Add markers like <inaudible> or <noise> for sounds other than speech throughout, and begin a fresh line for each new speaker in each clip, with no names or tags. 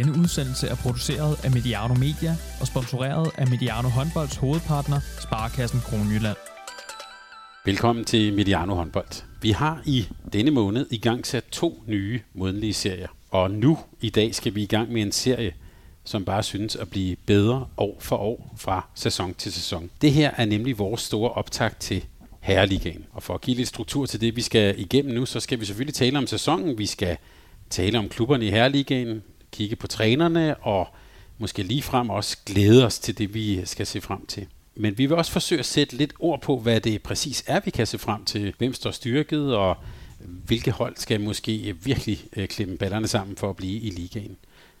Denne udsendelse er produceret af Mediano Media og sponsoreret af Mediano Håndbolds hovedpartner, Sparkassen Kronjylland.
Velkommen til Mediano Håndbold. Vi har i denne måned i gang sat to nye månedlige serier. Og nu i dag skal vi i gang med en serie, som bare synes at blive bedre år for år fra sæson til sæson. Det her er nemlig vores store optakt til Herreligaen. Og for at give lidt struktur til det, vi skal igennem nu, så skal vi selvfølgelig tale om sæsonen. Vi skal tale om klubberne i Herreligaen, kigge på trænerne og måske lige frem også glæde os til det, vi skal se frem til. Men vi vil også forsøge at sætte lidt ord på, hvad det præcis er, vi kan se frem til. Hvem står styrket, og hvilke hold skal måske virkelig øh, klemme ballerne sammen for at blive i ligaen.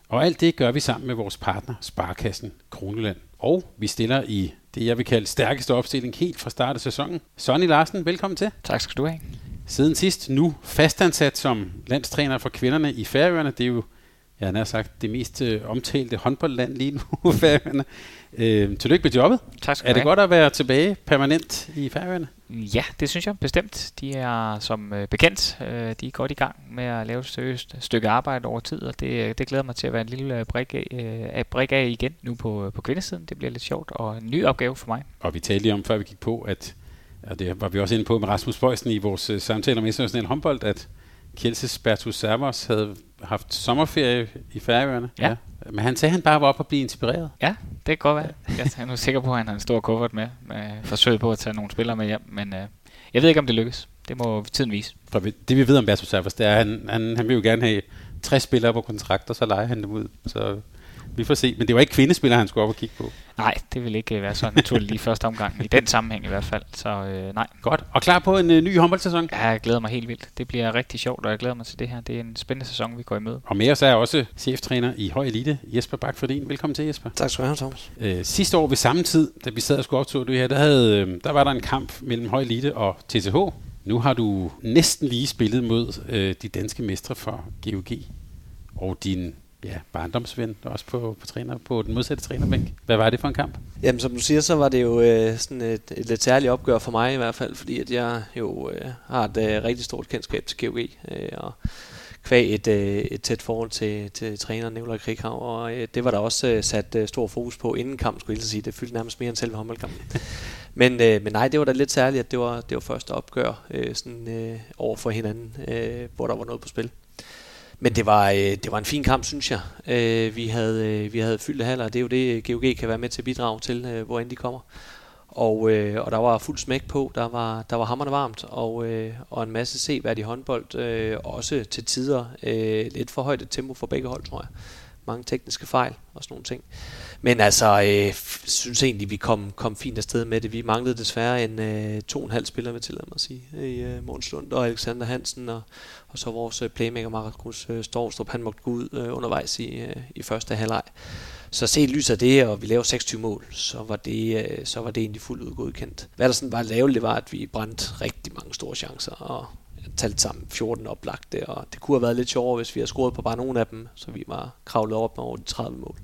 Og alt det gør vi sammen med vores partner, Sparkassen Kroneland. Og vi stiller i det, jeg vil kalde stærkeste opstilling helt fra start af sæsonen. Sonny Larsen, velkommen til.
Tak skal du have.
Siden sidst, nu fastansat som landstræner for kvinderne i Færøerne. Det er jo, jeg har sagt, det mest øh, omtalte håndboldland lige nu, <laughs> Færøerne. Øh, tillykke med jobbet.
Tak skal
Er det
have.
godt at være tilbage permanent i Færøerne?
Ja, det synes jeg bestemt. De er som øh, bekendt, øh, de er godt i gang med at lave et seriøst stykke arbejde over tid, og det, det glæder mig til at være en lille øh, brik af, øh, brik af igen nu på, på kvindesiden. Det bliver lidt sjovt og en ny opgave for mig.
Og vi talte lige om, før vi gik på, at, og det var vi også inde på med Rasmus Bøjsen i vores øh, samtale om international håndbold, at Kjelses Bertus Servos havde haft sommerferie i Færøerne.
Ja.
Men han sagde, at han bare var op og blive inspireret.
Ja, det kan godt være. Jeg er nu sikker på, at han har en stor kuffert med, med forsøg på at tage nogle spillere med hjem, men øh, jeg ved ikke, om det lykkes. Det må tiden vise.
For det vi ved om Bertus Servos, det er, at han, han, han vil jo gerne have 60 spillere på kontrakt, og så leger han dem ud. Så vi får se. Men det var ikke kvindespillere, han skulle op og kigge på.
Nej, det vil ikke øh, være så naturligt i første omgang, i den sammenhæng i hvert fald. Så øh, nej,
Godt. Og klar på en øh, ny håndboldsæson.
Ja, jeg glæder mig helt vildt. Det bliver rigtig sjovt, og jeg glæder mig til det her. Det er en spændende sæson, vi går i møde.
Og med os er også cheftræner i høj elite, Jesper Bak Velkommen til, Jesper.
Tak skal du have, Thomas.
Øh, sidste år ved samme tid, da vi sad og skulle optage det her, der, havde, øh, der var der en kamp mellem høj elite og TTH. Nu har du næsten lige spillet mod øh, de danske mestre for GOG og din ja, barndomsven også på, på, træner, på den modsatte trænerbænk. Hvad var det for en kamp?
Jamen, som du siger, så var det jo øh, sådan et, et lidt særligt opgør for mig i hvert fald, fordi at jeg jo øh, har et øh, rigtig stort kendskab til GOG, øh, og kvæg et, øh, et tæt forhold til, til træneren Nikolaj Krighav, og øh, det var der også øh, sat øh, stor fokus på inden kampen, skulle jeg sige. Det fyldte nærmest mere end selve håndboldkampen. <laughs> men, øh, men nej, det var da lidt særligt, at det var, det var første opgør øh, sådan, øh, over for hinanden, øh, hvor der var noget på spil. Men det var, øh, det var en fin kamp, synes jeg. Øh, vi, havde, øh, vi havde fyldte haller, og det er jo det, GOG kan være med til at bidrage til, øh, hvor end de kommer. Og, øh, og der var fuld smæk på, der var, der var hammerne varmt, og, øh, og en masse seværdig håndbold, øh, også til tider øh, lidt for højt et tempo for begge hold, tror jeg. Mange tekniske fejl og sådan nogle ting. Men altså, øh, synes egentlig, vi kom, kom fint afsted med det. Vi manglede desværre en øh, to og en halv spiller, vil tillade mig at sige, i øh, Måns Lund og Alexander Hansen, og, og så vores øh, playmaker Markus øh, Storstrup, han måtte gå ud øh, undervejs i, øh, i første halvleg. Så set lys af det, og vi laver 26 mål, så var det, øh, så var det egentlig fuldt ud godkendt. Hvad der sådan var lavet, det var, at vi brændte rigtig mange store chancer, og talt sammen 14 oplagte, og det kunne have været lidt sjovere, hvis vi havde scoret på bare nogle af dem, så vi var kravlet op med over de 30 mål.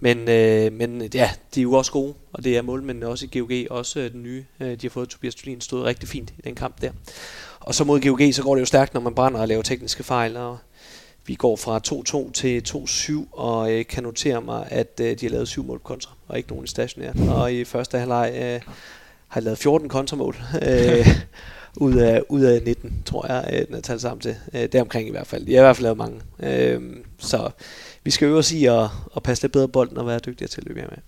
Men, øh, men ja, de er jo også gode, og det er målmændene også i GOG, også øh, den nye, øh, de har fået Tobias Thulin, stod rigtig fint i den kamp der. Og så mod GOG, så går det jo stærkt, når man brænder og laver tekniske fejl, og vi går fra 2-2 til 2-7, og øh, kan notere mig, at øh, de har lavet syv mål kontra, og ikke nogen i stationær. Og i første halvleg øh, har jeg lavet 14 kontramål, <laughs> øh, ud, af, ud af 19, tror jeg, øh, den er talt sammen til. Øh, deromkring i hvert fald. Jeg har i hvert fald lavet mange. Øh, så vi skal øve os i at, at passe lidt bedre bolden og være dygtigere til at løbe med.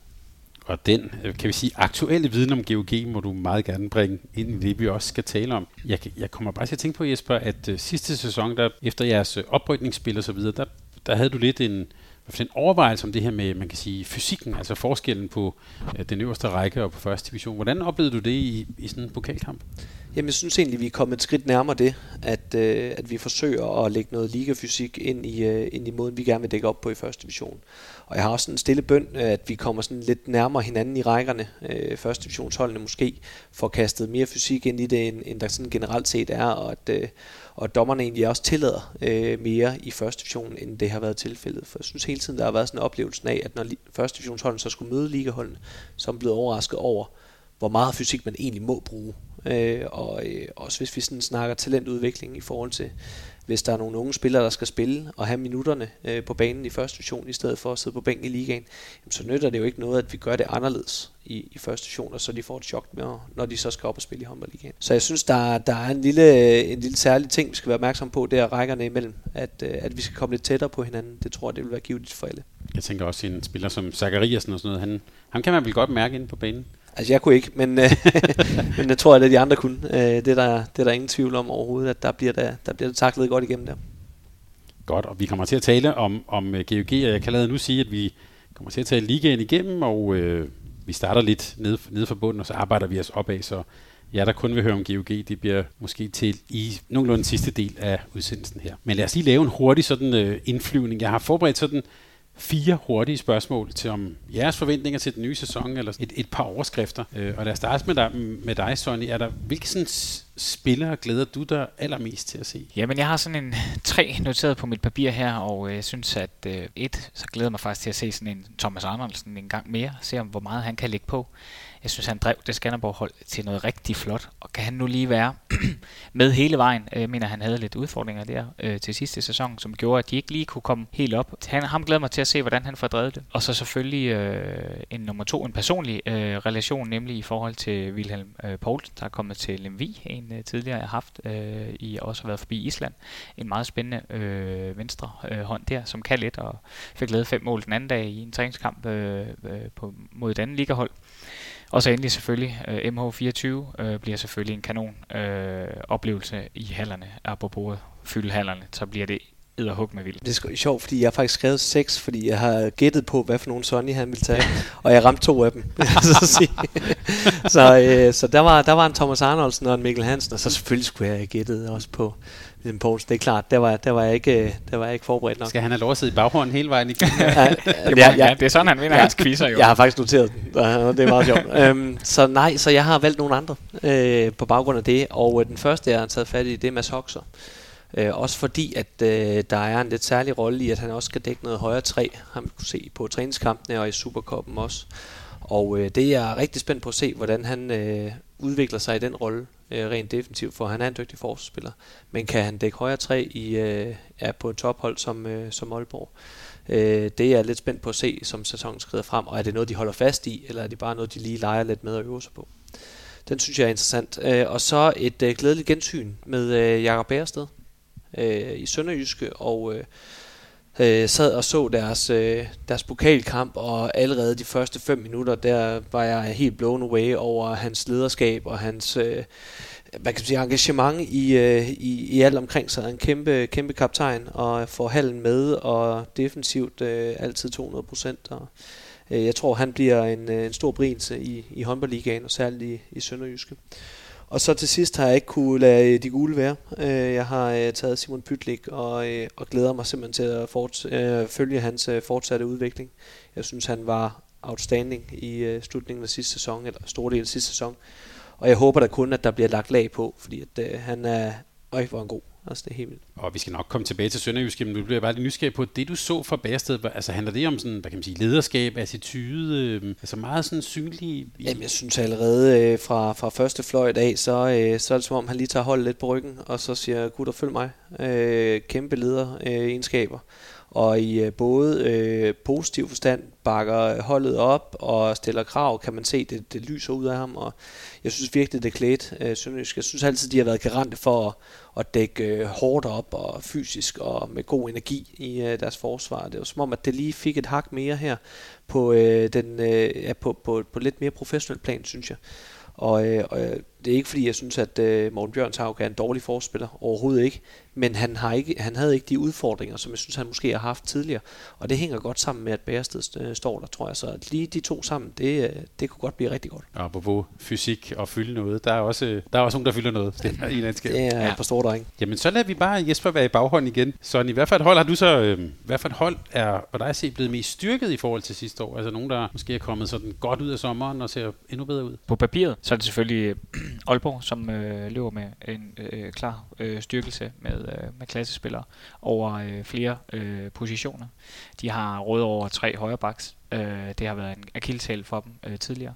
Og den, øh, kan vi sige, aktuelle viden om GOG må du meget gerne bringe ind i det, vi også skal tale om. Jeg, jeg kommer bare til at tænke på, Jesper, at øh, sidste sæson, der, efter jeres oprykningsspil og så videre, der, der havde du lidt en, en overvejelse om det her med, man kan sige, fysikken, altså forskellen på den øverste række og på første division. Hvordan oplevede du det i, i sådan en pokalkamp?
Jamen, jeg synes egentlig, vi er kommet et skridt nærmere det, at, øh, at vi forsøger at lægge noget ligafysik ind i, øh, ind i måden, vi gerne vil dække op på i første division. Og jeg har også en stille bøn, øh, at vi kommer sådan lidt nærmere hinanden i rækkerne, øh, første divisionsholdene måske, får kastet mere fysik ind i det, end, end der sådan generelt set er, og at, øh, og dommerne egentlig også tillader øh, mere i første division, end det har været tilfældet. For jeg synes hele tiden, der har været sådan en oplevelse af, at når første divisionsholdene så skulle møde ligaholdene, så er man blevet overrasket over, hvor meget fysik man egentlig må bruge. Øh, og øh, også hvis vi sådan snakker talentudvikling i forhold til, hvis der er nogle unge spillere, der skal spille og have minutterne øh, på banen i første division, i stedet for at sidde på bænken i ligaen, jamen, så nytter det jo ikke noget, at vi gør det anderledes i, i første division, og så de får et chok, med, når de så skal op og spille i håndboldligaen. Så jeg synes, der, der er en lille, en lille særlig ting, vi skal være opmærksom på, det er rækkerne imellem, at, øh, at vi skal komme lidt tættere på hinanden. Det tror jeg, det vil være givet for alle.
Jeg tænker også, en spiller som Zachariasen og sådan noget, han, ham kan man vel godt mærke inde på banen?
Altså jeg kunne ikke, men, øh, <laughs> men jeg tror, at de andre kunne. Øh, det, er der, det er der ingen tvivl om overhovedet, at der bliver der, der bliver det taklet godt igennem der.
Godt, og vi kommer til at tale om, om øh, GOG, og jeg kan lade nu sige, at vi kommer til at tale ligaen igennem, og øh, vi starter lidt nede, nede fra bunden, og så arbejder vi os opad, så Ja, der kun vil høre om GOG, det bliver måske til i nogenlunde sidste del af udsendelsen her. Men lad os lige lave en hurtig sådan øh, indflyvning. Jeg har forberedt sådan fire hurtige spørgsmål til om jeres forventninger til den nye sæson, eller et, et par overskrifter. Øh, og lad os starte med dig, med dig Sonny. Er der, hvilke sådan spillere glæder du dig allermest til at se?
Jamen, jeg har sådan en tre noteret på mit papir her, og øh, jeg synes, at øh, et, så glæder jeg mig faktisk til at se sådan en Thomas Andersen en gang mere, se om hvor meget han kan lægge på. Jeg synes, han drev det Skanderborg-hold til noget rigtig flot, og kan han nu lige være <clears throat> med hele vejen? Jeg mener, han havde lidt udfordringer der øh, til sidste sæson, som gjorde, at de ikke lige kunne komme helt op. Han, ham glæder mig til at se, hvordan han får drevet det. Og så selvfølgelig øh, en nummer to, en personlig øh, relation, nemlig i forhold til Wilhelm øh, Poul, der er kommet til Lemvi, en øh, tidligere jeg har haft, øh, i også har været forbi Island. En meget spændende øh, venstre øh, hånd der, som kan lidt, og fik lavet fem mål den anden dag i en træningskamp øh, øh, på, mod et andet ligahold. Og så endelig selvfølgelig øh, MH24 uh, bliver selvfølgelig en kanon uh, oplevelse i hallerne. Apropos fylde hallerne, så bliver det edderhug med vildt.
Det er sjovt, fordi jeg har faktisk skrevet seks, fordi jeg har gættet på, hvad for nogle Sonny han ville tage, <laughs> og jeg ramte to af dem. så <laughs> så, øh, så der, var, der var en Thomas Arnoldsen og en Mikkel Hansen, og så selvfølgelig skulle jeg have gættet også på William Poulsen. Det er klart, der var, der var, jeg ikke, der var jeg ikke forberedt nok.
Skal han have lov at sidde i baghånden hele vejen igennem?
ja, ja, ja, ja, det er sådan, han vinder ja, hans quizzer jo.
Jeg har faktisk noteret den, det er meget sjovt. <laughs> øhm, så nej, så jeg har valgt nogle andre øh, på baggrund af det, og øh, den første, jeg har taget fat i, det er Mads Hoxer. Øh, også fordi, at øh, der er en lidt særlig rolle i, at han også skal dække noget højere træ, har vi kunne se på træningskampene og i Superkoppen også. Og øh, det er jeg rigtig spændt på at se, hvordan han øh, udvikler sig i den rolle øh, rent defensivt, for han er en dygtig forsvarsspiller. Men kan han dække højre træ i, øh, er på et tophold som, øh, som Aalborg? Øh, det er jeg lidt spændt på at se, som sæsonen skrider frem. Og er det noget, de holder fast i, eller er det bare noget, de lige leger lidt med at øve sig på? Den synes jeg er interessant. Øh, og så et øh, glædeligt gensyn med øh, Jakob Bærested øh, i Sønderjyske, og øh, øh, sad og så deres, øh, deres pokalkamp, og allerede de første fem minutter, der var jeg helt blown away over hans lederskab og hans øh, hvad kan man sige, engagement i, øh, i, i alt omkring sig. En kæmpe, kæmpe kaptajn, og får hallen med, og defensivt øh, altid 200 procent. Og, øh, jeg tror, han bliver en, øh, en stor brinelse i, i håndboldligaen, og særligt i, i Sønderjyske. Og så til sidst har jeg ikke kunne lade øh, de gule være. Øh, jeg har øh, taget Simon Pytlik og, og glæder mig simpelthen til at forts- følge hans fortsatte udvikling. Jeg synes, han var outstanding i slutningen af sidste sæson, eller stor del af sidste sæson. Og jeg håber da kun, at der bliver lagt lag på, fordi at, han er, øj, hvor en god. Altså, det er helt vildt.
Og vi skal nok komme tilbage til Sønderjysk, men nu bliver jeg bare lidt nysgerrig på, det du så fra Bærsted, altså handler det om sådan, hvad kan man sige, lederskab, attitude, øh, altså meget sådan synlig?
Jamen, jeg synes allerede øh, fra, fra første fløjt af, så, øh, så er det som om, han lige tager holdet lidt på ryggen, og så siger, gutter, følg mig. Øh, kæmpe leder øh, og i øh, både øh, positiv forstand bakker holdet op og stiller krav, kan man se, det, det lyser ud af ham, og jeg synes virkelig, det klædt øh, Sønderjysk. Jeg synes altid, de har været garante for at, at dække øh, hårdt op og fysisk og med god energi i øh, deres forsvar. Det var som om, at det lige fik et hak mere her på, øh, den, øh, ja, på, på, på lidt mere professionel plan, synes jeg. Og, øh, og øh, det er ikke fordi, jeg synes, at øh, Morten Bjørnshaug er en dårlig forspiller. Overhovedet ikke. Men han, har ikke, han havde ikke de udfordringer, som jeg synes, han måske har haft tidligere. Og det hænger godt sammen med, at Bærested øh, står der, tror jeg. Så at lige de to sammen, det, øh, det kunne godt blive rigtig godt.
Og på fysik og fylde noget, der er også, der er også nogen, der fylder noget. Det er,
en det er ja. på store dreng.
Jamen, så lader vi bare Jesper være i baghånd igen. Så i hvert fald hold har du så, øh, hvad for et hold er for dig at se blevet mest styrket i forhold til sidste år? Altså nogen, der måske er kommet sådan godt ud af sommeren og ser endnu bedre ud?
På papiret, så er det selvfølgelig <clears throat> Aalborg, som øh, løber med en øh, klar øh, styrkelse med, øh, med klassespillere over øh, flere øh, positioner. De har råd over tre højre backs. Øh, det har været en akilleshæl for dem øh, tidligere.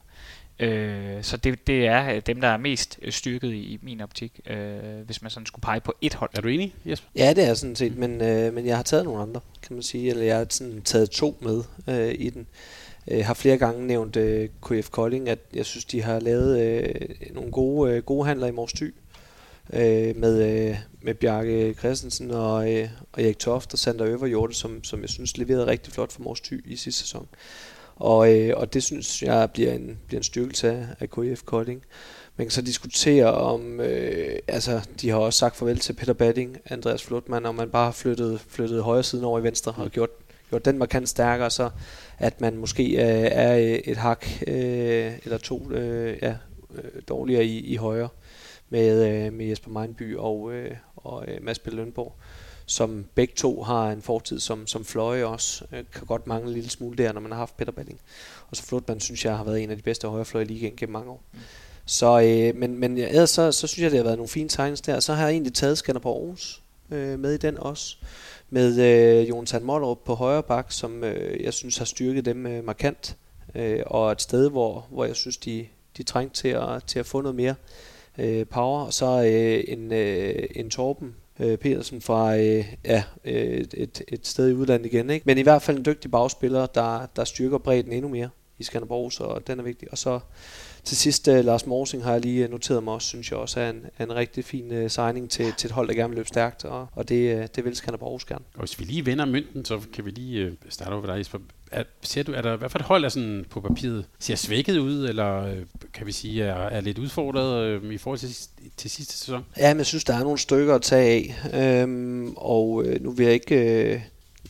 Øh, så det, det er dem, der er mest styrket i, i min optik, øh, hvis man sådan skulle pege på et hold.
Er du enig, Jesper?
Ja, det er sådan set, men, øh, men jeg har taget nogle andre, kan man sige, eller jeg har sådan taget to med øh, i den. Jeg har flere gange nævnt øh, KF Kolding, at jeg synes, de har lavet øh, nogle gode, øh, gode handler i Mors Thy øh, med, øh, med Bjarke Christensen og, øh, og Erik Toft og Sander Øverjorte, som, som jeg synes leverede rigtig flot for Mors Thy i sidste sæson. Og, øh, og det synes jeg bliver en, bliver en styrkelse af, af KF Kolding. Man kan så diskutere om, øh, altså de har også sagt farvel til Peter Badding, Andreas Flutman, om man bare har flyttet, flyttet højre siden over i venstre og gjort, gjort den markant stærkere, så at man måske øh, er et hak øh, eller to øh, ja, øh, dårligere i, i højre med, øh, med Jesper Meinby og, øh, og øh, Mads Pelle Lønborg som begge to har en fortid som, som fløje også, øh, kan godt mangle en lille smule der, når man har haft Peter Balling. Og så Flotman, synes jeg har været en af de bedste højrefløje i ligaen gennem mange år. Mm. Så, øh, men, men ellers så, så synes jeg, det har været nogle fine tegns der. Så har jeg egentlig taget Skanderborg på Aarhus øh, med i den også. Med øh, Jonathan Mollerup på højre bak, som øh, jeg synes har styrket dem øh, markant. Øh, og et sted, hvor, hvor jeg synes, de, de trængte til at, til at få noget mere øh, power. Og så øh, en, øh, en Torben øh, Petersen fra øh, ja, øh, et, et sted i udlandet igen. Ikke? Men i hvert fald en dygtig bagspiller, der, der styrker bredden endnu mere i Skanderborg, så den er vigtig. Og så til sidst, uh, Lars Morsing har jeg lige øh, noteret mig også, synes jeg også er en, en rigtig fin uh, signing til, til et hold, der gerne vil løbe stærkt, og, og det, uh, det vil Skanderborg også gerne.
Og hvis vi lige vender mynten, så kan vi lige uh, starte over ved dig, Jesper. Er, ser du, er der i hvert fald hold, der sådan på papiret ser svækket ud, eller øh, kan vi sige, er, er lidt udfordret øh, i forhold til, til sidste sæson?
Ja, men jeg synes, der er nogle stykker at tage af, øhm, og øh, nu vil jeg ikke, øh,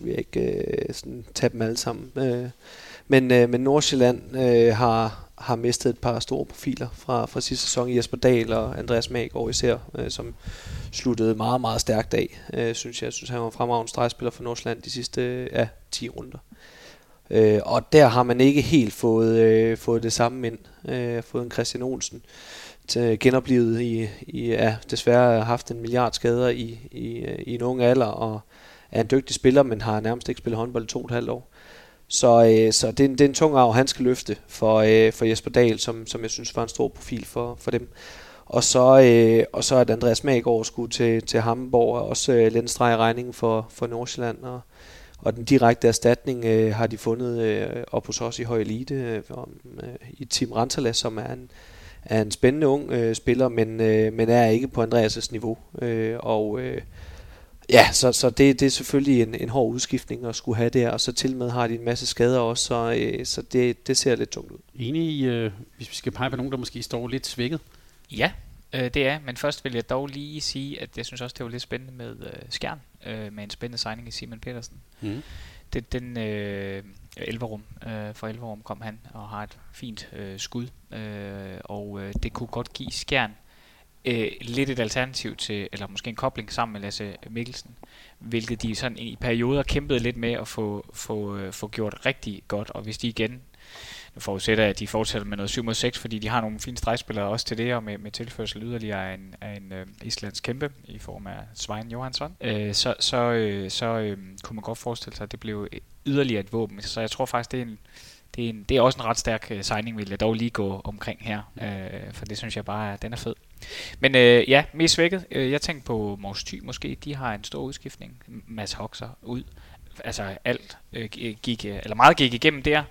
vil jeg ikke øh, sådan tage dem alle sammen. Øh, men, øh, men Nordsjælland øh, har har mistet et par store profiler fra, fra sidste sæson. Jesper Dahl og Andreas Magård især, øh, som sluttede meget, meget stærkt af, øh, synes jeg. Jeg synes, han var fremragende stregspiller for Nordsjælland de sidste ja, 10 runder. Øh, og der har man ikke helt fået, øh, fået det samme ind. Øh, fået en Christian Olsen til genoplevet i, i ja, desværre haft en milliard skader i, i, øh, i en ung alder, og er en dygtig spiller, men har nærmest ikke spillet håndbold i to og et halvt år. Så, øh, så det, er en, det er en tung arv, han skal løfte for, øh, for Jesper Dahl, som, som jeg synes var en stor profil for, for dem. Og så, øh, og så at Andreas Magård skulle til, til Hamburg, og også øh, lidt regningen for, for Nordsjælland. Og, og den direkte erstatning øh, har de fundet øh, op hos os i høj elite, øh, øh, i Tim Rantala, som er en, er en spændende ung øh, spiller, men, øh, men er ikke på Andreas' niveau. Øh, og øh, Ja, så, så det, det er selvfølgelig en, en hård udskiftning at skulle have der, og så til med har de en masse skader også, så, øh, så det, det ser lidt tungt ud.
Enig i, øh, hvis vi skal pege på nogen, der måske står lidt svækket?
Ja, øh, det er, men først vil jeg dog lige sige, at jeg synes også, det var lidt spændende med øh, Skjern, øh, med en spændende signing i Simon Petersen. Mm. Det, den øh, Elverum, øh, for Elverum kom han og har et fint øh, skud, øh, og øh, det kunne godt give Skjern øh, lidt et alternativ til, eller måske en kobling sammen med Lasse Mikkelsen, hvilket de sådan i perioder kæmpede lidt med at få, få, øh, få gjort rigtig godt, og hvis de igen nu forudsætter jeg, at de fortsætter med noget 7 mod 6, fordi de har nogle fine stregspillere også til det, og med, med tilførsel yderligere af en, af en øh, islandsk kæmpe i form af Svein Johansson, øh, så, så, øh, så øh, kunne man godt forestille sig, at det blev yderligere et våben. Så jeg tror faktisk, det er en, det er, en, det er også en ret stærk øh, signing, vil jeg dog lige gå omkring her, øh, for det synes jeg bare, at den er fed. Men øh, ja, mest svækket. Øh, jeg tænkte på Mors Thy måske, de har en stor udskiftning. Mads Hoxer ud. Altså alt øh, gik, eller meget gik igennem der.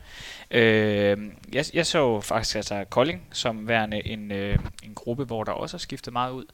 Øh, jeg, jeg så faktisk altså Kolding som værende en, øh, en gruppe, hvor der også er skiftet meget ud.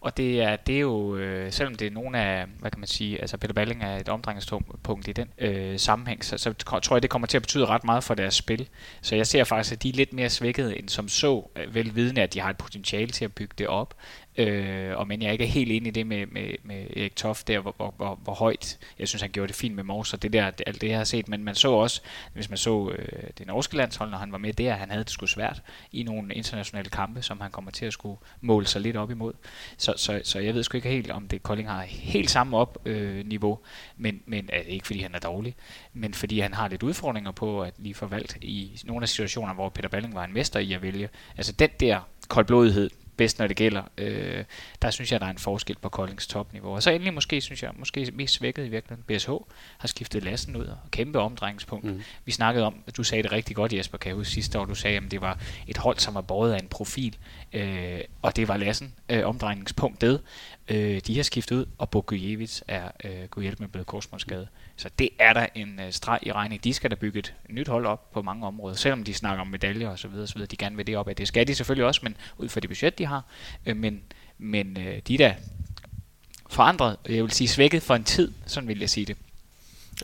Og det er, det er jo, øh, selvom det er nogle af, hvad kan man sige, altså Peter Balling er et omdrejningspunkt i den øh, sammenhæng, så, så tror jeg, det kommer til at betyde ret meget for deres spil. Så jeg ser faktisk, at de er lidt mere svækket end som så, øh, velvidende, at de har et potentiale til at bygge det op. Øh, og men jeg er ikke helt enig i det med, med, med Erik Toft der, hvor, hvor, hvor, hvor højt. Jeg synes, han gjorde det fint med Mors, og det der, alt det jeg har set. Men man så også, hvis man så øh, det norske landshold, når han var med der, han havde det sgu svært i nogle internationale kampe, som han kommer til at skulle måle sig lidt op imod. Så, så, så jeg ved sgu ikke helt, om det Kolding har helt samme op øh, niveau, men, men altså, ikke fordi han er dårlig, men fordi han har lidt udfordringer på at lige forvalgt i nogle af situationer, hvor Peter Balling var en mester i at vælge. Altså den der koldblodighed, bedst, når det gælder. Øh, der synes jeg, der er en forskel på Koldings topniveau. Og så endelig måske, synes jeg, måske mest svækket i virkeligheden. BSH har skiftet lasten ud og kæmpe omdrejningspunkt. Mm. Vi snakkede om, du sagde det rigtig godt, Jesper, kan jeg huske sidste år, du sagde, at det var et hold, som var båret af en profil, øh, og det var lassen, øh, omdrejningspunktet. Øh, de har skiftet ud, og Bogujevits er øh, gået hjælp med blevet korsmålsskade. Så det er der en øh, streg i regning. De skal da bygge et nyt hold op på mange områder, selvom de snakker om medaljer og så videre, så videre. De gerne vil det op af. Det skal de selvfølgelig også, men ud fra det budget, de har. Øh, men men øh, de er da forandret, jeg vil sige svækket for en tid, sådan vil jeg sige det.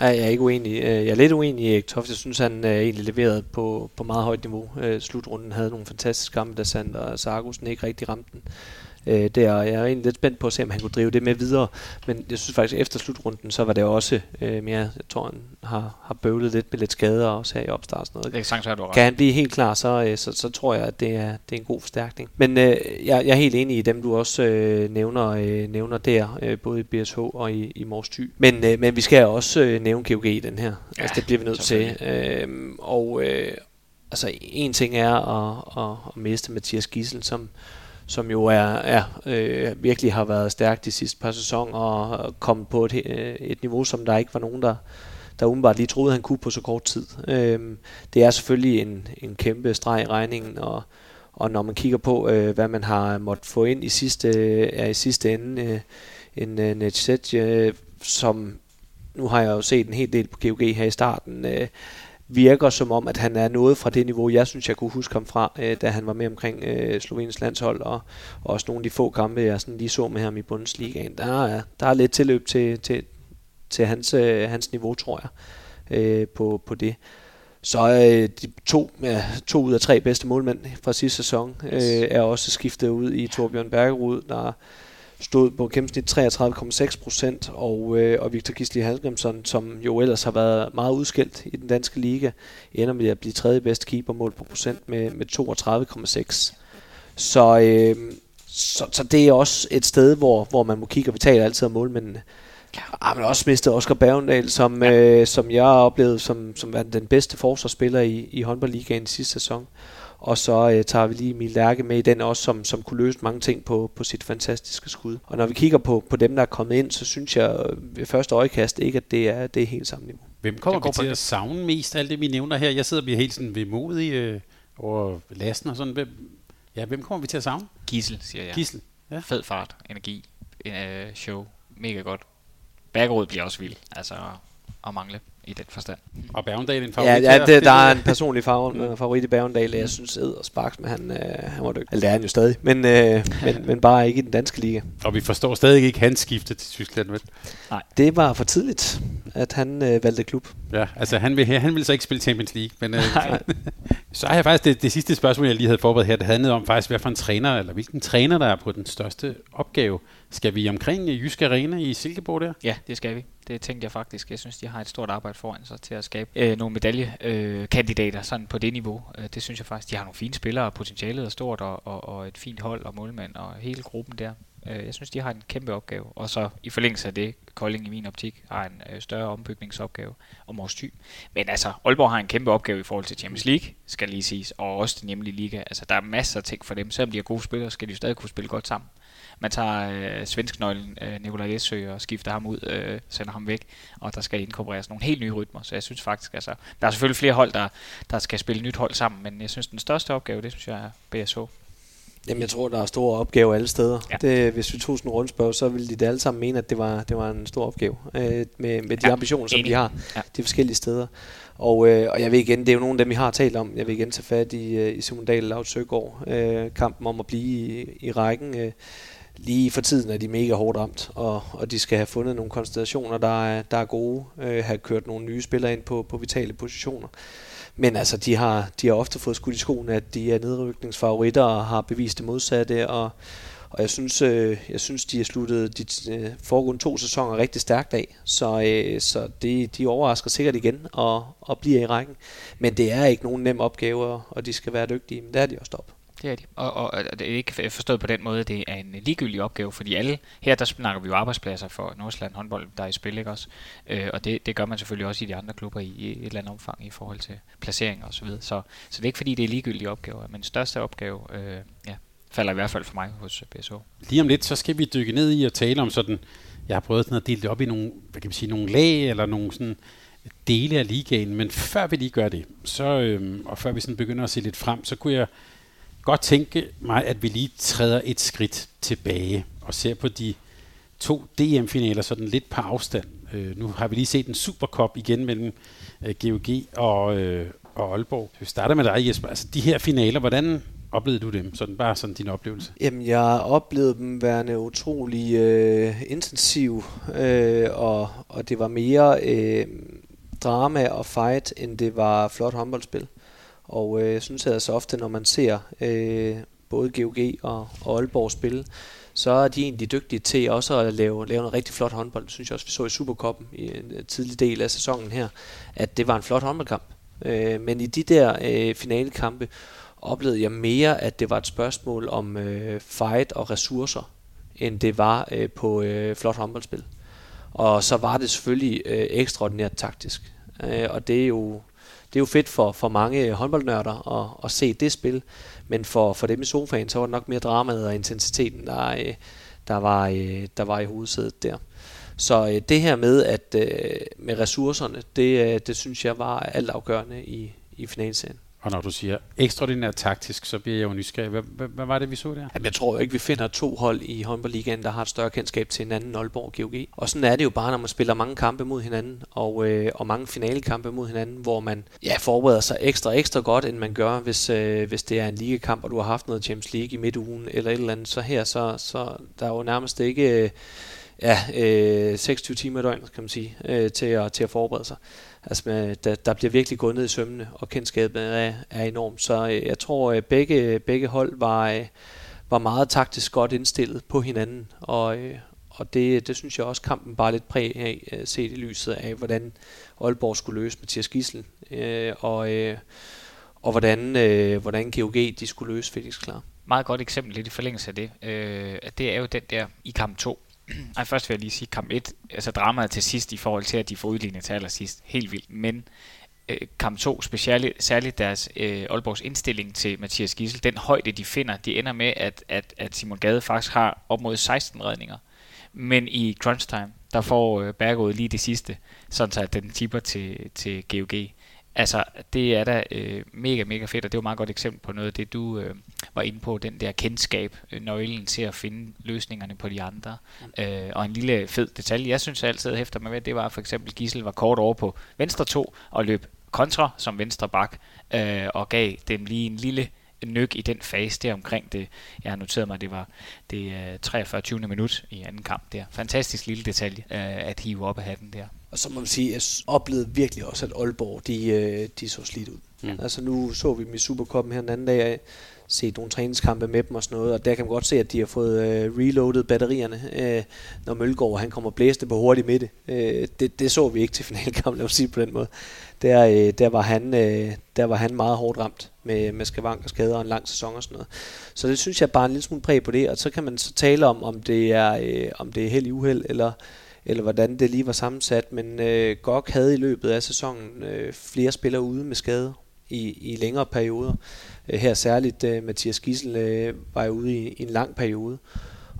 Ja, jeg er ikke uenig. Øh, jeg er lidt uenig i Erik Toft. Jeg synes, han er egentlig leveret på, på meget højt niveau. Øh, slutrunden havde nogle fantastiske kampe, da Sander Sargussen ikke rigtig ramte den øh, der. Jeg er egentlig lidt spændt på at se, om han kunne drive det med videre. Men jeg synes faktisk, at efter slutrunden, så var det også øh, mere, jeg tror, han har, har bøvlet lidt med lidt skader også her i opstart sådan noget.
Det er sagtens, du
kan han blive helt klar, så, øh, så, så tror jeg, at det er, det er en god forstærkning. Men øh, jeg, jeg er helt enig i dem, du også øh, nævner, øh, nævner der, øh, både i BSH og i, i Mors Thy. Men, øh, men vi skal også øh, nævne GOG i den her. Ja, altså, det bliver vi nødt til. Øh, og øh, altså, en ting er at, at, at miste Mathias Gissel, som som jo er, er øh, virkelig har været stærk de sidste par sæsoner og kommet på et, øh, et niveau, som der ikke var nogen, der, der umiddelbart lige troede, han kunne på så kort tid. Øh, det er selvfølgelig en, en kæmpe streg i regningen, og, og når man kigger på, øh, hvad man har måttet få ind i sidste, øh, er i sidste ende, øh, en øh, Netset, øh, som nu har jeg jo set en hel del på GOG her i starten, øh, virker som om, at han er noget fra det niveau, jeg synes, jeg kunne huske ham fra, øh, da han var med omkring øh, Sloveniens landshold, og, og også nogle af de få kampe, jeg sådan lige så med ham i Bundesligaen. Der er, der er lidt tilløb til, til, til hans, øh, hans niveau, tror jeg, øh, på, på det. Så øh, de to, ja, to ud af tre bedste målmænd fra sidste sæson øh, er også skiftet ud i Torbjørn Bergerud, der stod på gennemsnit 33,6 procent, og, øh, og Victor Gisli Halgrimsson, som jo ellers har været meget udskilt i den danske liga, ender med at blive tredje bedste keeper mål på procent med, med 32,6. Så, øh, så, så det er også et sted, hvor, hvor man må kigge, og vi taler altid om målmændene. Ja, men også mistet Oscar Bergendal, som, ja. øh, som jeg har oplevet som, som den bedste forsvarsspiller i, i håndboldligaen i sidste sæson. Og så øh, tager vi lige Emil Lærke med i den også, som, som kunne løse mange ting på, på sit fantastiske skud. Og når vi kigger på, på dem, der er kommet ind, så synes jeg øh, ved første øjekast ikke, at det er, det er helt samme niveau.
Hvem kommer vi til at savne mest af alt det, vi nævner her? Jeg sidder og bliver helt sådan vemodig øh, over lasten og sådan. Hvem, ja, hvem kommer vi til at savne?
Gissel, siger jeg.
Gissel,
ja. Fed fart, energi, øh, show, mega godt. Bergerud bliver også vild, altså at mangle i den forstand.
Og Bergendal en favorit
Ja, ja det, der er en <laughs> personlig favorit, favorit i Bergendal. Jeg synes, Ed og Sparks, men han, øh, han var dygtig. Eller det er han jo stadig, men, øh, men, men bare ikke i den danske liga.
Og vi forstår stadig ikke hans skifte til Tyskland, vel?
Nej. Det var for tidligt, at han øh, valgte klub.
Ja, altså han vil, han vil så ikke spille Champions League, men øh, <laughs> så har jeg faktisk det, det sidste spørgsmål, jeg lige havde forberedt her, det handlede om faktisk, hvad for en træner, eller hvilken træner, der er på den største opgave. Skal vi omkring Jysk Arena i Silkeborg der?
Ja, det skal vi. Det tænkte jeg faktisk. Jeg synes, de har et stort arbejde foran sig til at skabe øh, nogle medaljekandidater øh, sådan på det niveau. Øh, det synes jeg faktisk. De har nogle fine spillere, potentialet er stort, og, og, og et fint hold og målmand, og hele gruppen der. Øh, jeg synes, de har en kæmpe opgave. Og så i forlængelse af det, Kolding i min optik har en øh, større ombygningsopgave om vores ty. Men altså, Aalborg har en kæmpe opgave i forhold til Champions League, skal lige siges, og også den hjemlige liga. Altså, der er masser af ting for dem. Selvom de er gode spillere, skal de stadig kunne spille godt sammen. Man tager øh, svensknøglen øh, Nikolaj Læsø og skifter ham ud, øh, sender ham væk, og der skal inkorporeres nogle helt nye rytmer. Så jeg synes faktisk, altså, der er selvfølgelig flere hold, der, der skal spille nyt hold sammen, men jeg synes, den største opgave, det synes jeg er BSH.
Jamen, jeg tror, der er store opgaver alle steder. Ja. Det, hvis vi tog sådan en rundspørg, så ville de alle sammen mene, at det var, det var en stor opgave øh, med, med de ja, ambitioner, som enig. de har ja. de forskellige steder. Og, øh, og jeg vil igen, det er jo nogle af dem, vi har talt om. Jeg vil igen tage fat i, øh, i Simon Dahl og Søgaard. Øh, kampen om at blive i, i rækken. Øh, lige for tiden er de mega hårdt ramt, og, og de skal have fundet nogle konstellationer, der er, der er gode, øh, have kørt nogle nye spillere ind på, på vitale positioner. Men altså, de har, de har ofte fået skudt i skoen, at de er nedrykningsfavoritter og har bevist det modsatte, og, og jeg synes, øh, jeg synes, de har sluttet de øh, foregående to sæsoner rigtig stærkt af, så, øh, så det, de overrasker sikkert igen og, og bliver i rækken. Men det er ikke nogen nem opgave, og de skal være dygtige, men det er de også op.
Det er de. Og, og, og det er ikke forstået på den måde, at det er en ligegyldig opgave, fordi alle, her der snakker vi jo arbejdspladser for Nordsjælland håndbold, der er i spil, ikke også? Øh, og det, det gør man selvfølgelig også i de andre klubber i, i et eller andet omfang i forhold til placeringer osv. Så, så, så det er ikke fordi, det er ligegyldige opgaver, men største opgave, øh, ja, falder i hvert fald for mig hos BSO.
Lige om lidt, så skal vi dykke ned i og tale om sådan, jeg har prøvet sådan at dele det op i nogle, hvad kan man sige, nogle lag eller nogle sådan dele af ligaen, men før vi lige gør det, så, øhm, og før vi sådan begynder at se lidt frem, så kunne jeg godt tænke mig, at vi lige træder et skridt tilbage og ser på de to DM-finaler sådan lidt på afstand. Øh, nu har vi lige set en Supercup igen mellem øh, GOG og, øh, og Aalborg. Vi starter med dig, Jesper. Altså, de her finaler, hvordan oplevede du dem? Sådan bare sådan din oplevelse.
Jamen, jeg oplevede dem værende utrolig øh, intensiv, øh, og, og det var mere øh, drama og fight, end det var flot håndboldspil. Og øh, jeg synes altså ofte, når man ser øh, både GOG og, og Aalborg spille, så er de egentlig dygtige til også at lave, lave noget rigtig flot håndbold. Det synes jeg også, vi så i Superkoppen i en øh, tidlig del af sæsonen her, at det var en flot håndboldkamp. Øh, men i de der øh, finalekampe oplevede jeg mere, at det var et spørgsmål om øh, fight og ressourcer, end det var øh, på øh, flot håndboldspil. Og så var det selvfølgelig øh, ekstraordinært taktisk. Øh, og det er jo det er jo fedt for, for mange håndboldnørder at, at se det spil, men for, for dem i sofaen, så var det nok mere dramaet og intensiteten, der, øh, der, var, øh, der var i hovedsædet der. Så øh, det her med at øh, med ressourcerne, det, det synes jeg var altafgørende i, i finalserien.
Og når du siger ekstraordinært taktisk, så bliver jeg jo nysgerrig. Hvad, hvad, hvad var det, vi så der?
Jamen, jeg tror jo ikke, vi finder to hold i håndboldligaen, der har et større kendskab til hinanden, Aalborg og GOG. Og sådan er det jo bare, når man spiller mange kampe mod hinanden, og, øh, og mange finalekampe mod hinanden, hvor man ja, forbereder sig ekstra, ekstra godt, end man gør, hvis, øh, hvis det er en ligekamp, og du har haft noget Champions League i midtugen, eller et eller andet. Så her, så, så der er jo nærmest ikke... Øh, ja, øh, 26 timer i døgnet, kan man sige, øh, til, at, til at forberede sig. Altså, øh, der, der bliver virkelig gået ned i sømmene, og kendskabet er, er enormt. Så øh, jeg tror, at begge, begge hold var, var meget taktisk godt indstillet på hinanden, og, og det, det synes jeg også, kampen bare lidt præg af, set i lyset af, hvordan Aalborg skulle løse Mathias Gissel, øh, og, øh, og hvordan, øh, hvordan GOG de skulle løse Felix Klar.
Meget godt eksempel lidt i forlængelse af det. Øh, at det er jo den der i kamp 2, <clears throat> ej, først vil jeg lige sige kamp 1, altså dramaet til sidst i forhold til, at de får udlignet til allersidst, helt vildt, men øh, kamp 2, specielt, særligt deres øh, Aalborgs indstilling til Mathias Gissel, den højde de finder, de ender med, at, at, at Simon Gade faktisk har op mod 16 redninger, men i crunch time, der får øh, Bergård lige det sidste, sådan så at den tipper til, til GOG. Altså, det er da øh, mega, mega fedt, og det er jo et meget godt eksempel på noget af det, du øh, var inde på, den der kendskab, øh, nøglen til at finde løsningerne på de andre. Øh, og en lille fed detalje, jeg synes jeg altid hæfter mig ved, det var for eksempel, Gissel var kort over på venstre to, og løb kontra som venstre bak, øh, og gav dem lige en lille nyk i den fase der omkring det. Jeg har noteret mig, at det var det 43. minut i anden kamp der. Fantastisk lille detalje øh, at hive op af hatten der.
Og så må man sige, at jeg oplevede virkelig også, at Aalborg, de, øh, de så slidt ud. Mm. Altså nu så vi dem i Supercupen her den anden dag, set nogle træningskampe med dem og sådan noget, og der kan man godt se, at de har fået øh, reloadet batterierne, øh, når Mølgaard han kommer blæste på hurtigt midte. Øh, det, det så vi ikke til <laughs> finalkampen, lad os sige på den måde. Der, øh, der, var han, øh, der var han meget hårdt ramt med, med skavank og skader og en lang sæson og sådan noget. Så det synes jeg bare en lille smule præg på det, og så kan man så tale om, om det er, øh, om det er held i uheld, eller eller hvordan det lige var sammensat, men øh, Gok havde i løbet af sæsonen øh, flere spillere ude med skade i, i længere perioder. Øh, her særligt øh, Mathias Gissel øh, var jo ude i, i en lang periode.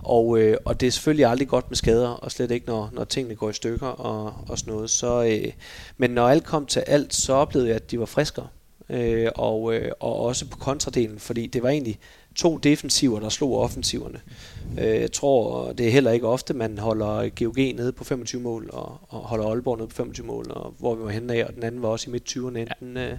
Og, øh, og det er selvfølgelig aldrig godt med skader, og slet ikke når, når tingene går i stykker og, og sådan noget. Så, øh, men når alt kom til alt, så oplevede jeg, at de var friskere. Øh, og, øh, og også på kontradelen, fordi det var egentlig to defensiver, der slog offensiverne. Øh, jeg tror, det er heller ikke ofte, man holder GOG nede på 25 mål, og, og holder Aalborg nede på 25 mål, og hvor vi var henne af, og den anden var også i midt-20'erne enten ja.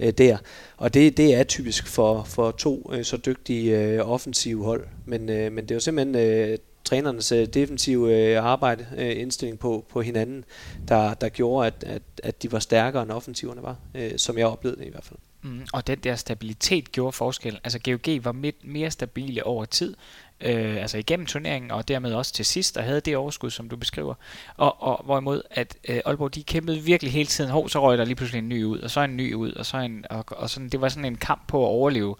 øh, der. Og det, det er typisk for, for to øh, så dygtige øh, offensive hold, men, øh, men det er jo simpelthen øh, trænernes øh, defensive øh, arbejde, øh, indstilling på, på hinanden, der, der gjorde, at, at, at de var stærkere end offensiverne var, øh, som jeg oplevede det i hvert fald.
Mm, og den der stabilitet gjorde forskel. Altså GOG var midt, mere stabile over tid, øh, altså igennem turneringen, og dermed også til sidst, og havde det overskud, som du beskriver. Og, og hvorimod, at øh, Aalborg, de kæmpede virkelig hele tiden. Hov, så røg der lige pludselig en ny ud, og så en ny ud, og så en, og, og sådan, det var sådan en kamp på at overleve.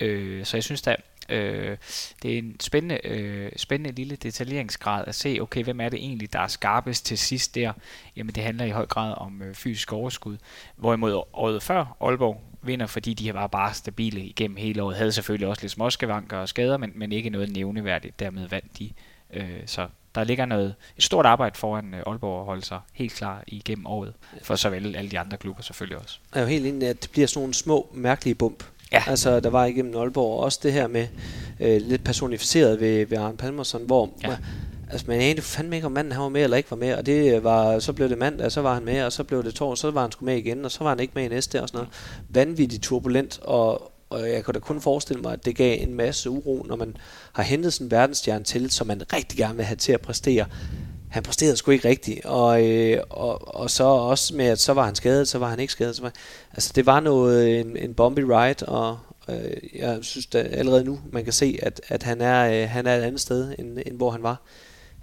Øh, så jeg synes, da, Øh, det er en spændende, øh, spændende lille detaljeringsgrad at se, okay, hvem er det egentlig, der er skarpest til sidst der? Jamen det handler i høj grad om øh, fysisk overskud. Hvorimod året før Aalborg vinder, fordi de var bare stabile igennem hele året. Havde selvfølgelig også lidt småskavanker og skader, men, men ikke noget nævneværdigt. Dermed vandt de. Øh, så der ligger noget, et stort arbejde foran øh, Aalborg at holde sig helt klar igennem året. For såvel alle de andre klubber selvfølgelig også.
Jeg er jo helt enig, at det bliver sådan nogle små, mærkelige bump.
Ja.
Altså, der var igennem Aalborg også det her med øh, lidt personificeret ved, ved Arne Palmerson, hvor
Ja
altså, man anede fandme ikke, om manden han var med eller ikke var med, og det var, så blev det mandag, så var han med, og så blev det torsdag, så var han sgu med igen, og så var han ikke med i næste og sådan noget. Vanvittigt turbulent, og, og jeg kan da kun forestille mig, at det gav en masse uro, når man har hentet sådan en verdensstjerne til, som man rigtig gerne vil have til at præstere. Han præsterede sgu ikke rigtigt, og, øh, og, og så også med, at så var han skadet, så var han ikke skadet. Så var, altså det var noget, en, en bumpy ride, og øh, jeg synes da allerede nu, man kan se, at, at han, er, øh, han er et andet sted, end, end hvor han var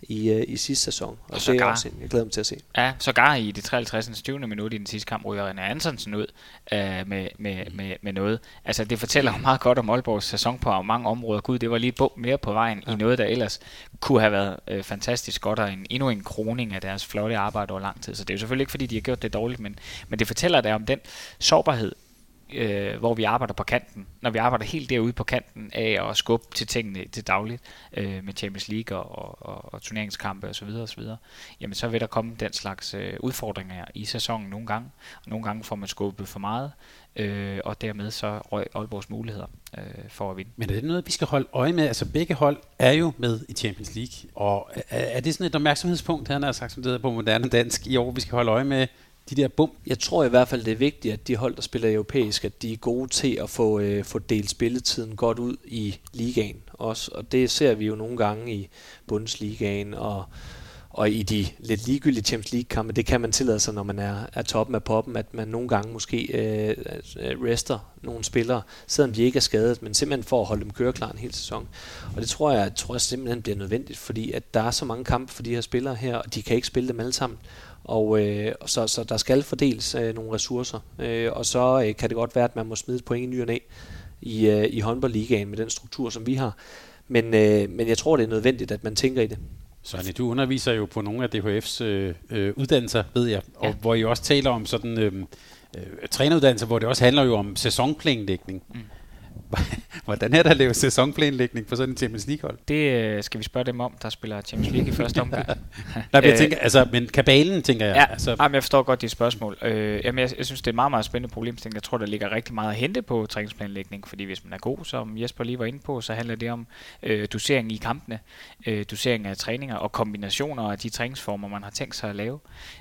i, øh, i sidste sæson. Og,
Og
og det er også, en- jeg glæder mig til at se.
Ja, sågar i det 53. 20. minut i den sidste kamp ryger René Antonsen ud øh, med, med, med, med noget. Altså det fortæller jo meget godt om Aalborgs sæson på mange områder. Gud, det var lige et mere på vejen ja. i noget, der ellers kunne have været øh, fantastisk godt, og en, endnu en kroning af deres flotte arbejde over lang tid. Så det er jo selvfølgelig ikke, fordi de har gjort det dårligt, men, men det fortæller dig om den sårbarhed, øh, hvor vi arbejder på kanten. Når vi arbejder helt derude på kanten af at skubbe til tingene til dagligt øh, med Champions League og, og, og, og turneringskampe osv. osv. Jamen så vil der komme den slags øh, udfordringer i sæsonen nogle gange. Og nogle gange får man skubbet for meget, øh, og dermed så røg Aalborgs muligheder øh, for at vinde.
Men er det noget, vi skal holde øje med? Altså begge hold er jo med i Champions League, og er, er det sådan et opmærksomhedspunkt, han har sagt, som det hedder på moderne dansk, i år, vi skal holde øje med de der bum?
Jeg tror i hvert fald, det er vigtigt, at de hold, der spiller europæisk, at de er gode til at få, øh, få delt spilletiden godt ud i ligaen også. Og det ser vi jo nogle gange i Bundesligaen og, og i de lidt ligegyldige Champions League-kampe. Det kan man tillade sig, når man er, er toppen af poppen, at man nogle gange måske øh, øh, rester nogle spillere, selvom de ikke er skadet, men simpelthen for at holde dem køreklar en hel sæson. Og det tror jeg, tror jeg simpelthen bliver nødvendigt, fordi at der er så mange kampe for de her spillere her, og de kan ikke spille dem alle sammen. Og øh, og så, så der skal fordeles øh, nogle ressourcer, øh, og så øh, kan det godt være, at man må smide point i ny og næ i, øh, i håndboldligaen med den struktur, som vi har. Men, øh, men jeg tror, det er nødvendigt, at man tænker i det.
Sonny, du underviser jo på nogle af DHF's øh, øh, uddannelser, ved jeg, og
Ja.
hvor I også taler om sådan øh, øh, træneruddannelser, hvor det også handler jo om sæsonplanlægning.
Mm. <laughs>
Hvordan er der at lave sæsonplanlægning på sådan en Champions League-hold?
Det øh, skal vi spørge dem om, der spiller Champions League i <laughs> første omgang.
Nej, men jeg
Øh,
tænker, altså, men kabalen, tænker jeg.
Ja,
Altså,
jamen, jeg forstår godt dit spørgsmål. Øh, jamen, jeg, jeg synes, det er et meget, meget spændende problemstilling. Jeg tror, der ligger rigtig meget at hente på træningsplanlægning, fordi hvis man er god, som Jesper lige var inde på, så handler det om øh, dosering i kampene, øh, dosering af træninger og kombinationer af de træningsformer, man har tænkt sig at lave.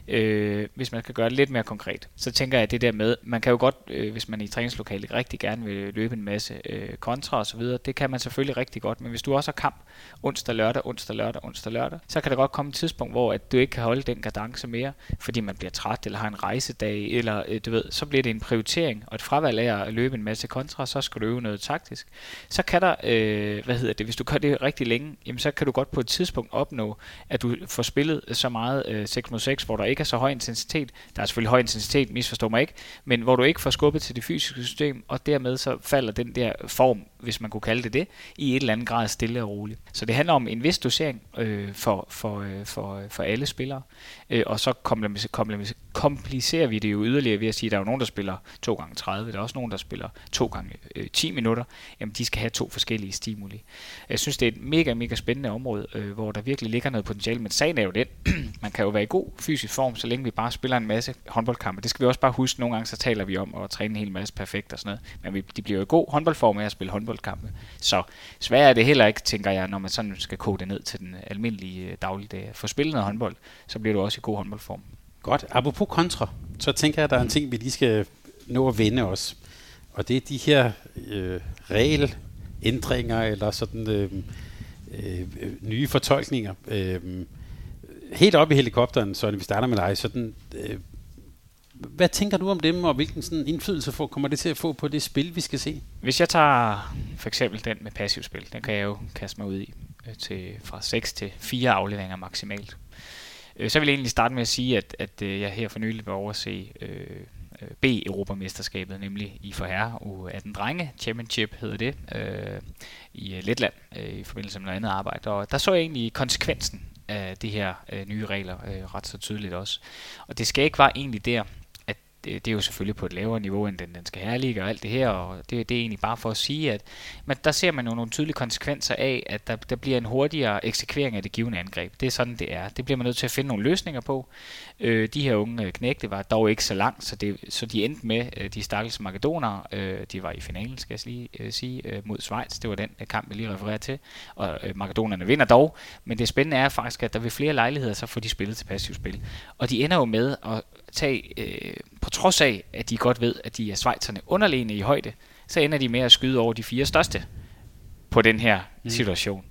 Øh, hvis man skal gøre det lidt mere konkret, så tænker jeg det der med, man kan jo godt, øh, hvis man i træningslokalet rigtig gerne vil løbe en masse øh, kontra og så videre, det kan man selvfølgelig rigtig godt, men hvis du også har kamp onsdag, lørdag, onsdag, lørdag, onsdag, lørdag, så kan der godt komme et tidspunkt, hvor at du ikke kan holde den kadence mere, fordi man bliver træt, eller har en rejsedag, eller øh, du ved, så bliver det en prioritering, og et fravalg af at løbe en masse kontra, så skal du øve noget taktisk. Så kan der, øh, hvad hedder det, hvis du gør det rigtig længe, jamen så kan du godt på et tidspunkt opnå, at du får spillet så meget øh, 6 mod 6, hvor der ikke er så høj intensitet. Der er selvfølgelig høj intensitet, misforstår mig ikke, men hvor du ikke får skubbet til det fysiske system, og dermed så falder den der form, hvis man kunne kalde det det, i et eller andet grad stille og roligt. Så det handler om en vis dosering øh, for, for, øh, for, øh, for alle spillere, øh, og så komplicerer vi det jo yderligere ved at sige, at der er jo nogen, der spiller 2 gange 30 der er også nogen, der spiller 2 gange øh, 10 minutter, jamen de skal have to forskellige stimuli. Jeg synes, det er et mega, mega spændende område, øh, hvor der virkelig ligger noget potentiale, men sagen er jo den, <clears throat> man kan jo være i god fysisk form, så længe vi bare spiller en masse håndboldkampe. Det skal vi også bare huske, nogle gange så taler vi om at træne en hel masse perfekt og sådan noget, men vi, de bliver jo i god håndboldform af at spille håndboldkampe. Så svært er det heller ikke, tænker jeg, når man sådan skal kode det ned til den almindelige øh, dagligdag. For spillet noget håndbold, så bliver du også i god håndboldform.
Godt. Apropos kontra, så tænker jeg, at der er en ting, vi lige skal nå at vende os. Og det er de her øh, regelændringer, eller sådan øh, øh, nye fortolkninger. Øh, helt op i helikopteren, så vi starter med dig. Sådan, øh, hvad tænker du om dem, og hvilken sådan indflydelse får, kommer det til at få på det spil, vi skal se?
Hvis jeg tager for eksempel den med passivspil, den kan jeg jo kaste mig ud i øh, til fra 6 til 4 afleveringer maksimalt. Øh, så vil jeg egentlig starte med at sige, at, at øh, jeg her for nylig var over at se øh, øh, B-Europamesterskabet, nemlig i for herre U18 drenge Championship hedder det, øh, i øh, Letland øh, i forbindelse med noget andet arbejde. Og der så jeg egentlig konsekvensen af de her øh, nye regler øh, ret så tydeligt også. Og det skal ikke være egentlig der, det, det er jo selvfølgelig på et lavere niveau end den, den skal herlige og alt det her, og det, det er egentlig bare for at sige, at men der ser man jo nogle tydelige konsekvenser af, at der, der bliver en hurtigere eksekvering af det givende angreb. Det er sådan, det er. Det bliver man nødt til at finde nogle løsninger på. Øh, de her unge øh, knægte var dog ikke så langt, så, det, så de endte med, øh, de stakkels makedonere, øh, de var i finalen, skal jeg lige øh, sige, øh, mod Schweiz. Det var den øh, kamp, vi lige refererer til, og øh, makedonerne vinder dog, men det spændende er faktisk, at der ved flere lejligheder, så får de spillet til passivt spil. Og de ender jo med at tage, øh, på trods af, at de godt ved, at de er svejterne underlegne i højde, så ender de med at skyde over de fire største på den her mm. situation.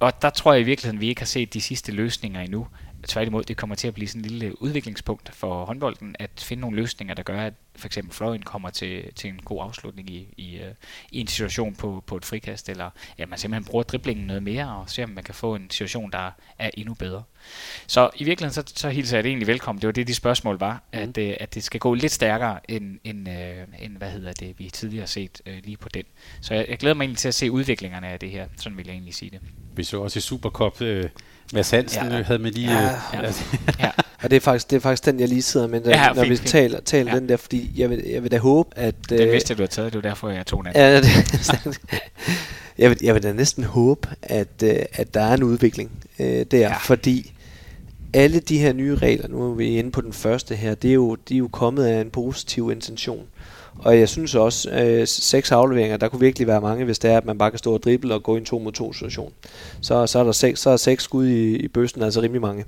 Og der tror jeg i virkeligheden, vi ikke har set de sidste løsninger endnu. Tværtimod, det kommer til at blive sådan en lille udviklingspunkt for håndbolden, at finde nogle løsninger, der gør, at for eksempel fløjen kommer til, til en god afslutning i, i, uh, i en situation på, på et frikast, eller ja, man simpelthen bruger driblingen noget mere, og ser om man kan få en situation, der er endnu bedre. Så i virkeligheden, så, så hilser jeg det egentlig velkommen. Det var det, de spørgsmål var, mm. at, uh, at det skal gå lidt stærkere, end, end, uh, end hvad hedder det, vi tidligere har set lige på den. Så jeg, jeg glæder mig egentlig til at se udviklingerne af det her, sådan vil jeg egentlig sige det.
Vi så også i Supercup, uh, Mads Hansen ja. havde med lige...
Ja, ja. ja. Og det er, faktisk, det er faktisk den, jeg lige sidder med, der, ja, når fint, vi fint. taler, taler ja. den der, fordi jeg vil, jeg vil da håbe, at...
Den øh, vidste du har taget, det var derfor, jeg tog den
Ja, det, <laughs> jeg, vil, jeg vil da næsten håbe, at, øh, at der er en udvikling øh, der, ja. fordi alle de her nye regler, nu er vi inde på den første her, det er jo, de er jo kommet af en positiv intention. Og jeg synes også, øh, seks afleveringer, der kunne virkelig være mange, hvis det er, at man bare kan stå og drible og gå i en to mod to situation. Så, så er der seks, så er seks skud i, i bøsten, altså rimelig mange.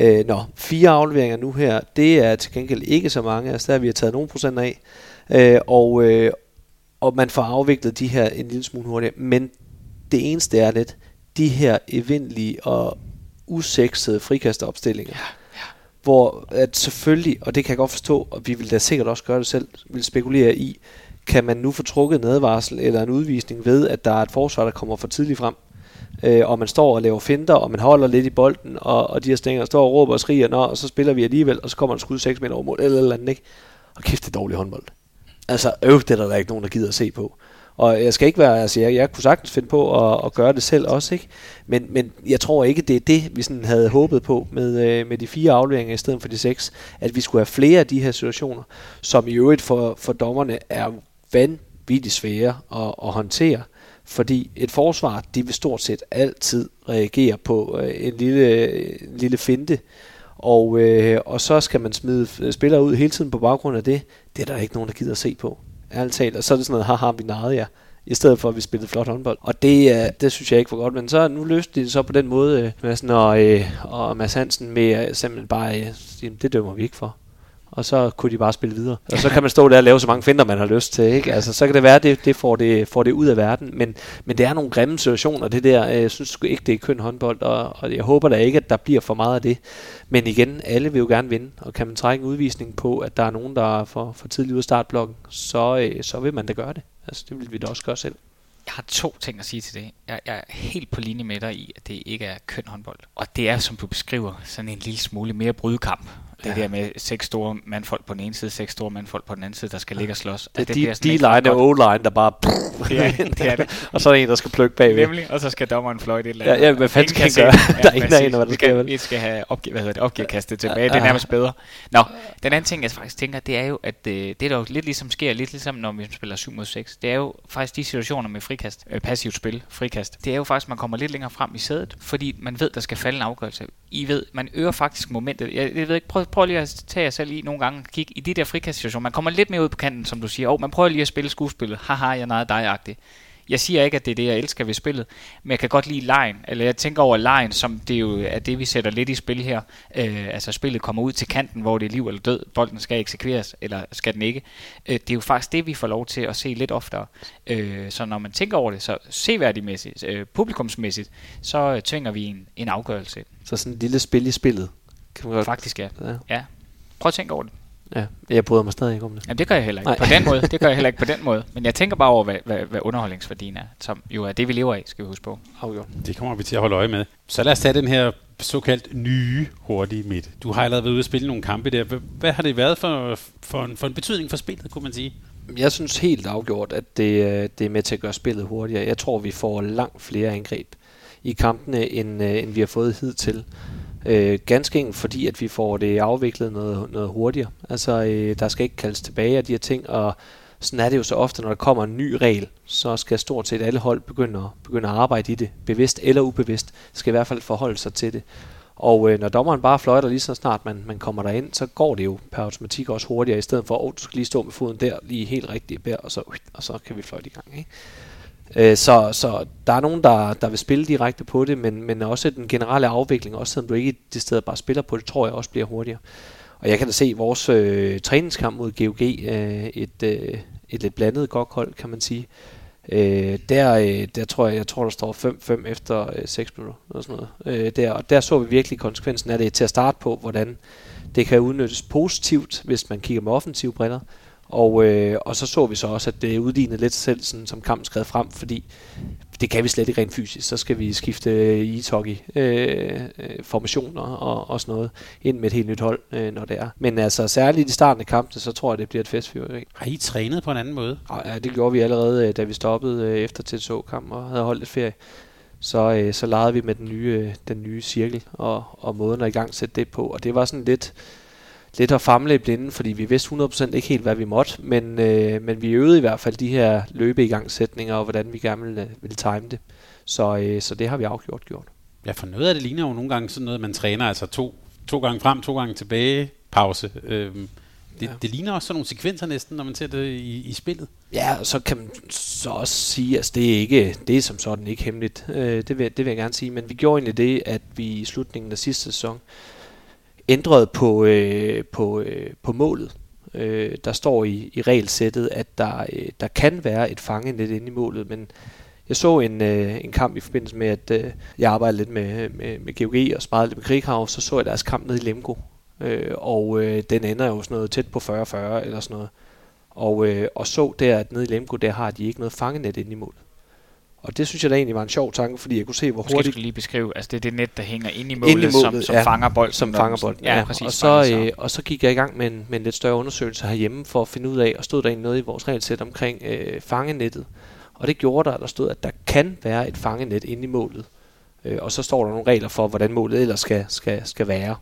Øh, nå, fire afleveringer nu her, det er til gengæld ikke så mange, altså der har vi taget nogle procent af, øh, og, øh, og man får afviklet de her en lille smule hurtigere, men det eneste er lidt, de her evindelige og useksede frikasteopstillinger, ja hvor at selvfølgelig, og det kan jeg godt forstå, og vi vil da sikkert også gøre det selv, vil spekulere i, kan man nu få trukket en advarsel eller en udvisning ved, at der er et forsvar, der kommer for tidligt frem øh, og man står og laver finder, og man holder lidt i bolden, og, og de her stænger står og råber og skriger, Nå, og så spiller vi alligevel, og så kommer en skud 6 meter over mål, eller eller andet, ikke? Og kæft, det er dårlig håndbold. Altså, øv, det er der, der ikke nogen, der gider at se på. Og jeg skal ikke være, altså jeg, jeg kunne sagtens finde på at, at gøre det selv også, ikke? Men, men jeg tror ikke, det er det, vi sådan havde håbet på med, øh, med de fire afleveringer i stedet for de seks, at vi skulle have flere af de her situationer, som i øvrigt for, for dommerne er vanvittigt svære at, at håndtere. Fordi et forsvar, de vil stort set altid reagere på øh, en lille, en lille finte, og, øh, og så skal man smide spillere ud hele tiden på baggrund af det. Det er der ikke nogen, der gider at se på. Ærligt talt. Og så er det sådan noget, haha, vi narrede jer. I stedet for, at vi spillede flot håndbold. Og det, øh, det synes jeg ikke var godt. Men så nu løste de det så på den måde, øh, Madsen og, øh, og Mads Hansen med øh, simpelthen bare, øh, det dømmer vi ikke for og så kunne de bare spille videre. Og så kan man stå der og lave så mange finder, man har lyst til. Ikke? Altså, så kan det være, at det, det, får det får det ud af verden. Men, men det er nogle grimme situationer, det der. Jeg synes ikke, det er køn håndbold, og, og jeg håber da ikke, at der bliver for meget af det. Men igen, alle vil jo gerne vinde, og kan man trække en udvisning på, at der er nogen, der er for, for tidligt ud af startblokken, så, øh, så vil man da gøre det. Altså, det vil vi da også gøre selv.
Jeg har to ting at sige til det. Jeg, jeg er helt på linje med dig i, at det ikke er køn håndbold. Og det er, som du beskriver, sådan en lille smule mere brydekamp. Det ja. der med seks store mandfolk på den ene side, seks store mandfolk på den anden side, der skal ligge og slås.
Det, det, det de line og O-line, der bare... <laughs> Er, det er det. <laughs> og så er der en, der skal plukke bagved.
Nemlig, og så skal dommeren fløjte et eller
andet. Ja, ja hvad fanden skal han gøre? <laughs> der er ingen, der aner, hvad der
skal. Vi skal have opgivet, hvad hedder det, opgivet tilbage. Ja, det er nærmest bedre. Nå, den anden ting, jeg faktisk tænker, det er jo, at øh, det der jo lidt ligesom sker, lidt ligesom når vi spiller 7 mod 6, det er jo faktisk de situationer med frikast, øh, passivt spil, frikast. Det er jo faktisk, man kommer lidt længere frem i sædet, fordi man ved, der skal falde en afgørelse. I ved, man øger faktisk momentet. Jeg, jeg ved ikke, prøv, prøv lige at tage selv i nogle gange kigge i de der frikastsituationer. Man kommer lidt mere ud på kanten, som du siger. Og man prøver lige at spille skuespillet. Haha, jeg er dig-agtigt. Jeg siger ikke, at det er det, jeg elsker ved spillet, men jeg kan godt lide lejen, eller jeg tænker over lejen, som det jo er det, vi sætter lidt i spil her. Øh, altså spillet kommer ud til kanten, hvor det er liv eller død, bolden skal eksekveres, eller skal den ikke. Øh, det er jo faktisk det, vi får lov til at se lidt oftere. Øh, så når man tænker over det, så seværdigmæssigt, øh, publikumsmæssigt, så tvinger vi en, en afgørelse.
Så sådan et lille spil i spillet?
Kan man godt... Faktisk ja. ja. ja. Prøv at tænke over det.
Ja, jeg bryder mig stadig ikke om det.
Jamen det gør jeg heller ikke Nej. på den måde. Det gør jeg heller ikke på <laughs> den måde. Men jeg tænker bare over, hvad, hvad, hvad underholdningsværdien er, som jo er det, vi lever af, skal vi huske på.
Oh, jo. Det kommer vi til at holde øje med. Så lad os tage den her såkaldt nye hurtige midt. Du har allerede været ude at spille nogle kampe der. Hvad har det været for, for, en, for en betydning for spillet, kunne man sige?
Jeg synes helt afgjort, at det, øh, det er med til at gøre spillet hurtigere. Jeg tror, vi får langt flere angreb i kampene, end, øh, end vi har fået hidtil. Øh, ganske enkelt fordi, at vi får det afviklet noget, noget hurtigere. Altså, øh, der skal ikke kaldes tilbage af de her ting, og sådan er det jo så ofte, når der kommer en ny regel, så skal stort set alle hold begynde at, begynde at arbejde i det, bevidst eller ubevidst, skal i hvert fald forholde sig til det. Og øh, når dommeren bare fløjter lige så snart man, man kommer derind, så går det jo per automatik også hurtigere, i stedet for, at oh, du skal lige stå med foden der, lige helt rigtigt bær, og så, og så kan vi fløjte i gang. Ikke? Øh, så, så der er nogen, der, der vil spille direkte på det, men, men også den generelle afvikling, også selvom du ikke det sted bare spiller på det, tror jeg også bliver hurtigere. Og jeg kan da se vores øh, træningskamp mod GOG, øh, et, øh, et lidt blandet godt hold, kan man sige. Øh, der, øh, der tror jeg, jeg tror, der står 5-5 efter øh, 6 minutter. Eller sådan noget. Øh, der, og der så vi virkelig konsekvensen af det til at starte på, hvordan det kan udnyttes positivt, hvis man kigger med offensive briller. Og, øh, og så så vi så også, at det udlignede lidt selv, sådan, som kampen skred frem, fordi det kan vi slet ikke rent fysisk. Så skal vi skifte i hockey øh, formationer og, og sådan noget ind med et helt nyt hold, øh, når det er. Men altså særligt i starten af kampen, så tror jeg, det bliver et festfyrværkeri.
Har I trænet på en anden måde?
Ja, det gjorde vi allerede, øh, da vi stoppede øh, efter til så kamp og havde holdt lidt ferie. Så, øh, så legede vi med den nye, øh, den nye cirkel og, og måden at i gang sætte det på. Og det var sådan lidt lidt at famle i blinden, fordi vi vidste 100% ikke helt, hvad vi måtte, men, øh, men vi øvede i hvert fald de her løbeigangsætninger, og hvordan vi gerne ville, ville time det. Så, øh, så det har vi afgjort gjort.
Ja, for noget af det ligner jo nogle gange sådan noget, man træner, altså to, to gange frem, to gange tilbage, pause. Øhm, det, ja. det ligner også sådan nogle sekvenser næsten, når man ser det i, i spillet.
Ja, og så kan man så også sige, at altså, det er ikke det er som sådan ikke hemmeligt. Øh, det, vil, det vil jeg gerne sige. Men vi gjorde egentlig det, at vi i slutningen af sidste sæson ændret på, øh, på, øh, på målet. Øh, der står i, i regelsættet, at der, øh, der kan være et fangenet inde i målet, men jeg så en, øh, en kamp i forbindelse med, at øh, jeg arbejdede lidt med, med, med GOG og sparede lidt med Krighav, så så jeg deres kamp nede i Lemgo, øh, og øh, den ender jo sådan noget tæt på 40-40 eller sådan noget. Og, øh, og så der, at nede i Lemgo, der har de ikke noget fangenet inde i målet. Og det synes jeg da egentlig var en sjov tanke, fordi jeg kunne se, hvor Måske hurtigt...
Måske lige beskrive, altså det er det net, der hænger ind i målet, ind i målet som, som ja, fanger bolden.
Som fanger bolden, ja. ja. Præcis, og, så, øh, og så gik jeg i gang med en, med en lidt større undersøgelse herhjemme, for at finde ud af, og stod der egentlig noget i vores regelsæt omkring øh, fangenettet. Og det gjorde der, at der stod, at der kan være et fangenet inde i målet. Øh, og så står der nogle regler for, hvordan målet ellers skal, skal, skal være.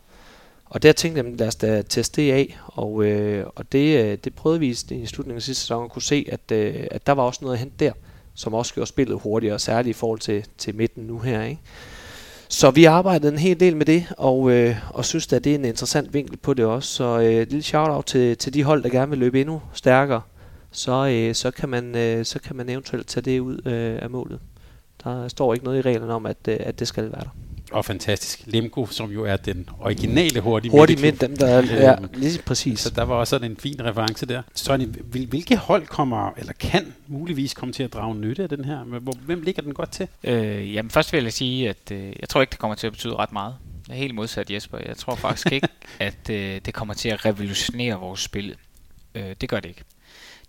Og der tænkte jeg, lad os da teste det af, og, øh, og det, øh, det prøvede vi i slutningen af sidste sæson at kunne se, at, øh, at der var også noget at hente der som også gjorde spillet hurtigere, særligt i forhold til, til midten nu her. Ikke? Så vi arbejdede en hel del med det, og, øh, og synes at det er en interessant vinkel på det også. Så øh, et lille shout-out til, til de hold, der gerne vil løbe endnu stærkere. Så, øh, så, kan, man, øh, så kan man eventuelt tage det ud øh, af målet. Der står ikke noget i reglerne om, at, øh, at det skal være der
og fantastisk. Lemko, som jo er den originale hurtige
Hurtig midt, dem der er, øhm, ja, lige præcis.
Så der var også sådan en fin reference der. Sonny, hvilke hold kommer, eller kan muligvis komme til at drage nytte af den her? Hvem ligger den godt til?
Øh, jamen først vil jeg sige, at øh, jeg tror ikke, det kommer til at betyde ret meget. Jeg er helt modsat Jesper. Jeg tror faktisk ikke, <laughs> at øh, det kommer til at revolutionere vores spil. Øh, det gør det ikke.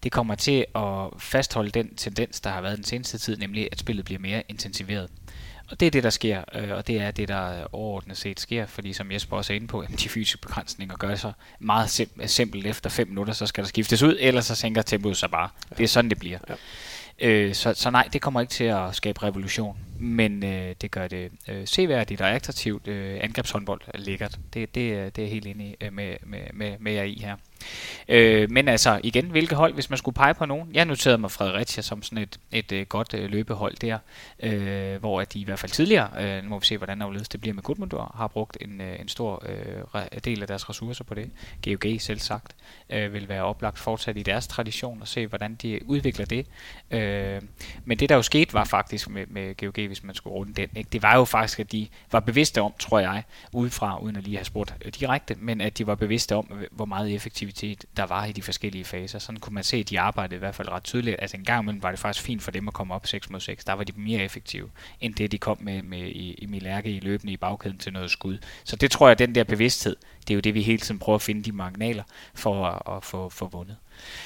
Det kommer til at fastholde den tendens, der har været den seneste tid, nemlig at spillet bliver mere intensiveret. Og det er det, der sker, øh, og det er det, der overordnet set sker, fordi som Jesper også er inde på, at de fysiske begrænsninger gør sig meget sim- simpelt. Efter 5 minutter, så skal der skiftes ud, ellers så sænker tempoet sig bare. Ja. Det er sådan, det bliver. Ja. Øh, så, så nej, det kommer ikke til at skabe revolution, men øh, det gør det øh, seværdigt og attraktivt. Øh, angrebshåndbold er lækkert. Det, det, det er jeg helt enig øh, med, med, med, med jer i her. Øh, men altså igen, hvilke hold, hvis man skulle pege på nogen? Jeg noterede mig Fredericia som sådan et, et, et godt øh, løbehold der, øh, hvor at de i hvert fald tidligere, øh, nu må vi se, hvordan afledes det bliver med Gudmundur, har brugt en, øh, en stor øh, del af deres ressourcer på det. GOG selv sagt øh, vil være oplagt fortsat i deres tradition og se, hvordan de udvikler det. Øh, men det der jo skete var faktisk med, med GOG, hvis man skulle runde den, ikke? det var jo faktisk, at de var bevidste om, tror jeg, udefra, uden at lige have spurgt øh, direkte, men at de var bevidste om, hvor meget effektivitet aktivitet, der var i de forskellige faser. Sådan kunne man se, at de arbejdede i hvert fald ret tydeligt. Altså en gang imellem var det faktisk fint for dem at komme op 6 mod 6. Der var de mere effektive, end det de kom med, med i, i Milærke i løbende i bagkæden til noget skud. Så det tror jeg, den der bevidsthed, det er jo det, vi hele tiden prøver at finde de marginaler for at, at få, få vundet.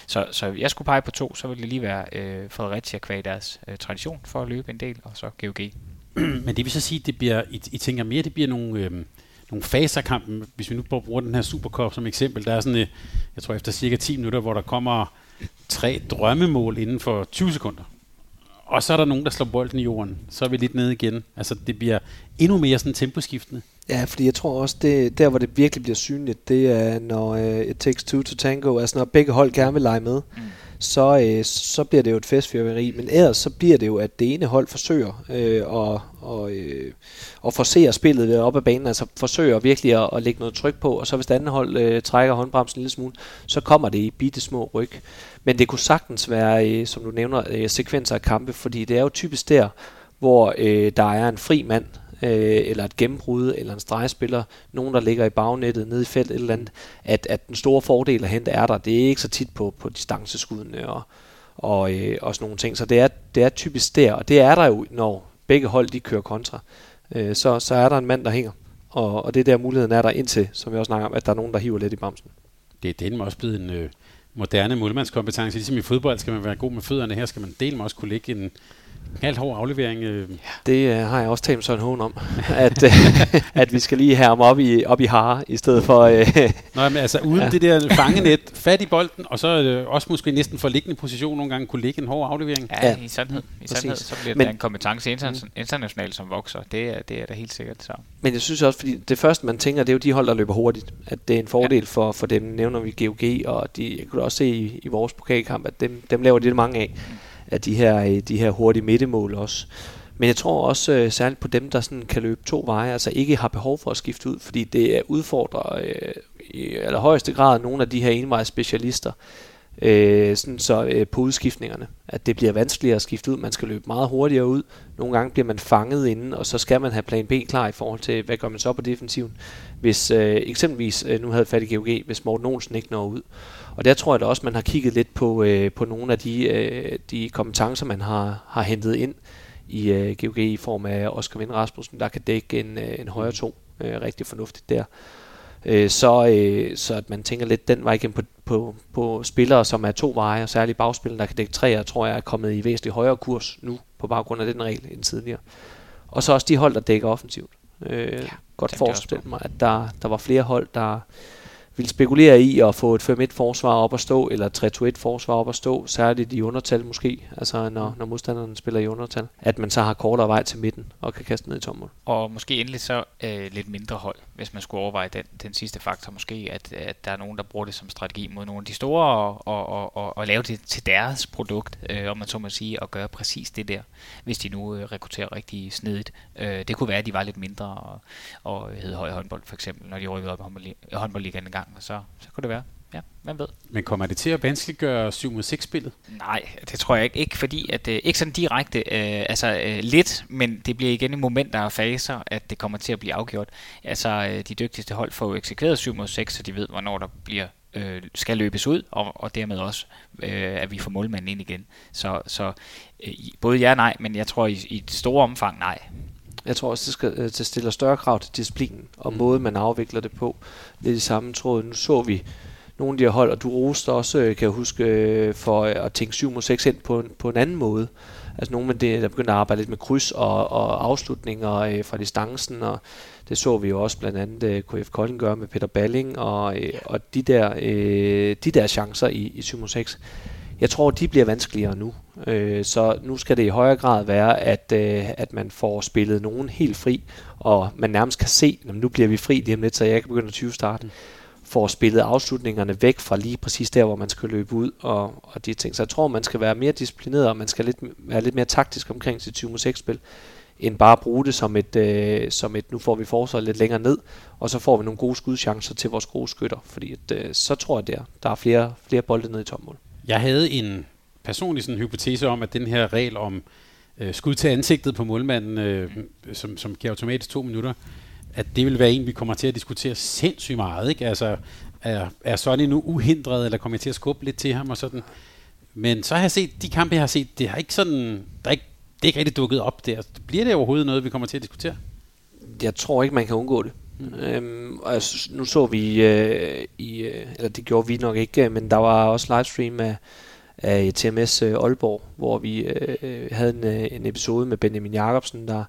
Så, så jeg skulle pege på to, så ville det lige være øh, Fredericia kvæg deres øh, tradition for at løbe en del, og så GOG <clears throat>
Men det vil så sige, det bliver, I, I tænker mere, det bliver nogle, øh, nogle faser kampen. Hvis vi nu bruger den her Supercup som eksempel, der er sådan, øh, jeg tror efter cirka 10 minutter, hvor der kommer tre drømmemål inden for 20 sekunder. Og så er der nogen, der slår bolden i jorden. Så er vi lidt nede igen. Altså, det bliver endnu mere sådan temposkiftende.
Ja, fordi jeg tror også, det der hvor det virkelig bliver synligt, det er når uh, it takes two to tango, altså når begge hold gerne vil lege med. Mm så, øh, så bliver det jo et festfyrværkeri. Men ellers så bliver det jo, at det ene hold forsøger øh, at, og, øh, at forsere spillet op ad banen, altså forsøger virkelig at, at lægge noget tryk på, og så hvis det andet hold øh, trækker håndbremsen en lille smule, så kommer det i bitte små ryg. Men det kunne sagtens være, øh, som du nævner, øh, sekvenser af kampe, fordi det er jo typisk der, hvor øh, der er en fri mand, øh, eller et gennembrud, eller en stregspiller, nogen der ligger i bagnettet, nede i felt, eller andet, at, at den store fordel at hente er der. Det er ikke så tit på, på distanceskuddene og, og, øh, og sådan nogle ting. Så det er, det er typisk der, og det er der jo, når begge hold de kører kontra. Øh, så, så er der en mand, der hænger. Og, og det er der muligheden er der indtil, som vi også snakker om, at der er nogen, der hiver lidt i bamsen.
Det er den også blevet en øh, moderne målmandskompetence. Ligesom i fodbold skal man være god med fødderne. Her skal man dele også kunne lægge en, alt hård aflevering. Øh.
Det uh, har jeg også talt sådan hån om, <laughs> at, uh, <laughs> at vi skal lige have ham op i, op i hare, i stedet for... Uh, <laughs>
Nå, men altså uden ja. det der fangenet, fat i bolden, og så uh, også måske næsten for liggende position nogle gange kunne ligge en hård aflevering.
Ja, ja. i sandhed. I sandhed så bliver men, det en kompetence interna- internationalt, som vokser. Det er, det er da helt sikkert. Så.
Men jeg synes også, fordi det første, man tænker, det er jo de hold, der løber hurtigt. At det er en fordel ja. for, for dem, nævner vi GOG, og de, jeg kunne også se i, i vores pokalkamp, at dem, dem laver de mange af. Mm af de her, øh, de her hurtige midtemål også. Men jeg tror også øh, særligt på dem, der sådan kan løbe to veje, altså ikke har behov for at skifte ud, fordi det udfordrer øh, i allerhøjeste grad nogle af de her envejsspecialister øh, sådan så øh, på udskiftningerne, at det bliver vanskeligere at skifte ud. Man skal løbe meget hurtigere ud. Nogle gange bliver man fanget inden, og så skal man have plan B klar i forhold til, hvad gør man så på defensiven. Hvis øh, eksempelvis, øh, nu havde fat i GOG, hvis Morten Olsen ikke når ud. Og der tror jeg da også, man har kigget lidt på, øh, på nogle af de, øh, de kompetencer, man har, har hentet ind i øh, GOG i form af Oscar Vind Rasmussen, der kan dække en, øh, en højre to øh, rigtig fornuftigt der. Øh, så, øh, så at man tænker lidt den vej igen på, på, på spillere, som er to veje, og særligt bagspillere, der kan dække tre, tror jeg er kommet i væsentligt højere kurs nu, på baggrund af den regel end tidligere. Og så også de hold, der dækker offensivt. Øh, ja, godt forestille mig, at der, der var flere hold, der, vil spekulere i at få et 5-1 forsvar op at stå, eller 3-2-1 forsvar op at stå, særligt i undertal måske, altså når, når modstanderen spiller i undertal, at man så har kortere vej til midten og kan kaste ned i tommål.
Og måske endelig så øh, lidt mindre hold, hvis man skulle overveje den, den sidste faktor, måske at, at der er nogen, der bruger det som strategi mod nogle af de store, og, og, og, og, og lave det til deres produkt, øh, om man så må sige, og gøre præcis det der, hvis de nu øh, rekrutterer rigtig snedigt. Øh, det kunne være, at de var lidt mindre og, og hed høj håndbold for eksempel, når de rykkede op i håndboldligaen en gang så, så kunne det være. Ja, hvem ved.
Men kommer det til at vanskeliggøre 7 mod 6 spillet?
Nej, det tror jeg ikke. Ikke fordi, at øh, ikke sådan direkte, øh, altså øh, lidt, men det bliver igen i momenter og faser, at det kommer til at blive afgjort. Altså, øh, de dygtigste hold får jo eksekveret 7 mod 6, så de ved, hvornår der bliver øh, skal løbes ud, og, og dermed også, øh, at vi får målmanden ind igen. Så, så øh, både ja og nej, men jeg tror i, i et store omfang nej.
Jeg tror også, det, skal, øh, det stiller større krav til disciplinen og mm. måden, man afvikler det på. Lidt i samme tråd. Nu så vi nogle af de her hold, og du roste også, øh, kan jeg huske, øh, for at tænke 7 mod 6 ind på en, på en anden måde. Altså nogle af det, der begyndte at arbejde lidt med kryds og, og afslutninger øh, fra distancen, og det så vi jo også blandt andet øh, KF Kolding gøre med Peter Balling, og, øh, og de, der, øh, de der chancer i, i 7 mod 6 jeg tror, de bliver vanskeligere nu. Øh, så nu skal det i højere grad være, at, øh, at man får spillet nogen helt fri, og man nærmest kan se, at nu bliver vi fri lige om lidt, så jeg kan begynde at 20 starten får spillet afslutningerne væk fra lige præcis der, hvor man skal løbe ud og, og de ting. Så jeg tror, man skal være mere disciplineret, og man skal lidt, være lidt mere taktisk omkring sit 20 spil end bare bruge det som et, øh, som et nu får vi forsvaret lidt længere ned, og så får vi nogle gode skudchancer til vores gode skytter, fordi at, øh, så tror jeg, der, der er flere, flere bolde ned i tommål.
Jeg havde en personlig sådan hypotese om, at den her regel om øh, skud til ansigtet på målmanden, øh, som, som giver automatisk to minutter, at det vil være en, vi kommer til at diskutere sindssygt meget. Ikke? Altså, er, er Sonny nu uhindret, eller kommer jeg til at skubbe lidt til ham og sådan? Men så har jeg set, de kampe, jeg har set, det har ikke sådan, der er ikke, det er ikke rigtig dukket op der. Bliver det overhovedet noget, vi kommer til at diskutere?
Jeg tror ikke, man kan undgå det. Mm. Øhm, og nu så vi øh, i, øh, eller det gjorde vi nok ikke, øh, men der var også livestream af, af TMS øh, Aalborg, hvor vi øh, øh, havde en, øh, en episode med Benjamin Jacobsen, der,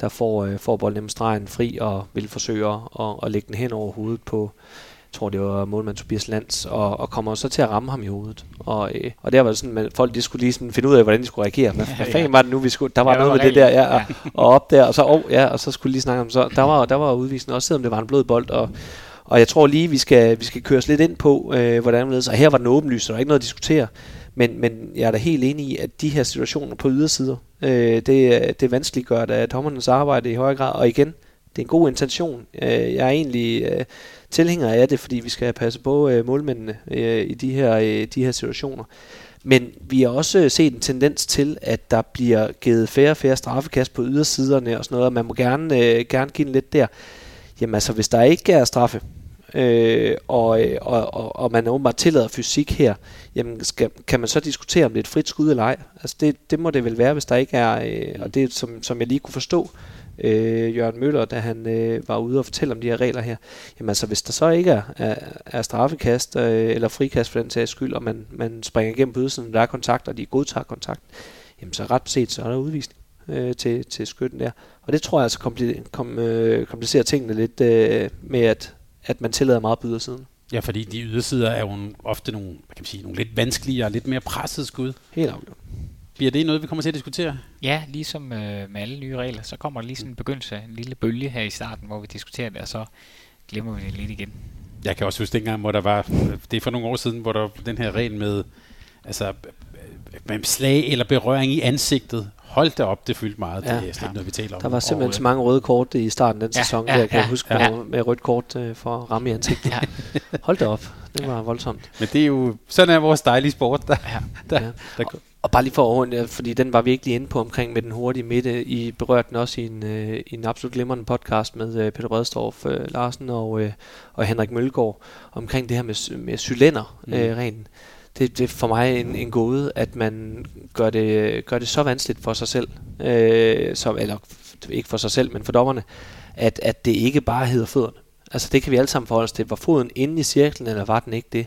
der får, øh, får bolden stregen fri og vil forsøge at, at, at lægge den hen over hovedet på, tror det var målmand Tobias Lands, og, og kommer så til at ramme ham i hovedet. Og, øh, og der var det sådan, at folk de skulle lige sådan finde ud af, hvordan de skulle reagere. Hvad, hvad fanden var det nu, vi skulle? Der var ja, noget med det der, ja, og, og op der, og så, oh, ja, og så skulle lige snakke om så. Der var, der var udvisning, også selvom det var en blød bold, og, og jeg tror lige, vi skal, vi skal køres lidt ind på, øh, hvordan det er. Og her var den åbenlyst, så der er ikke noget at diskutere. Men, men jeg er da helt enig i, at de her situationer på ydersider, øh, det, det vanskeliggør da dommernes arbejde i højere grad. Og igen, det er en god intention. Øh, jeg er egentlig øh, tilhænger af det, fordi vi skal passe på øh, målmændene øh, i de her, øh, de her situationer. Men vi har også øh, set en tendens til, at der bliver givet færre og færre straffekast på ydersiderne og sådan noget, og man må gerne, øh, gerne give den lidt der. Jamen altså, hvis der ikke er straffe, øh, og, øh, og, og, og man åbenbart tillader fysik her, jamen skal, kan man så diskutere, om det er et frit skud eller ej? Altså det, det må det vel være, hvis der ikke er, øh, og det som, som jeg lige kunne forstå, øh, Jørgen Møller, da han øh, var ude og fortælle om de her regler her. Jamen altså, hvis der så ikke er, er, er straffekast øh, eller frikast for den sags skyld, og man, man springer igennem på ydersiden, der er kontakt, og de godtager kontakt, jamen så ret set, så er der udvisning øh, til, til skytten der. Og det tror jeg altså kompli- kom, øh, komplicerer tingene lidt øh, med, at, at man tillader meget på ydersiden.
Ja, fordi de ydersider er jo ofte nogle, hvad kan man sige, nogle lidt vanskeligere og lidt mere presset skud.
Helt afgjort.
Bliver det noget, vi kommer til at diskutere?
Ja, ligesom øh, med alle nye regler, så kommer der lige sådan en begyndelse, en lille bølge her i starten, hvor vi diskuterer det, og så glemmer vi det lidt igen.
Jeg kan også huske dengang, hvor der var, det er for nogle år siden, hvor der var den her regel med, altså, med slag eller berøring i ansigtet. Hold da op, det fyldte meget. Ja. Det er slet ikke noget, vi taler om.
Der var simpelthen så mange røde kort i starten af den ja, sæson, ja, der kan ja, jeg huske, ja. med, med rødt kort øh, for at ramme i ansigtet. Ja. Hold da op, det var voldsomt.
Men det er jo, sådan er vores dejlige sport. Der, ja. der,
ja. der, der, og bare lige for over, fordi den var vi ikke lige inde på omkring med den hurtige midte. I berørte den også i en, øh, i en absolut glimrende podcast med øh, Peter Bredstorff øh, Larsen og, øh, og Henrik Mølgaard omkring det her med, med cylinder mm. øh, rent. Det, det er for mig en, en gåde, at man gør det, gør det så vanskeligt for sig selv, øh, så, eller ikke for sig selv, men for dommerne, at, at det ikke bare hedder fødderne. Altså det kan vi alle sammen forholde os til. Var foden inde i cirklen, eller var den ikke det?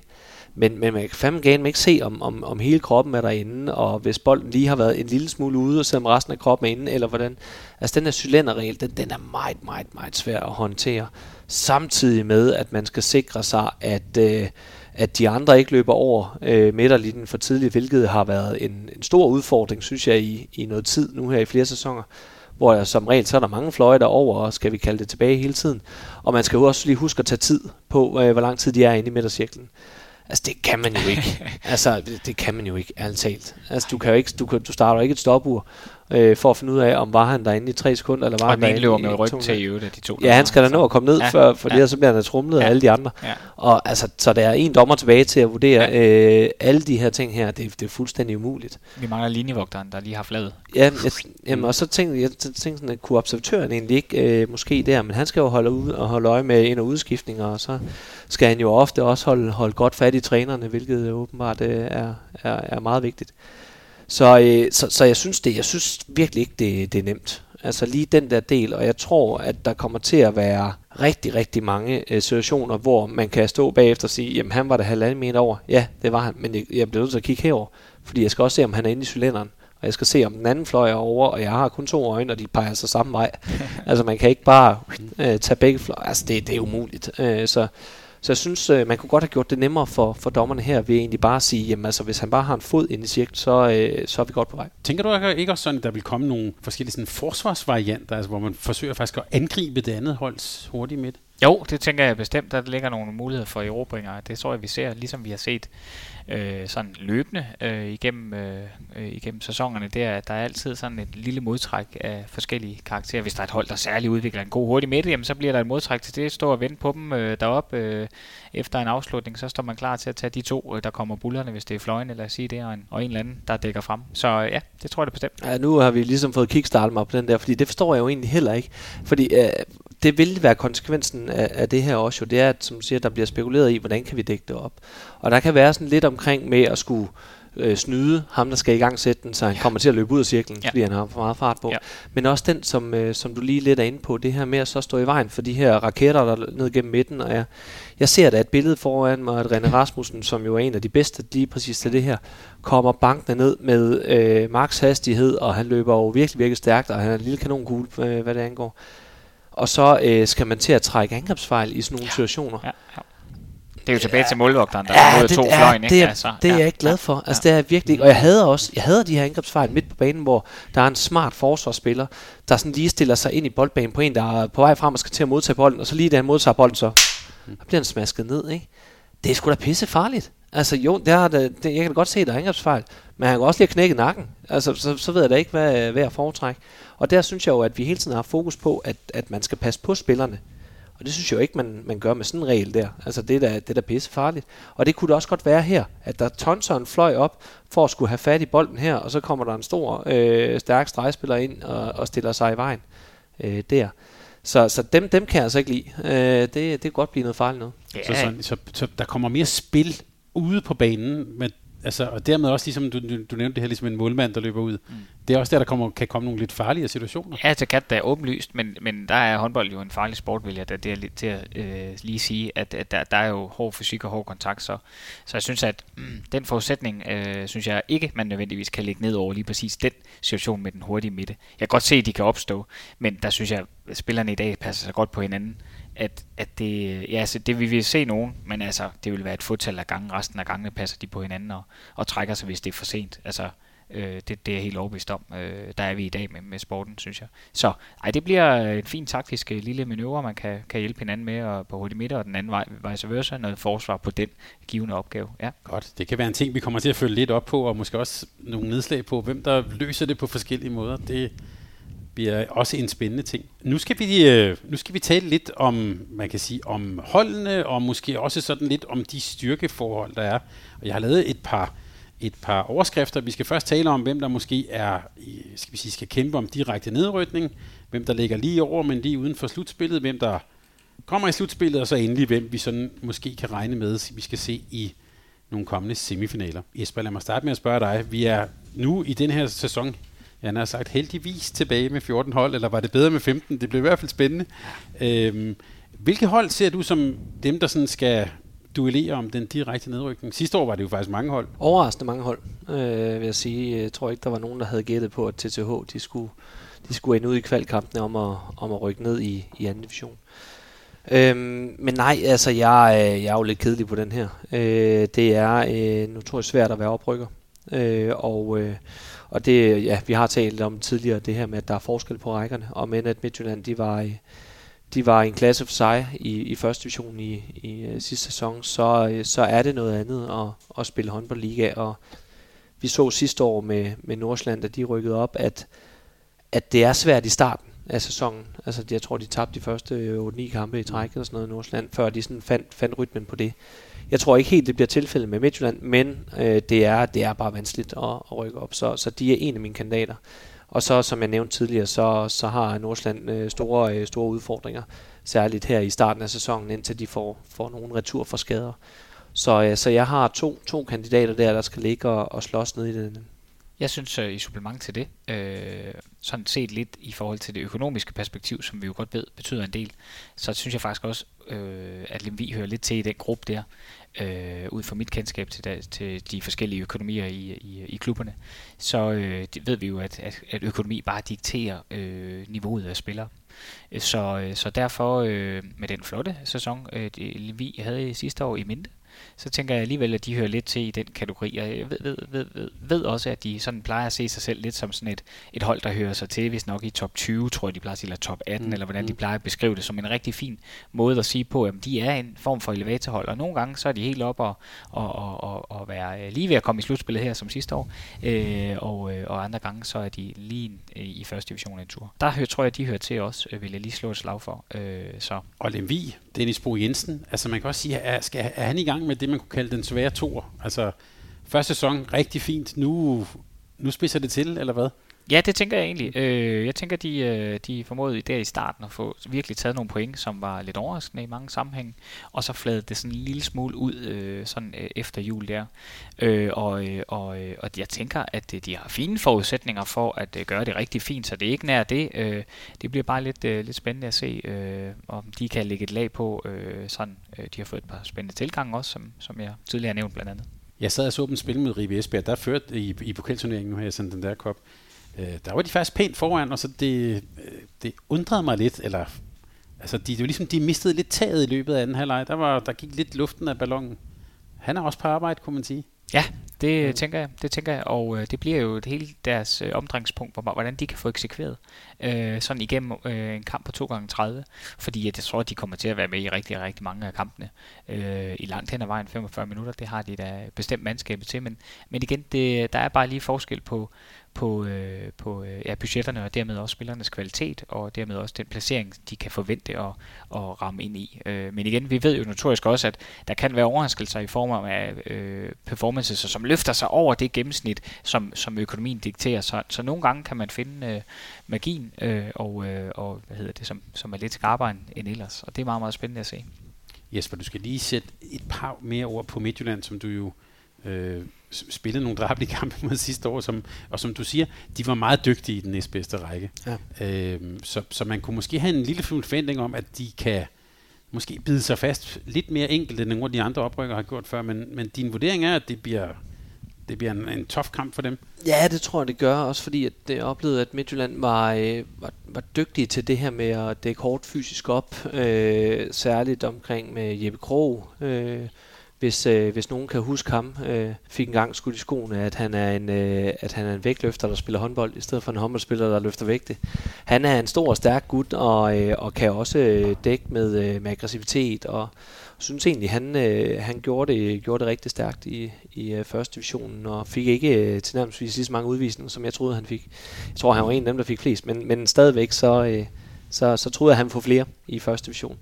Men, men man kan fandme gerne ikke se, om, om, om hele kroppen er derinde, og hvis bolden lige har været en lille smule ude, og selvom resten af kroppen er inde, eller hvordan. Altså den her cylinderregel, den, den er meget, meget, meget svær at håndtere. Samtidig med, at man skal sikre sig, at, øh, at de andre ikke løber over øh, midterlinjen for tidligt, hvilket har været en, en stor udfordring, synes jeg, i, i noget tid nu her i flere sæsoner hvor der som regel så er der mange fløje over, og skal vi kalde det tilbage hele tiden. Og man skal jo også lige huske at tage tid på, øh, hvor lang tid de er inde i midtercirklen. Altså, det kan man jo ikke. <laughs> altså, det, det kan man jo ikke, ærligt talt. Altså, du, kan jo ikke, du, kan, du starter jo ikke et stopur, øh, for at finde ud af, om var han derinde i tre sekunder, eller var og han derinde
løber med ryg til i øvrigt de to.
Ja, han skal da nå at komme ned, ja, før, for ja. så bliver han trumlet ja. af alle de andre. Ja. Og altså, så der er en dommer tilbage til at vurdere ja. øh, alle de her ting her. Det, det er fuldstændig umuligt.
Vi mangler linjevogteren, der lige har fladet.
Ja, jeg, jamen, og så tænkte jeg, tænkte sådan, at kunne observatøren egentlig ikke øh, måske der, men han skal jo holde, ud, og holde øje med ind- og udskiftninger, og så skal han jo ofte også holde, holde godt fat i trænerne, hvilket åbenbart øh, er, er, er meget vigtigt. Så, øh, så, så jeg synes det, jeg synes virkelig ikke, det, det er nemt. Altså lige den der del, og jeg tror, at der kommer til at være rigtig, rigtig mange øh, situationer, hvor man kan stå bagefter og sige, jamen han var der halvanden meter over. Ja, det var han, men jeg, jeg bliver nødt til at kigge herover, fordi jeg skal også se, om han er inde i cylinderen. Og jeg skal se, om den anden fløj er over, og jeg har kun to øjne, og de peger sig samme vej. <laughs> altså man kan ikke bare øh, tage begge fløje. Altså det, det er umuligt. Øh, så så jeg synes, øh, man kunne godt have gjort det nemmere for, for dommerne her, ved egentlig bare at sige, jamen altså, hvis han bare har en fod ind i cirklen, så, øh, så er vi godt på vej.
Tænker du ikke også sådan, at der vil komme nogle forskellige sådan, forsvarsvarianter, altså, hvor man forsøger faktisk at angribe det andet holds hurtigt midt?
Jo, det tænker jeg bestemt, at der ligger nogle muligheder for erobringer. Det tror jeg, vi ser, ligesom vi har set øh, sådan løbende øh, igennem, øh, øh igennem sæsonerne, det er, at der er altid sådan et lille modtræk af forskellige karakterer. Hvis der er et hold, der særligt udvikler en god hurtig midte, jamen, så bliver der et modtræk til det. Stå og vente på dem øh, deroppe øh, efter en afslutning, så står man klar til at tage de to, øh, der kommer bullerne, hvis det er fløjen, eller sige det, og en, og en eller anden, der dækker frem. Så ja, det tror jeg det bestemt.
Ja, nu har vi ligesom fået kickstartet mig på den der, fordi det forstår jeg jo egentlig heller ikke. Fordi øh, det vil være konsekvensen af, af det her også jo, det er, at som du siger, der bliver spekuleret i, hvordan kan vi dække det op. Og der kan være sådan lidt omkring med at skulle øh, snyde ham, der skal i gang sætte den, så han ja. kommer til at løbe ud af cirklen, ja. fordi han har for meget fart på. Ja. Men også den, som, øh, som du lige lidt er inde på, det her med at så stå i vejen for de her raketter, der er ned gennem midten. Og jeg, jeg ser da et billede foran mig, at René Rasmussen, som jo er en af de bedste lige præcis til det her, kommer bankende ned med øh, max hastighed, og han løber jo virkelig, virkelig stærkt, og han er en lille kanonkugle, øh, hvad det angår. Og så øh, skal man til at trække angrebsfejl i sådan nogle ja. situationer. Ja, ja.
Det er jo tilbage ja, til målvogteren, der ja, det, to ja, fløjen,
ikke? Det er, altså, det er ja, jeg ikke glad for. Altså, ja. det er virkelig ikke. Og jeg havde også, jeg havde de her angrebsfejl midt på banen, hvor der er en smart forsvarsspiller, der sådan lige stiller sig ind i boldbanen på en, der er på vej frem og skal til at modtage bolden, og så lige da han modtager bolden, så, så bliver han smasket ned, ikke? Det er sgu da pisse farligt. Altså jo, det er, det, det, jeg kan da godt se, at der er angrebsfejl, men han kan også lige knække nakken. Altså, så, så ved jeg da ikke, hvad, hvad jeg foretrækker. Og der synes jeg jo, at vi hele tiden har fokus på, at, at man skal passe på spillerne. Og det synes jeg jo ikke, man, man gør med sådan en regel der. Altså det er da, det er da pisse farligt. Og det kunne det også godt være her, at der tonser en fløj op for at skulle have fat i bolden her, og så kommer der en stor, øh, stærk stregspiller ind og, og stiller sig i vejen øh, der. Så, så dem, dem kan jeg altså ikke lide. Øh, det, det kan godt blive noget farligt noget.
Ja. Så, så, så, så der kommer mere spil ude på banen, men altså, og dermed også, ligesom du, du, du nævnte det her, ligesom en målmand, der løber ud. Mm. Det er også der, der kommer, kan komme nogle lidt farlige situationer.
Ja, det kan er åbenlyst, men, men der er håndbold jo en farlig sport, vil jeg da, det er lidt til at øh, lige sige, at, at der, der er jo hård fysik og hård kontakt, så, så jeg synes, at mm, den forudsætning, øh, synes jeg ikke, man nødvendigvis kan lægge ned over lige præcis den situation med den hurtige midte. Jeg kan godt se, at de kan opstå, men der synes jeg, at spillerne i dag passer sig godt på hinanden at, at det, ja, altså det vi vil se nogen, men altså, det vil være et fåtal af gange. Resten af gangene passer de på hinanden og, og trækker sig, hvis det er for sent. Altså, øh, det, det er jeg helt overbevist om. Øh, der er vi i dag med, med sporten, synes jeg. Så ej, det bliver en fin taktisk øh, lille manøvre, man kan, kan hjælpe hinanden med og på hurtigt midter, og den anden vej, vice versa, noget forsvar på den givende opgave. Ja.
Godt, det kan være en ting, vi kommer til at følge lidt op på, og måske også nogle nedslag på, hvem der løser det på forskellige måder. Det, bliver også en spændende ting. Nu skal vi, øh, nu skal vi tale lidt om, man kan sige, om holdene, og måske også sådan lidt om de styrkeforhold, der er. Og jeg har lavet et par, et par overskrifter. Vi skal først tale om, hvem der måske er, skal vi sige, skal kæmpe om direkte nedrykning, hvem der ligger lige over, men lige uden for slutspillet, hvem der kommer i slutspillet, og så endelig, hvem vi sådan måske kan regne med, vi skal se i nogle kommende semifinaler. Jesper, lad mig starte med at spørge dig. Vi er nu i den her sæson jeg har sagt heldigvis tilbage med 14 hold, eller var det bedre med 15? Det blev i hvert fald spændende. Øhm, hvilke hold ser du som dem, der sådan skal duellere om den direkte nedrykning? Sidste år var det jo faktisk mange hold.
Overraskende mange hold, øh, vil jeg sige. Jeg tror ikke, der var nogen, der havde gættet på, at TTH de skulle, de skulle ende ud i kvalkampene om at, om at rykke ned i, i anden division. Øhm, men nej, altså jeg, øh, jeg er jo lidt kedelig på den her. Øh, det er øh, notorisk svært at være oprykker. Øh, og øh, og det, ja, vi har talt om tidligere det her med, at der er forskel på rækkerne, og men at Midtjylland, de var, de var en klasse for sig i, i første division i, i øh, sidste sæson, så, øh, så er det noget andet at, at spille håndboldliga, og vi så sidste år med, med Nordsjælland, da de rykkede op, at, at det er svært i starten af sæsonen. Altså, jeg tror, de tabte de første øh, 8-9 kampe i træk eller sådan noget i Nordsjælland, før de sådan fandt, fandt rytmen på det. Jeg tror ikke helt, det bliver tilfældet med Midtjylland, men øh, det, er, det er bare vanskeligt at, at rykke op, så, så de er en af mine kandidater. Og så, som jeg nævnte tidligere, så, så har Nordsjælland øh, store, øh, store udfordringer, særligt her i starten af sæsonen, indtil de får, får nogle retur for skader. Så, øh, så jeg har to, to kandidater der, der skal ligge og, og slås ned i den.
Jeg synes øh, i supplement til det, øh, sådan set lidt i forhold til det økonomiske perspektiv, som vi jo godt ved betyder en del, så synes jeg faktisk også, øh, at Lemvi hører lidt til i den gruppe der øh, ud fra mit kendskab til, der, til de forskellige økonomier i, i, i klubberne, så øh, det ved vi jo, at, at, at økonomi bare dikterer øh, niveauet af spillere. Så, øh, så derfor øh, med den flotte sæson, øh, Lemvi havde sidste år i Minde, så tænker jeg alligevel, at de hører lidt til i den kategori. Og jeg ved, ved, ved, ved, ved også, at de sådan plejer at se sig selv lidt som sådan et, et hold, der hører sig til, hvis nok i top 20, tror jeg, de plejer at sige, eller top 18, mm. eller hvordan de mm. plejer at beskrive det, som en rigtig fin måde at sige på, at de er en form for elevatorhold, og nogle gange så er de helt op og, og, og, og, og være øh, lige ved at komme i slutspillet her som sidste år, øh, og, øh, og andre gange så er de lige øh, i første division en tur. Der hører, tror jeg, de hører til også, vil jeg lige slå et slag for. Øh, så.
Og Lemvi, Dennis Bo Jensen, altså man kan også sige, er, skal, er han i gang med det, man kunne kalde den svære tor. Altså, første sæson rigtig fint. Nu, nu spidser det til, eller hvad?
Ja, det tænker jeg egentlig. Øh, jeg tænker, de, øh, de formåede der i starten at få virkelig taget nogle point, som var lidt overraskende i mange sammenhænge, og så fladede det sådan en lille smule ud øh, sådan øh, efter jul der. Øh, og, øh, og, øh, og jeg tænker, at øh, de har fine forudsætninger for at øh, gøre det rigtig fint, så det er ikke nær det. Øh, det bliver bare lidt, øh, lidt spændende at se, øh, om de kan lægge et lag på. Øh, sådan. Øh, de har fået et par spændende tilgange også, som, som jeg tidligere har nævnt blandt andet.
Jeg sad og så dem spille med Ribe Esbjerg, der førte i, i pokalturneringen, nu har jeg sendt den der kop. Øh, der var de faktisk pænt foran, og så det, øh, det undrede mig lidt, eller altså de, det var ligesom, de mistede lidt taget i løbet af anden halvleg. Der, var, der gik lidt luften af ballonen. Han er også på arbejde, kunne man sige.
Ja, det ja. tænker jeg, det tænker jeg, og øh, det bliver jo et hele deres øh, omdrejningspunkt, hvor, hvordan de kan få eksekveret øh, sådan igennem øh, en kamp på 2 gange 30 fordi jeg tror, at de kommer til at være med i rigtig, rigtig mange af kampene øh, i langt hen ad vejen, 45 minutter, det har de da bestemt mandskabet til, men, men igen, det, der er bare lige forskel på, på, øh, på øh, ja, budgetterne og dermed også spillernes kvalitet og dermed også den placering, de kan forvente at, at ramme ind i. Øh, men igen, vi ved jo notorisk også, at der kan være overraskelser i form af øh, performances, som løfter sig over det gennemsnit, som, som økonomien dikterer. Så, så nogle gange kan man finde øh, magien øh, og, øh, og hvad hedder det, som, som er lidt skarpere end, end ellers. Og det er meget, meget spændende at se.
Jesper, du skal lige sætte et par mere ord på Midtjylland, som du jo øh, spillede nogle drabelige <laughs> kampe mod sidste år, som, og som du siger, de var meget dygtige i den næstbedste række. Ja. Øh, så, så man kunne måske have en lille forventning om, at de kan måske bide sig fast lidt mere enkelt, end nogle af de andre oprykker har gjort før, men, men din vurdering er, at det bliver, det bliver en, en tof kamp for dem?
Ja, det tror jeg, det gør, også fordi at det oplevede, at Midtjylland var, øh, var, var dygtige til det her med at dække hårdt fysisk op, øh, særligt omkring med Jeppe Krog, øh, hvis, øh, hvis nogen kan huske ham, øh, fik engang skudt i skoene, at han, er en, øh, at han er en vægtløfter, der spiller håndbold, i stedet for en håndboldspiller, der løfter vægte. Han er en stor og stærk gut, og, øh, og kan også øh, dække med, øh, med aggressivitet, og synes egentlig, han, øh, han gjorde, det, gjorde det rigtig stærkt i, i øh, første divisionen, og fik ikke øh, tilnærmelsesvis lige så mange udvisninger, som jeg troede, han fik. Jeg tror, han var en af dem, der fik flest, men, men stadigvæk så, øh, så, så troede jeg, han ville få flere i første division.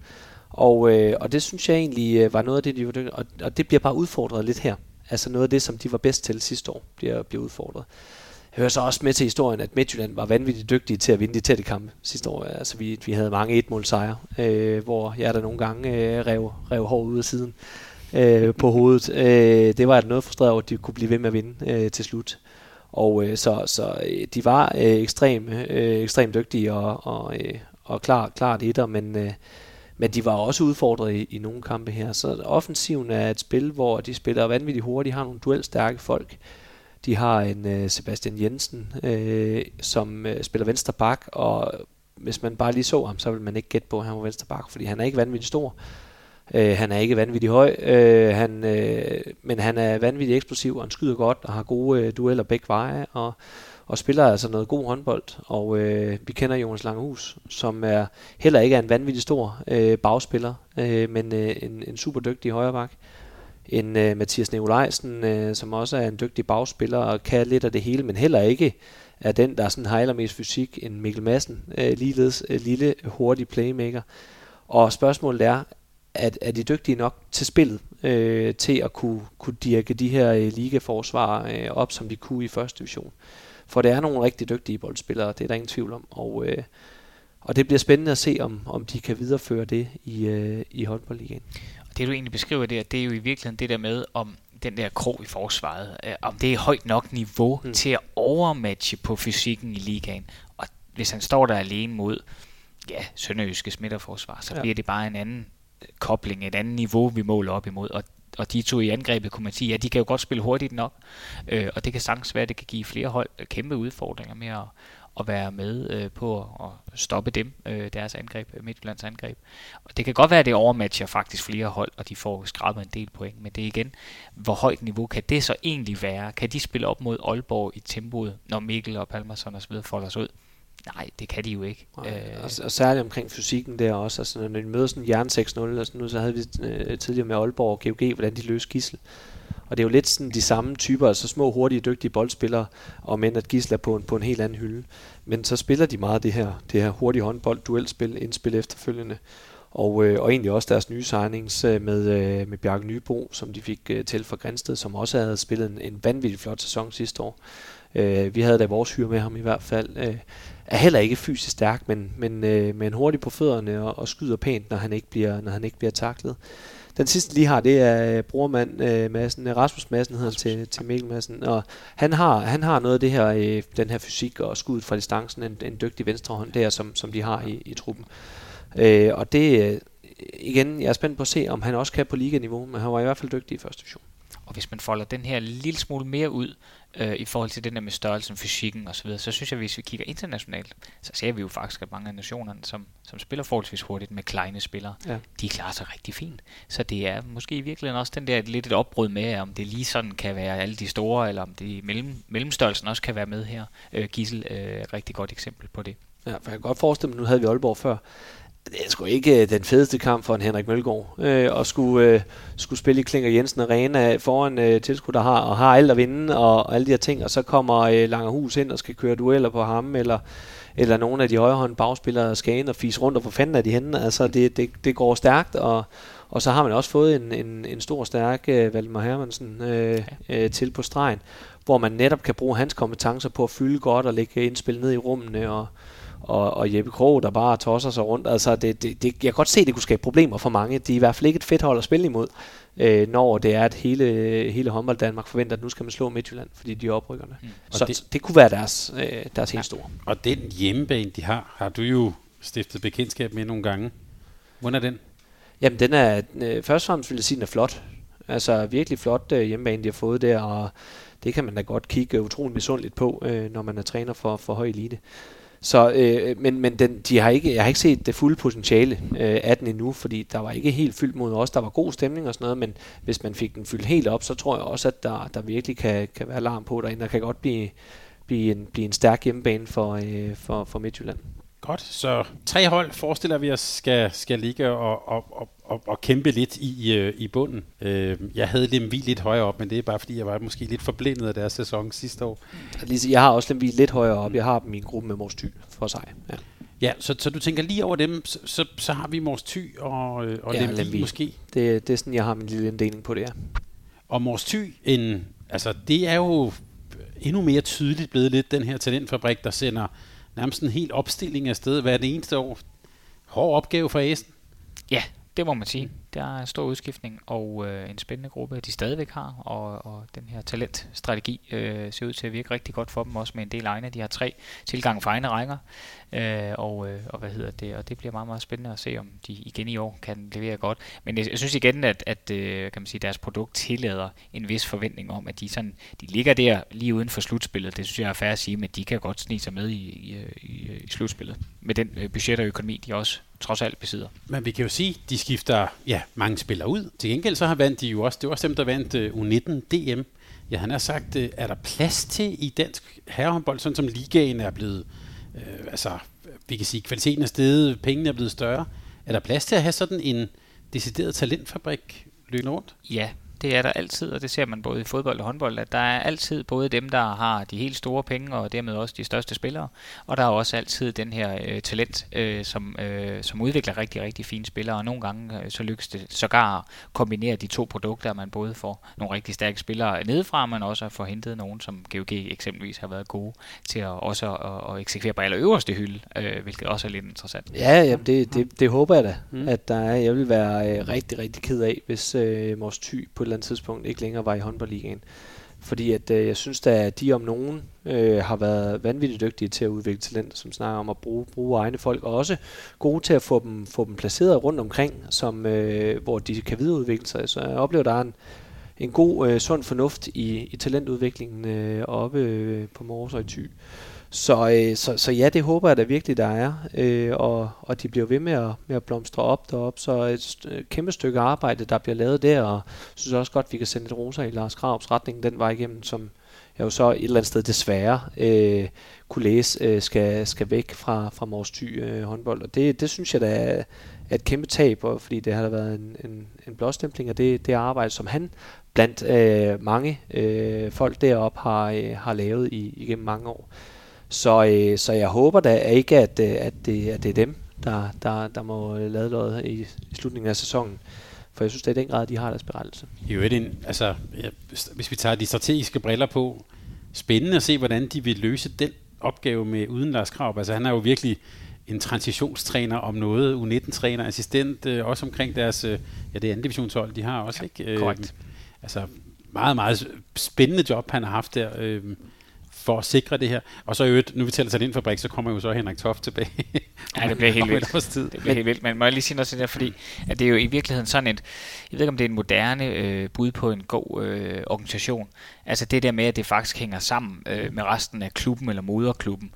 Og, øh, og det synes jeg egentlig øh, var noget af det, de var dygtige, og, og det bliver bare udfordret lidt her. Altså noget af det, som de var bedst til sidste år, bliver, bliver udfordret. Jeg hører så også med til historien, at Midtjylland var vanvittigt dygtige til at vinde de tætte kampe sidste år. Altså vi, vi havde mange et sejre, øh, hvor jeg der nogle gange øh, rev, rev hår ud af siden øh, på hovedet. Øh, det var jeg noget frustreret over, at de kunne blive ved med at vinde øh, til slut. Og øh, så, så øh, de var øh, ekstremt øh, ekstrem dygtige og, og, øh, og klar, klart etter, men øh, men de var også udfordret i, i nogle kampe her. Så offensiven er et spil, hvor de spiller vanvittigt hurtigt. De har nogle duelstærke folk. De har en øh, Sebastian Jensen, øh, som øh, spiller venstre bak, og hvis man bare lige så ham, så vil man ikke gætte på, at han var venstre bak, fordi han er ikke vanvittigt stor. Øh, han er ikke vanvittigt høj, øh, han, øh, men han er vanvittigt eksplosiv, og han skyder godt, og har gode øh, dueller begge veje, og og spiller altså noget god håndbold. Og øh, vi kender Jonas Langehus, som er heller ikke er en vanvittig stor øh, bagspiller, øh, men øh, en, en super dygtig højreback. En øh, Mathias Nikolajsen, øh, som også er en dygtig bagspiller og kan lidt af det hele, men heller ikke er den, der sådan har allermest fysik, en Mikkel Madsen, øh, ligeledes øh, lille, hurtig playmaker. Og spørgsmålet er, at er de dygtige nok til spillet, øh, til at kunne, kunne dirke de her øh, ligaforsvar øh, op, som de kunne i første division? For det er nogle rigtig dygtige boldspillere, det er der ingen tvivl om. Og, øh, og det bliver spændende at se, om, om de kan videreføre det i, øh, i håndboldligaen.
Og det du egentlig beskriver der, det er jo i virkeligheden det der med, om den der krog i forsvaret, øh, om det er højt nok niveau mm. til at overmatche på fysikken i ligaen. Og hvis han står der alene mod ja, sønderjyske smitterforsvar, så ja. bliver det bare en anden kobling, et andet niveau, vi måler op imod. Og og de to i angrebet, kunne man sige, ja, de kan jo godt spille hurtigt nok, øh, og det kan sagtens være, at det kan give flere hold øh, kæmpe udfordringer med at, at være med øh, på at stoppe dem, øh, deres angreb, øh, Midtjyllands angreb. Og det kan godt være, at det overmatcher faktisk flere hold, og de får skrabet en del point, men det er igen, hvor højt niveau kan det så egentlig være? Kan de spille op mod Aalborg i tempoet, når Mikkel og Palmerson osv. folder sig ud? Nej, det kan de jo ikke.
Nej, øh, og, og særligt omkring fysikken der også. Altså, når de møder sådan jern 6-0, og sådan noget, så havde vi øh, tidligere med Aalborg og GOG, hvordan de løste gissel. Og det er jo lidt sådan de samme typer, altså små, hurtige, dygtige boldspillere, og men at Gisle er på en, på en helt anden hylde. Men så spiller de meget det her, det her hurtige håndbold, duelspil, indspil efterfølgende. Og, øh, og egentlig også deres nye signings øh, med, øh, med Bjarke Nybo, som de fik øh, til fra Grænsted, som også havde spillet en, en vanvittig flot sæson sidste år øh, vi havde da vores hyre med ham i hvert fald, øh, er heller ikke fysisk stærk, men, men, øh, men hurtig på fødderne og, og skyder pænt, når han ikke bliver, når han ikke bliver taklet. Den sidste lige har, det er brormand øh, Madsen, Rasmus Madsen hedder til, til Mikkel Madsen, og han har, han har noget af det her, øh, den her fysik og skuddet fra distancen, en, en dygtig venstrehånd der, som, som de har i, i truppen. Øh, og det, øh, igen, jeg er spændt på at se, om han også kan på liganiveau, men han var i hvert fald dygtig i første division.
Og hvis man folder den her lille smule mere ud, øh, i forhold til den der med størrelsen, fysikken osv., så synes jeg, at hvis vi kigger internationalt, så ser vi jo faktisk, at mange af nationerne, som, som spiller forholdsvis hurtigt med kleine spillere, ja. de klarer sig rigtig fint. Så det er måske i virkeligheden også den der lidt et opbrud med, om det lige sådan kan være alle de store, eller om det mellem, mellemstørrelsen også kan være med her. Øh, Gissel øh, er et rigtig godt eksempel på det.
Ja, for jeg kan godt forestille mig, nu havde vi Aalborg før, det er sgu ikke øh, den fedeste kamp for en Henrik Mølgaard øh, at skulle, øh, skulle spille i Klinger Jensen Arena foran øh, tilskud, der har, og har alt at vinde og, og alle de her ting, og så kommer øh, Langerhus ind og skal køre dueller på ham, eller, eller nogle af de højrehånd bagspillere skal ind og fise rundt, og hvor fanden er de henne? Altså, det, det, det går stærkt, og, og så har man også fået en, en, en stor, stærk øh, Valdemar Hermansen øh, øh, til på stregen, hvor man netop kan bruge hans kompetencer på at fylde godt og lægge indspil ned i rummene, og, og, og Jeppe Krog, der bare tosser sig rundt. Altså, det, det, det, jeg kan godt se, at det kunne skabe problemer for mange. De er i hvert fald ikke et fedt hold at spille imod, øh, når det er, at hele, hele håndbold Danmark forventer, at nu skal man slå Midtjylland, fordi de er oprykkerne. Mm. Så det, det kunne være deres, øh, deres helt store.
Og den hjemmebane, de har, har du jo stiftet bekendtskab med nogle gange. Hvordan er den?
Jamen, den er, øh, først og fremmest vil jeg sige, den er flot. Altså, virkelig flot øh, hjemmebane, de har fået der, og det kan man da godt kigge utroligt misundeligt på, øh, når man er træner for, for høj elite. Så, øh, men men den, de har ikke, jeg har ikke set det fulde potentiale øh, af den endnu, fordi der var ikke helt fyldt mod os. Der var god stemning og sådan noget, men hvis man fik den fyldt helt op, så tror jeg også, at der, der virkelig kan, kan være larm på derinde. Der kan godt blive, blive, en, blive en stærk hjemmebane for, øh, for, for Midtjylland.
Godt, så tre hold forestiller vi os skal, skal ligge og, og, og, og, og kæmpe lidt i, øh, i bunden. Øh, jeg havde Lemvi lidt højere op, men det er bare fordi, jeg var måske lidt forblændet af deres sæson sidste år.
Jeg har også Lemvi lidt højere op. Jeg har en gruppe med Mors Thy for sig. Ja.
Ja, så, så du tænker lige over dem, så, så, så har vi Mors Thy og, øh, og ja, Lemvi, Lemvi måske?
Det, det er sådan, jeg har min lille inddeling på det, ja.
Og Mors Thy, en, altså det er jo endnu mere tydeligt blevet lidt den her talentfabrik, der sender nærmest en helt opstilling af sted hver det eneste år. Hård opgave for Æsen.
Ja, det må man sige. Der er en stor udskiftning og øh, en spændende gruppe, de stadigvæk har, og, og den her talentstrategi øh, ser ud til at virke rigtig godt for dem, også med en del egne. De har tre tilgange for egne rækker, øh, og, øh, og hvad hedder det, og det bliver meget, meget spændende at se, om de igen i år kan levere godt. Men jeg, jeg synes igen, at, at øh, kan man sige, deres produkt tillader en vis forventning om, at de, sådan, de ligger der lige uden for slutspillet. Det synes jeg er fair at sige, men de kan godt snige sig med i, i, i, i slutspillet. Med den øh, budget og økonomi, de også trods alt besidder.
Men vi kan jo sige, de skifter ja, mange spillere ud. Til gengæld så har vandt de jo også, det var også dem, der vandt øh, U19 DM. Ja, han har sagt, uh, er der plads til i dansk herrehåndbold, sådan som ligaen er blevet, øh, altså vi kan sige, kvaliteten er steget, pengene er blevet større. Er der plads til at have sådan en decideret talentfabrik løbende rundt?
Ja, det er der altid, og det ser man både i fodbold og håndbold, at der er altid både dem, der har de helt store penge, og dermed også de største spillere, og der er også altid den her øh, talent, øh, som, øh, som udvikler rigtig, rigtig fine spillere, og nogle gange øh, så lykkes det sågar at kombinere de to produkter, at man både får nogle rigtig stærke spillere nedefra, men også at få hentet nogen, som GOG eksempelvis har været gode til at også at, at eksekvere på allerøverste hylde, øh, hvilket også er lidt interessant.
Ja, ja det, det, det håber jeg da, mm. at der er. Jeg vil være øh, rigtig, rigtig ked af, hvis øh, Mors Thy på eller andet tidspunkt ikke længere var i håndboldligaen. Fordi at, øh, jeg synes at de om nogen øh, har været vanvittigt dygtige til at udvikle talent, som snakker om at bruge, bruge egne folk, og også gode til at få dem, få dem placeret rundt omkring, som, øh, hvor de kan videreudvikle sig. Så jeg oplever, der er en, en god, øh, sund fornuft i, i talentudviklingen øh, oppe øh, på Mors og i Thy. Så, øh, så, så ja, det håber jeg da virkelig, der er. Øh, og, og de bliver ved med at, med at blomstre op deroppe. Så et kæmpe stykke arbejde, der bliver lavet der. Og jeg synes også godt, vi kan sende et rosa i Lars Kravs retning den vej igennem, som jeg jo så et eller andet sted desværre øh, kunne læse, øh, skal, skal væk fra, fra Mors Thy øh, håndbold. Og det, det synes jeg da er, er et kæmpe tab, fordi det har da været en, en, en blåstempling af det, det arbejde, som han blandt øh, mange øh, folk deroppe har, øh, har lavet i, igennem mange år. Så, øh, så jeg håber da ikke, at, øh, at, det, at det er dem, der, der, der må lade noget i, i slutningen af sæsonen. For jeg synes, det er i den grad, de har deres berettelse.
Jo, det en, altså, hvis vi tager de strategiske briller på, spændende at se, hvordan de vil løse den opgave med uden Lars Krav. Altså han er jo virkelig en transitionstræner om noget, U19-træner, assistent, øh, også omkring deres, øh, ja det er anden divisionshold, de har også,
Ja,
ikke? Øh,
korrekt.
Altså meget, meget spændende job, han har haft der. Øh, for at sikre det her. Og så i øvrigt, nu vi tæller sig ind fabrik, så kommer jo så Henrik Toft tilbage.
Ja, det bliver <laughs> helt vildt.
tid.
Det bliver helt vildt. Men må jeg lige sige noget til det, fordi at det er jo i virkeligheden sådan et, jeg ved ikke om det er en moderne øh, bud på en god øh, organisation. Altså det der med, at det faktisk hænger sammen øh, med resten af klubben eller moderklubben,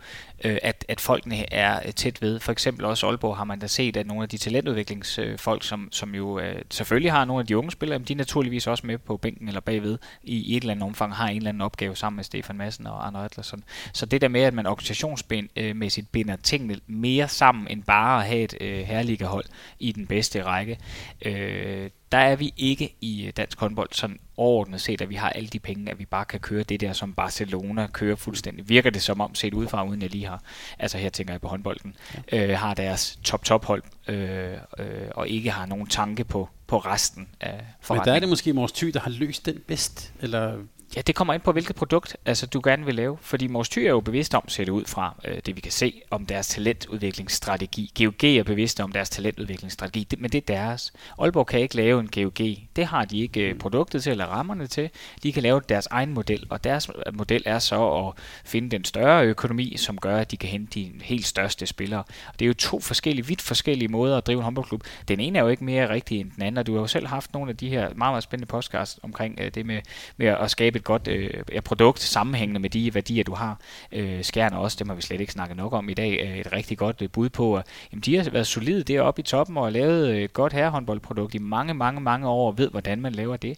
øh, at, at folkene er øh, tæt ved. For eksempel også Aalborg har man da set, at nogle af de talentudviklingsfolk, som, som jo øh, selvfølgelig har nogle af de unge spillere, men de er naturligvis også med på bænken eller bagved i, i et eller andet omfang, har en eller anden opgave sammen med Stefan Madsen og Arne Adlersen. Så det der med, at man organisationsmæssigt øh, binder tingene mere sammen, end bare at have et øh, herligahold i den bedste række, øh, der er vi ikke i øh, dansk håndbold sådan overordnet set, at vi har alle de penge, at vi bare kan køre det der, som Barcelona kører fuldstændig. Virker det som om, set udefra, uden jeg lige har, altså her tænker jeg på håndbolden, ja. øh, har deres top-top hold, øh, øh, og ikke har nogen tanke på, på resten af
Men der er
forretningen.
det måske Mors Thy, der har løst den bedst. Eller
Ja, det kommer ind på, hvilket produkt altså, du gerne vil lave. Fordi Mors Thy er jo bevidst om, ser det ud fra øh, det, vi kan se, om deres talentudviklingsstrategi. GOG er bevidst om deres talentudviklingsstrategi, det, men det er deres. Aalborg kan ikke lave en GOG. Det har de ikke øh, produktet til eller rammerne til. De kan lave deres egen model, og deres øh, model er så at finde den større økonomi, som gør, at de kan hente de helt største spillere. Og det er jo to forskellige, vidt forskellige måder at drive en håndboldklub. Den ene er jo ikke mere rigtig end den anden, og du har jo selv haft nogle af de her meget, meget spændende podcasts omkring øh, det med, med at skabe et godt øh, produkt sammenhængende med de værdier, du har. Øh, skærne også, det må vi slet ikke snakke nok om i dag, øh, et rigtig godt øh, bud på, at jamen, de har været solide deroppe i toppen og lavet øh, et godt herrehåndboldprodukt i mange, mange, mange år ved, hvordan man laver det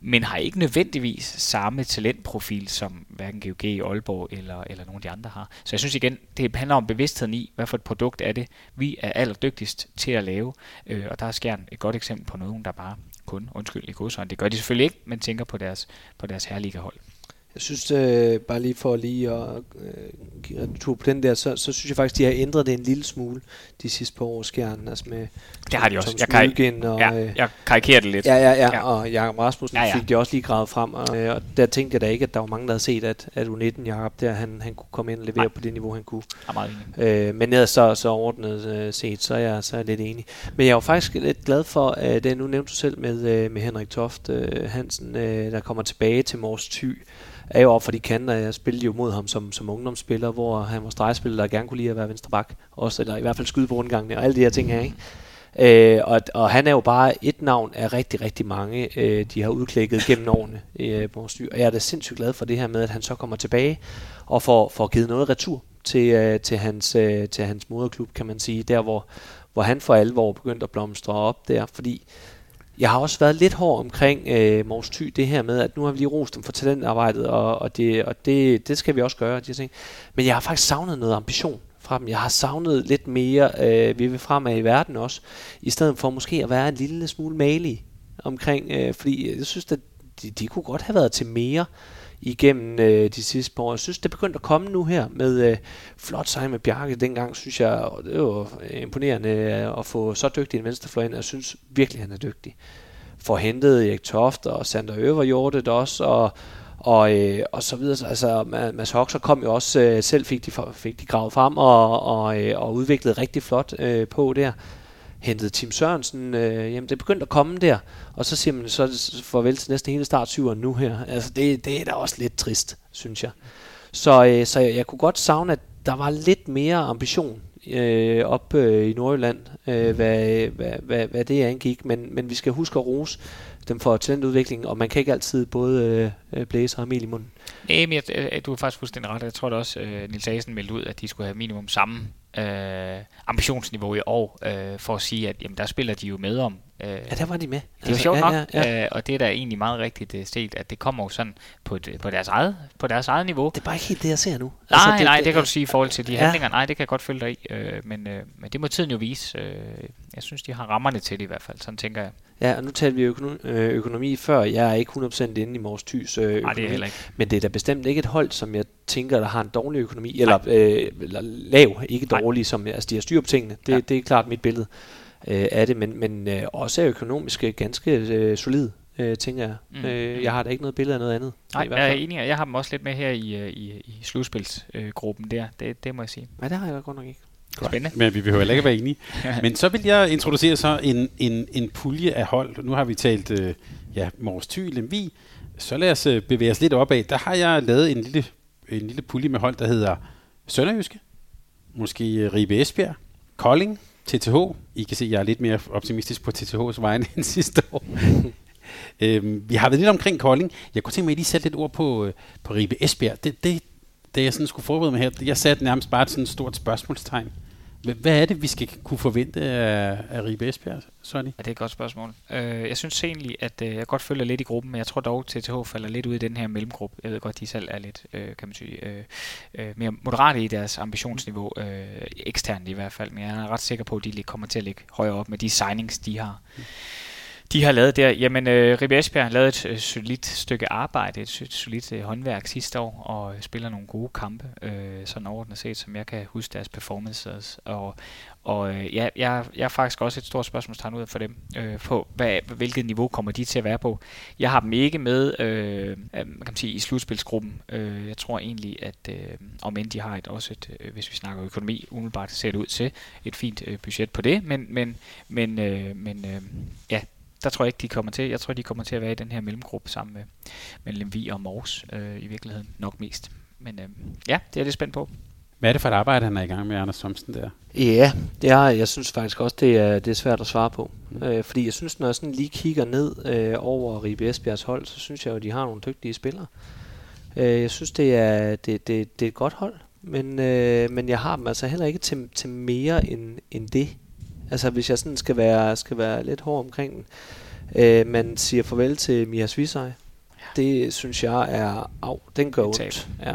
men har ikke nødvendigvis samme talentprofil, som hverken GOG, Aalborg eller, eller nogle af de andre har. Så jeg synes igen, det handler om bevidstheden i, hvad for et produkt er det, vi er allerdygtigst til at lave. Øh, og der er Skjern et godt eksempel på nogen, der bare kun, undskyld i godsøjne, det gør de selvfølgelig ikke, men tænker på deres, på deres herlige hold.
Jeg synes, øh, bare lige for lige at øh, give en tur på den der, så, så synes jeg faktisk, de har ændret det en lille smule de sidste par år, skjern, altså med
Det har de også.
Thomas
Jeg,
Mølgen og,
ja,
øh,
jeg karikerer det lidt.
Ja, ja, ja,
Ja.
og Jakob Rasmussen
Ja,
ja, fik de også lige gravet frem, og, øh, og der tænkte jeg da ikke, at der var mange, der havde set, at, at U19 Jakob der, han, han kunne komme ind og levere
Nej.
på det niveau, han kunne.
Jeg er meget enig.
Øh, men ellers så, så overordnet øh, set, så er, jeg, så er jeg lidt enig. Men jeg er jo faktisk lidt glad for, at det nu nævnte du selv med, øh, med Henrik Toft øh, Hansen, øh, der kommer tilbage til Mors Thy, er jo op for de kanter. Jeg spillede jo mod ham som, som ungdomsspiller, hvor han var stregspiller, der gerne kunne lide at være venstre bak, også, eller i hvert fald skyde på rundgangene, og alle de her ting her, ikke? Øh, og, og han er jo bare et navn af rigtig, rigtig mange, øh, de har udklækket gennem årene øh, på styr. Og jeg er da sindssygt glad for det her med, at han så kommer tilbage og får, får givet noget retur til, øh, til, hans, øh, til hans moderklub, kan man sige, der hvor, hvor han for alvor begyndte at blomstre op der, fordi jeg har også været lidt hård omkring øh, Mors Thy, det her med, at nu har vi lige rost dem for talentarbejdet, og, og, det, og det, det skal vi også gøre, de ting. Men jeg har faktisk savnet noget ambition fra dem. Jeg har savnet lidt mere, øh, vi vil fremad i verden også, i stedet for måske at være en lille smule malig omkring, øh, fordi jeg synes, at de, de kunne godt have været til mere igennem øh, de sidste par år. Jeg synes, det er begyndt at komme nu her med øh, flot sejr med Bjarke. Dengang synes jeg, det var imponerende øh, at få så dygtig en venstrefløj ind. Jeg synes virkelig, han er dygtig. For hentet Erik Toft og Sander Øver gjorde det også, og, og, øh, og så videre. Altså, Mads Hoxer kom jo også, øh, selv fik de, fik de gravet frem og, og, øh, og udviklet rigtig flot øh, på der. Hentede Tim Sørensen, øh, jamen det er begyndt at komme der, og så siger man så farvel til næsten hele startsyveren nu her. Altså det, det er da også lidt trist, synes jeg. Så, øh, så jeg, jeg kunne godt savne, at der var lidt mere ambition øh, op øh, i Nordjylland, øh, hvad, hvad, hvad, hvad det angik, men, men vi skal huske at rose dem for talentudvikling, og man kan ikke altid både øh, blæse og mel i munden.
Nej, men jeg, jeg, du er faktisk fuldstændig ret. Jeg tror da også, øh, Nils Asen meldte ud, at de skulle have minimum samme øh, ambitionsniveau i år, øh, for at sige, at jamen, der spiller de jo med om. Øh,
Ja, der var de med.
det er jo sjovt
ja,
nok,
Ja, ja.
Øh, og det er da egentlig meget rigtigt øh, set, at det kommer jo sådan på, et, på, deres, eget, på deres eget niveau.
Det er bare ikke helt det, jeg ser nu.
Nej, altså, det, nej, det kan du sige i forhold til de
ja.
handlinger. Nej, det kan jeg godt følge dig i. Øh, men, øh, men det må tiden jo vise. Øh, jeg synes, de har rammerne til det i hvert fald. Sådan tænker jeg.
Ja, og nu talte vi økonomi, øh, økonomi før. Jeg er ikke 100% inde i Mors Thys øh, økonomi.
Nej, det er heller ikke.
Men det er da bestemt ikke et hold, som jeg tænker, der har en dårlig økonomi. Eller, øh, eller lav, ikke
Nej.
dårlig. Som, altså, de har styr på tingene. Det,
Ja.
det er klart mit billede øh, af det. Men, men øh, også er økonomisk øh, ganske øh, solid. øh, tænker jeg. Mm. Øh, jeg har da ikke noget billede af noget andet.
Nej, jeg er enig, jeg har dem også lidt med her i, øh, i, i slutspilsgruppen øh, der, det, det må jeg sige.
Nej, det har jeg da godt nok ikke.
Spændende. Men vi behøver heller ikke være enige. <laughs> Men så vil jeg introducere så en, en, en pulje af hold. Nu har vi talt øh, ja, Mors Thy, Lemvi. Så lad os øh, bevæge os lidt opad. Der har jeg lavet en lille, en lille pulje med hold, der hedder Sønderjyske. Måske øh, Ribe Esbjerg. Kolding. TTH. I kan se, at jeg er lidt mere optimistisk på TTH's vegne <laughs> end sidste år. <laughs> øhm, vi har været lidt omkring Kolding. Jeg kunne tænke mig, at I lige sætte lidt ord på, øh, på Ribe Esbjerg. Det, det, da jeg sådan skulle forberede mig her, jeg satte nærmest bare sådan et stort spørgsmålstegn. Hvad er det, vi skal kunne forvente af, af Ribe Esbjerg, Sonny?
Ja, det er et godt spørgsmål. Øh, jeg synes egentlig, at øh, jeg godt følger lidt i gruppen, men jeg tror dog, at TTH falder lidt ud i den her mellemgruppe. Jeg ved godt, de selv er lidt, øh, kan man sige, øh, øh, mere moderate i deres ambitionsniveau, øh, eksternt i hvert fald, men jeg er ret sikker på, at de kommer til at ligge højere op med de signings, de har. Mm de har lavet der. Jamen, øh, Ribe Esbjerg har lavet et øh, solidt stykke arbejde, et solidt øh, håndværk sidste år, og øh, spiller nogle gode kampe, øh, sådan overordnet set, som jeg kan huske deres performances. Og, og øh, ja, jeg, jeg har faktisk også et stort spørgsmålstegn ud for dem, øh, på hvad, hvilket niveau kommer de til at være på. Jeg har dem ikke med øh, øh kan man sige, i slutspilsgruppen. Øh, jeg tror egentlig, at øh, om end de har et, også et, øh, hvis vi snakker økonomi, umiddelbart ser det ud til et fint øh, budget på det, men, men, men, øh, men øh, ja, der tror jeg ikke, de kommer til. Jeg tror, de kommer til at være i den her mellemgruppe sammen med, med Lemvi og Mors øh, i virkeligheden nok mest. Men øh, ja, det er lidt spændt på.
Hvad er det for et arbejde, han er i gang med, Anders Thomsen, der?
Ja, det er, jeg synes faktisk også, det er, det er svært at svare på. Mm. Øh, fordi jeg synes, når jeg sådan lige kigger ned øh, over Ribe Esbjergs hold, så synes jeg jo, at de har nogle dygtige spillere. Øh, jeg synes, det er, det, det, det er et godt hold, men, øh, men jeg har dem altså heller ikke til, til mere end, end det. Altså hvis jeg sådan skal være, skal være lidt hård omkring den. Øh, man siger farvel til Mia Svisaj. Ja. Det synes jeg er, af, den gør ondt. Ja.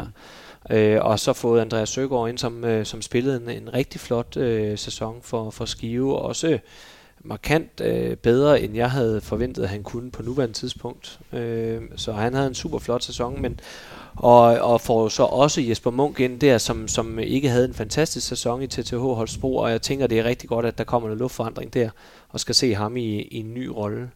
Øh, og så fået Andreas Søgaard ind, som, øh, som spillede en, en rigtig flot øh, sæson for, for Skive. Også markant øh, bedre, end jeg havde forventet, at han kunne på nuværende tidspunkt. Øh, så han havde en super flot sæson, men og, og får så også Jesper Munk ind der, som, som ikke havde en fantastisk sæson i TTH Holstebro, og jeg tænker, det er rigtig godt, at der kommer noget luftforandring der, og skal se ham i, i en ny rolle.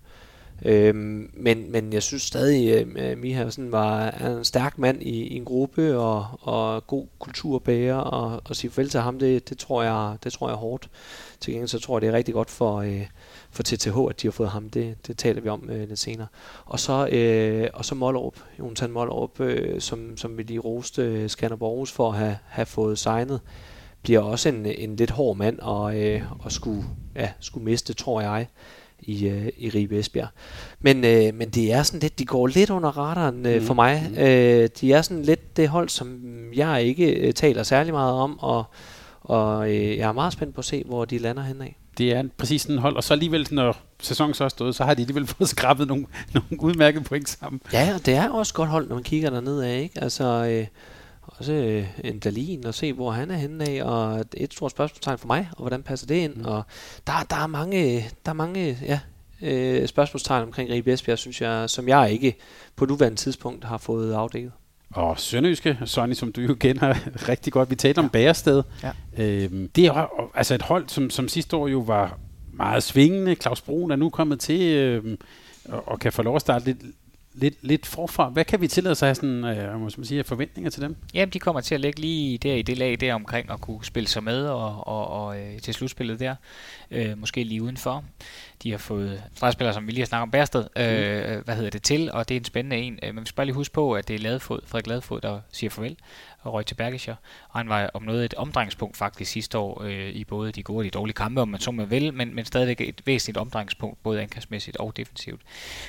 Øhm, men, men jeg synes stadig, øh, øh, at Mihavsen var en stærk mand i, i en gruppe, og, og god kulturbærer, og, og sige farvel til ham, det, det, tror jeg, det tror jeg er hårdt. Til gengæld så tror jeg, det er rigtig godt for, øh, for TTH, at de har fået ham. Det, det taler vi om øh, lidt senere. Og så, øh, og så Mollerup, Jonathan Mollerup, øh, som, som vi lige roste øh, Skanderborgs for at have, have fået signet, bliver også en, en lidt hård mand og, øh, og skulle, ja, skulle miste, tror jeg i, øh, i Ribe Esbjerg. Men, øh, men det er sådan lidt, de går lidt under radaren øh, mm. for mig. Mm. Øh, de er sådan lidt det hold, som jeg ikke øh, taler særlig meget om, og, og øh, jeg er meget spændt på at se, hvor de lander henad
det er præcis sådan hold. Og så alligevel, når sæsonen så er stået, så har de alligevel <laughs> fået skrabet nogle, nogle udmærkede point sammen.
Ja, og det er også godt hold, når man kigger derned af, ikke? Altså, øh, også øh, en Dalin og se, hvor han er henne af, og et stort spørgsmålstegn for mig, og hvordan passer det ind, mm. og der, der er mange, der er mange, ja, øh, spørgsmålstegn omkring Ribe Esbjerg, synes jeg, som jeg ikke på nuværende tidspunkt har fået afdækket.
Og Sønderjyske, Sonny, som du jo kender <laughs> rigtig godt. Vi talte ja. om Bærested. Ja. Øhm, det er altså et hold, som, som sidste år jo var meget svingende. Claus Brun er nu kommet til øhm, og, og kan få lov at starte lidt, lidt, lidt forfra. Hvad kan vi tillade sig sådan, øh, må man sige, forventninger til dem?
Jamen, de kommer til at ligge lige der i det lag der omkring at kunne spille sig med og, og, og øh, til slutspillet der. Øh, måske lige udenfor. De har fået stregspillere, som vi lige har snakket om Bærsted, øh, mm. hvad hedder det til, og det er en spændende en. Øh, men vi skal bare lige huske på, at det er Ladefod, Frederik Ladefod, der siger farvel og røg til Bergischer. Og han var om noget et omdrejningspunkt faktisk sidste år øh, i både de gode og de dårlige kampe, om man så man vil, men, men stadigvæk et væsentligt omdrejningspunkt, både angrebsmæssigt og defensivt.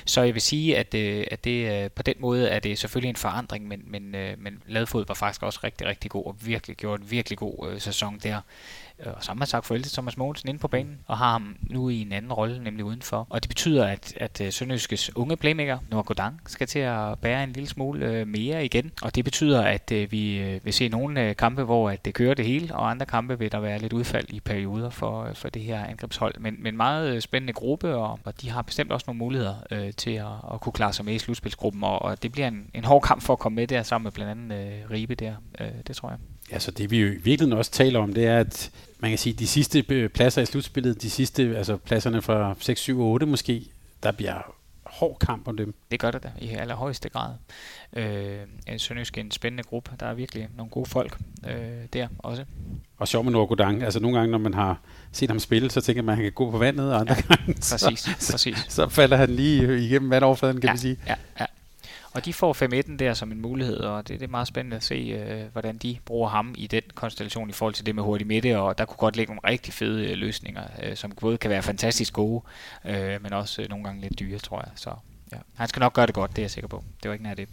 Så jeg vil sige, at, øh, at det, øh, på den måde er det selvfølgelig en forandring, men, men, øh, men Ladefod var faktisk også rigtig, rigtig god og virkelig gjort en virkelig god øh, sæson der. Øh, og samme har sagt farvel til Thomas Mogensen inde på banen, og har ham nu i en anden rolle, nemlig udenfor. Og det betyder, at, at øh, Sønderjyskes unge playmaker, Noah Godang, skal til at bære en lille smule øh, mere igen. Og det betyder, at øh, vi øh, vil se nogle øh, kampe, hvor at det kører det hele, og andre kampe vil der være lidt udfald i perioder for, øh, for det her angrebshold. Men, men meget øh, spændende gruppe, og, og de har bestemt også nogle muligheder øh, til at, at kunne klare sig med i slutspilsgruppen, og, og det bliver en, en hård kamp for at komme med der sammen med blandt andet øh, Ribe der. Øh, det tror jeg.
Ja, så det vi jo i virkeligheden også taler om, det er, at man kan sige, de sidste øh, pladser i slutspillet, de sidste, altså pladserne fra 6, 7 og 8 måske, der bliver hård kamp om dem.
Det gør det da i allerhøjeste grad. Øh, Sønderjysk er en spændende gruppe. Der er virkelig nogle gode folk øh, der også.
Og sjov med Nordgodang. Altså nogle gange, når man har set ham spille, så tænker man, at han kan gå på vandet, og andre ja, gange,
præcis,
så,
præcis.
Så, så falder han lige igennem vandoverfladen, kan
ja,
vi sige.
Ja, ja. Og de får 5-1'en der som en mulighed, og det, det er meget spændende at se, øh, hvordan de bruger ham i den konstellation i forhold til det med hurtig midte, og der kunne godt ligge nogle rigtig fede øh, løsninger, øh, som både kan være fantastisk gode, øh, men også øh, nogle gange lidt dyre, tror jeg. Så ja. han skal nok gøre det godt, det er jeg sikker på. Det var ikke nær det.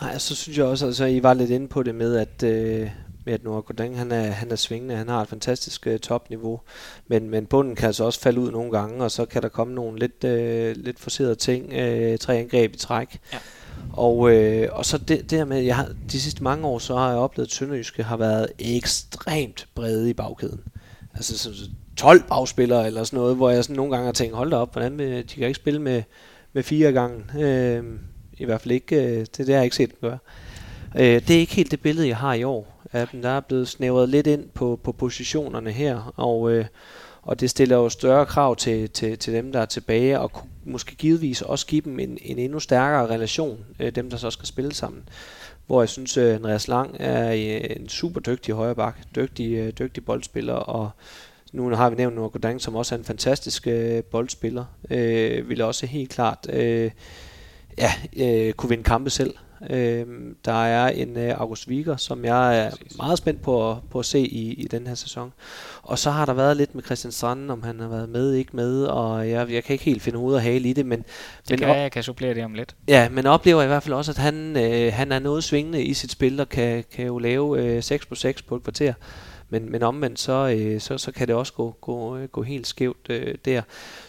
Nej, så synes jeg også, altså I var lidt inde på det med, at, øh, med at Nordgodang, han er, han er svingende, han har et fantastisk øh, topniveau, men, men bunden kan altså også falde ud nogle gange, og så kan der komme nogle lidt, øh, lidt forserede ting, øh, tre angreb i træk. Ja. Og, øh, og så det, det med, jeg har, de sidste mange år, så har jeg oplevet, at Sønderjyske har været ekstremt brede i bagkæden. Altså så 12 bagspillere eller sådan noget, hvor jeg sådan nogle gange har tænkt, hold da op, hvordan vil, de kan ikke spille med, med fire gange. Øh, I hvert fald ikke, øh, det, det har jeg ikke set dem gøre. Øh, det er ikke helt det billede, jeg har i år. At der er blevet snævret lidt ind på, på positionerne her, og, øh, og det stiller jo større krav til, til, til dem, der er tilbage, og måske givetvis også give dem en, en endnu stærkere relation, øh, dem der så skal spille sammen. Hvor jeg synes, øh, Andreas Lang er øh, en super dygtig højreback, dygtig, øh, dygtig boldspiller, og nu har vi nævnt Nordgodang, som også er en fantastisk øh, boldspiller, øh, vil også helt klart øh, ja, øh, kunne vinde kampe selv. Øh, der er en øh, August Wieger, som jeg er meget spændt på, på at se i, i den her sæson. Og så har der været lidt med Christian Stranden, om han har været med, ikke med, og jeg, jeg kan ikke helt finde hovedet og hale i det, men... Det
men kan op- jeg kan supplere det om lidt.
Ja, men oplever i hvert fald også, at han, øh, han er noget svingende i sit spil, og kan, kan jo lave øh, 6 på 6 på et kvarter. Men, men omvendt, så, øh, så, så kan det også gå, gå, øh, gå helt skævt øh, der.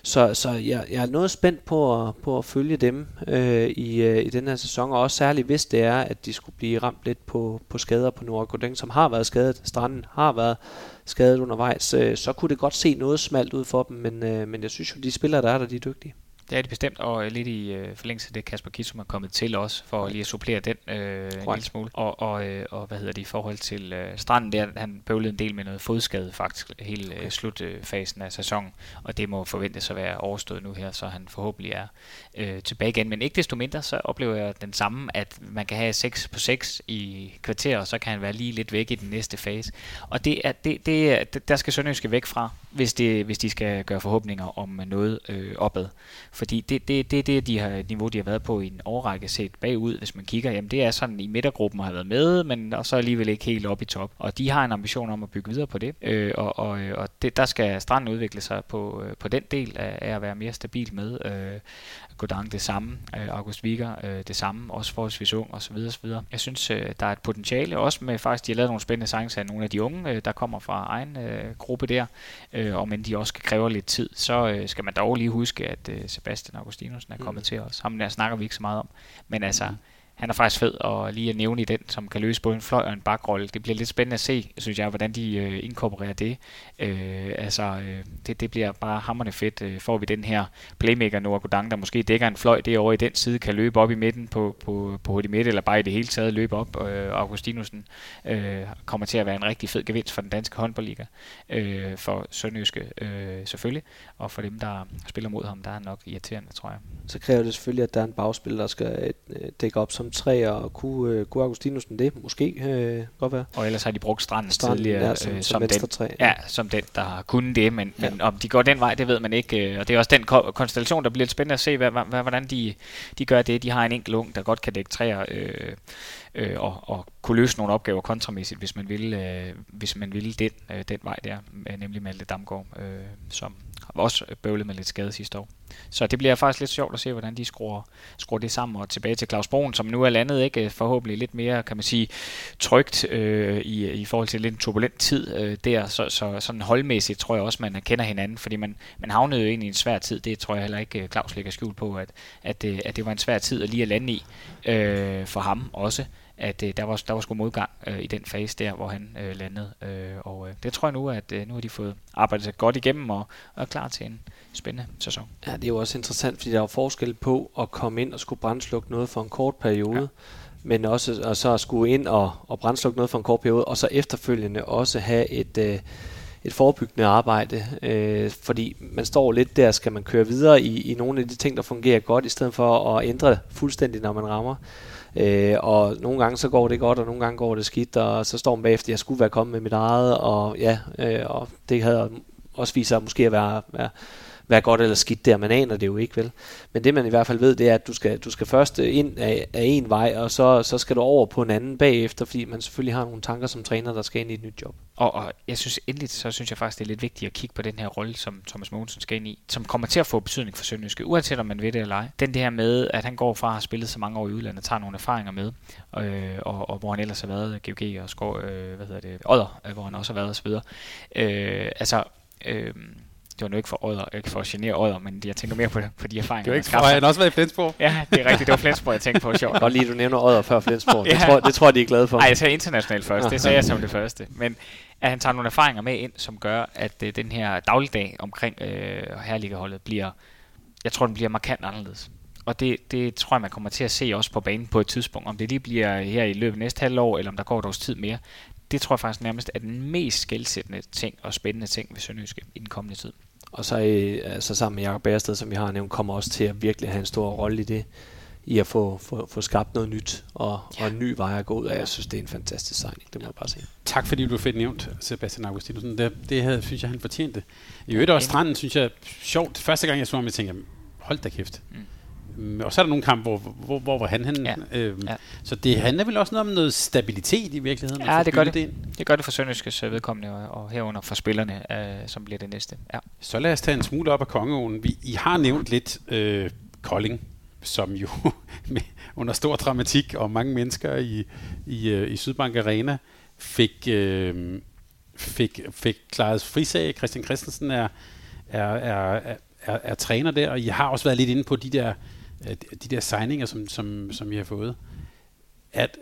Så, så jeg, jeg er noget spændt på at, på at følge dem øh, i, øh, i den her sæson, og også særligt hvis det er, at de skulle blive ramt lidt på, på skader på Nordgården, som har været skadet. Stranden har været skadet undervejs. Øh, så kunne det godt se noget smalt ud for dem, men, øh, men jeg synes jo, de spillere, der er der, de er dygtige.
Det er det bestemt, og lidt i øh, forlængelse af det, Kasper Kissum er kommet til os, for lige at supplere den øh, en lille smule. Og, og, øh, og hvad hedder det i forhold til øh, stranden der, han bøvlede en del med noget fodskade faktisk hele øh, slutfasen af sæsonen, og det må forventes at være overstået nu her, så han forhåbentlig er øh, tilbage igen. Men ikke desto mindre, så oplever jeg den samme, at man kan have 6 på 6 i kvarter, og så kan han være lige lidt væk i den næste fase. Og det er, det, det, der skal Sønderjyske væk fra, hvis, det, hvis de skal gøre forhåbninger om noget øh, opad. Fordi det, det, det, det de har, niveau, de har været på i en årrække set bagud, hvis man kigger, jamen det er sådan i midtergruppen har været med, men og så alligevel ikke helt op i top. Og de har en ambition om at bygge videre på det, øh, og, og, øh, og det, der skal stranden udvikle sig på, øh, på den del af, af at være mere stabil med. Øh, Godang det samme, øh, August Wieger øh, det samme, også forholdsvis ung osv. osv. Jeg synes, øh, der er et potentiale, også med faktisk, de har lavet nogle spændende sange af nogle af de unge, øh, der kommer fra egen øh, gruppe der, øh, og men de også kræver lidt tid, så øh, skal man dog lige huske, at øh, Sebastian Augustinusen er kommet mm. til os. Ham der snakker vi ikke så meget om, men altså, mm han er faktisk fed og lige at nævne i den, som kan løse både en fløj og en bakrolle. Det bliver lidt spændende at se, synes jeg, hvordan de øh, inkorporerer det. Øh, altså, øh, det, det bliver bare hammerne fedt. Øh, får vi den her playmaker Noah Godang, der måske dækker en fløj derovre i den side, kan løbe op i midten på, på, på HD midt, eller bare i det hele taget løbe op. Øh, Augustinusen øh, kommer til at være en rigtig fed gevinst for den danske håndboldliga. Øh, for Sønderjyske øh, selvfølgelig, og for dem, der spiller mod ham, der er nok irriterende, tror jeg.
Så kræver det selvfølgelig, at der er en bagspiller, der skal øh, dække op som tre, og kunne, øh, kunne Augustinusen det? Måske øh, godt være.
Og ellers har de brugt stranden, stranden tidligere ja,
som, øh, som, som den,
træ, ja. ja, som den, der har kunnet det, men, ja. men om de går den vej, det ved man ikke. Øh, og det er også den ko- konstellation, der bliver lidt spændende at se, hvad, hvad, hvordan de, de gør det. De har en enkelt ung, der godt kan dække træer, øh, øh, og, og kunne løse nogle opgaver kontramæssigt, hvis man ville, øh, hvis man ville den, øh, den vej der, øh, nemlig Malte Damgaard, øh, som også bøvlede med lidt skade sidste år. Så det bliver faktisk lidt sjovt at se, hvordan de skruer, skruer det sammen. Og tilbage til Claus Broen, som nu er landet ikke øh, forhåbentlig lidt mere, kan man sige, trygt øh, i, i forhold til lidt turbulent tid øh, der. Så, så sådan holdmæssigt tror jeg også, man kender hinanden, fordi man, man havnede jo ind i en svær tid. Det tror jeg heller ikke, øh, Claus lægger skjul på, at, at, det at det var en svær tid at lige at lande i øh, for ham også at øh, der, var, der var sgu modgang øh, i den fase der, hvor han øh, landede. Øh, og øh, det tror jeg nu, at øh, nu har de fået arbejdet sig godt igennem og, og er klar til en spændende sæson.
Ja, det er jo også interessant, fordi der er forskel på at komme ind og skulle brændslukke noget for en kort periode, ja. men også og så at skulle ind og, og brændslukke noget for en kort periode, og så efterfølgende også have et... Øh, et forebyggende arbejde, øh, fordi man står lidt der, skal man køre videre i, i nogle af de ting, der fungerer godt, i stedet for at ændre fuldstændig, når man rammer. Øh, og nogle gange så går det godt, og nogle gange går det skidt, og så står man bagefter, jeg skulle være kommet med mit eget, og ja, øh, og det havde også vist sig måske at være, være være godt eller skidt der. Man aner det jo ikke, vel? Men det man i hvert fald ved, det er, at du skal, du skal først ind af, af en vej, og så, så skal du over på en anden bagefter, fordi man selvfølgelig har nogle tanker som træner, der skal ind i et nyt job.
Og, og jeg synes endelig, så synes jeg faktisk, det er lidt vigtigt at kigge på den her rolle, som Thomas Mogensen skal ind i, som kommer til at få betydning for Sønderjyske, uanset om man ved det eller ej. Den der med, at han går fra at have spillet så mange år i udlandet, tager nogle erfaringer med, øh, og, og, hvor han ellers har været GOG og Skov, øh, hvad hedder det, Odder, øh, hvor han også har været osv. Øh, altså, øh, det var nu ikke for Odder, ikke for at genere Odder, men jeg tænker mere på, på de erfaringer,
Det var ikke for, han også været i Flensborg.
Ja, det er rigtigt. Det var Flensborg, jeg tænkte på. Sjovt.
Godt lige, du nævner Odder før Flensborg. <laughs> ja. det, tror, det tror jeg, de er glade for.
Nej, jeg sagde internationalt først. Det sagde jeg som det første. Men at han tager nogle erfaringer med ind, som gør, at uh, den her dagligdag omkring uh, herliggeholdet bliver, jeg tror, den bliver markant anderledes. Og det, det tror jeg, man kommer til at se også på banen på et tidspunkt. Om det lige bliver her i løbet af næste halvår, eller om der går et års tid mere. Det tror jeg faktisk nærmest er den mest skældsættende ting og spændende ting ved Sønderjyske i den kommende tid.
Og så altså sammen med Jacob Bærsted, som vi har nævnt, kommer også til at virkelig have en stor rolle i det, i at få, få, få skabt noget nyt og, ja. og en ny vej at gå ud af. Jeg synes, det er en fantastisk signing, det må jeg bare sige.
Tak fordi du fik nævnt, Sebastian Augustinusen. Det, det havde, synes jeg, han fortjente. I øvrigt også Stranden, synes jeg, sjovt. Første gang jeg så ham, jeg tænkte, hold da kæft. Mm. Mm, og så er der nogle kampe, hvor, hvor, hvor var han henne? Ja. Øhm, ja. Så det handler vel også noget om noget stabilitet i virkeligheden?
Ja, det gør det. det. Det gør det for Sønderjyskes øh, vedkommende, og, og herunder for spillerne, øh, som bliver det næste. Ja.
Så lad os tage en smule op af kongeåen. Vi, I har nævnt lidt øh, Kolding, som jo <laughs> med, under stor dramatik og mange mennesker i, i, øh, i Sydbank Arena fik, øh, fik, fik klaret frisag. Christian Christensen er, er, er, er, er, er træner der, og I har også været lidt inde på de der de der signinger, som, som, som I har fået, at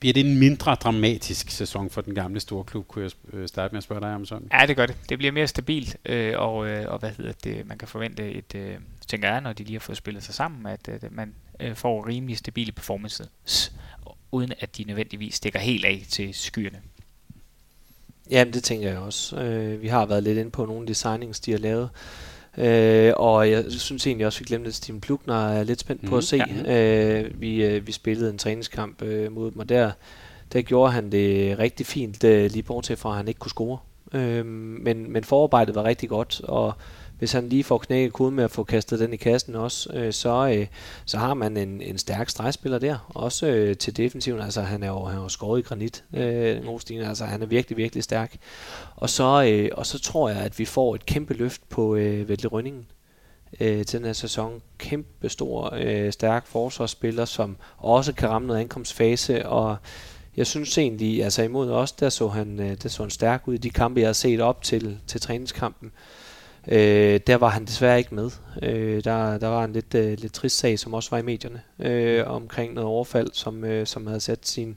bliver det en mindre dramatisk sæson for den gamle store klub, kunne jeg øh, starte med at spørge dig om sådan?
Ja, det gør det. Det bliver mere stabilt, øh, og, øh, og hvad hedder det, man kan forvente et, øh, tænker jeg, når de lige har fået spillet sig sammen, at øh, man øh, får rimelig stabile performances, uden at de nødvendigvis stikker helt af til skyerne.
Jamen, det tænker jeg også. Øh, vi har været lidt inde på nogle af de signings, de har lavet. Øh, og jeg synes egentlig også, vi glemte, at Steven Plukner er lidt spændt mm, på at mhm. se. Ja. Øh, vi, øh, vi spillede en træningskamp øh, mod dem, og der, der gjorde han det rigtig fint, øh, lige bortset fra, at han ikke kunne score. Øh, men, men forarbejdet var rigtig godt, og hvis han lige får knækket koden med at få kastet den i kassen også, øh, så, øh, så har man en, en stærk stregspiller der, også øh, til defensiven, altså han er jo, han er jo skåret i granit, øh, Rostine, altså han er virkelig, virkelig stærk. Og så, øh, og så tror jeg, at vi får et kæmpe løft på øh, Vettel Rønningen øh, til den her sæson. Kæmpe stor, øh, stærk forsvarsspiller, som også kan ramme noget ankomstfase, og jeg synes egentlig, altså imod os, der så han, øh, der så han stærk ud i de kampe, jeg har set op til, til træningskampen. Øh, der var han desværre ikke med. Øh, der, der var en lidt, øh, lidt trist sag, som også var i medierne, øh, omkring noget overfald, som, øh, som havde sat sin,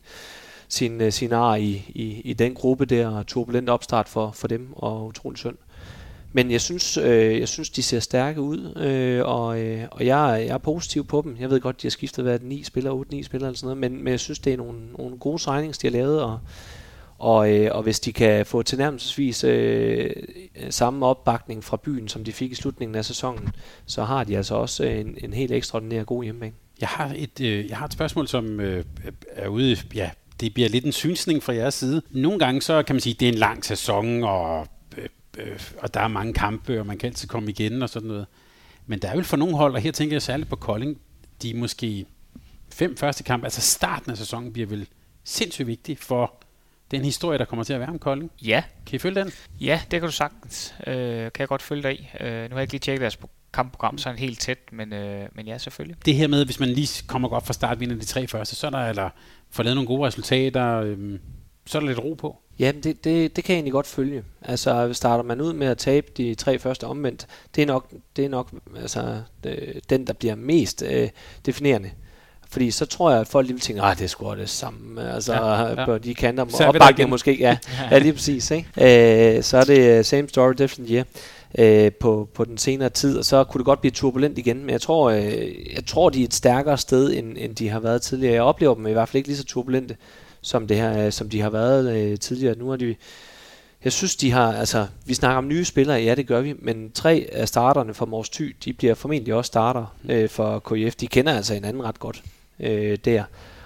sin, øh, sin ar i, i, i den gruppe der, og turbulent opstart for, for dem, og utrolig synd. Men jeg synes, øh, jeg synes de ser stærke ud, øh, og, øh, og jeg, jeg er positiv på dem. Jeg ved godt, de har skiftet været ni spillere, otte, ni spillere eller sådan noget, men, men jeg synes, det er nogle, nogle gode signings, de har lavet, og og, øh, og hvis de kan få tilnærmelsesvis øh, samme opbakning fra byen, som de fik i slutningen af sæsonen, så har de altså også en, en helt ekstraordinær god hjemmebane.
Jeg har et, øh, jeg har et spørgsmål, som øh, er ude, ja, det bliver lidt en synsning fra jeres side. Nogle gange så kan man sige, at det er en lang sæson, og, øh, øh, og der er mange kampe, og man kan altid komme igen og sådan noget. Men der er vel for nogle hold, og her tænker jeg særligt på Kolding, de måske fem første kampe, altså starten af sæsonen bliver vel sindssygt vigtig for den historie, der kommer til at være om Kolding.
Ja.
Kan I følge den?
Ja, det kan du sagtens. Øh, kan jeg godt følge dig i. Øh, nu har jeg ikke lige tjekket deres kampprogram sådan helt tæt, men, øh, men ja, selvfølgelig.
Det her med, hvis man lige kommer godt fra start, vinder de tre første, så er der, eller får lavet nogle gode resultater, øh, så er der lidt ro på.
Ja, det, det, det kan jeg egentlig godt følge. Altså, starter man ud med at tabe de tre første omvendt, det er nok, det er nok altså, det, den, der bliver mest øh, definerende. Fordi så tror jeg, at folk lige vil tænke, at det er sgu det samme. Altså, ja, ja. på de kanter. Opbakning måske, <laughs> ja. ja, lige præcis. Ikke? Øh, så er det same story, different year øh, på, på den senere tid, og så kunne det godt blive turbulent igen, men jeg tror, øh, jeg tror de er et stærkere sted, end, end de har været tidligere. Jeg oplever dem i hvert fald ikke lige så turbulente, som, det her, som de har været øh, tidligere. Nu har de jeg synes, de har, altså, vi snakker om nye spillere, ja, det gør vi, men tre af starterne for Mors Thy, de bliver formentlig også starter mm. øh, for KIF. De kender altså hinanden ret godt øh, der.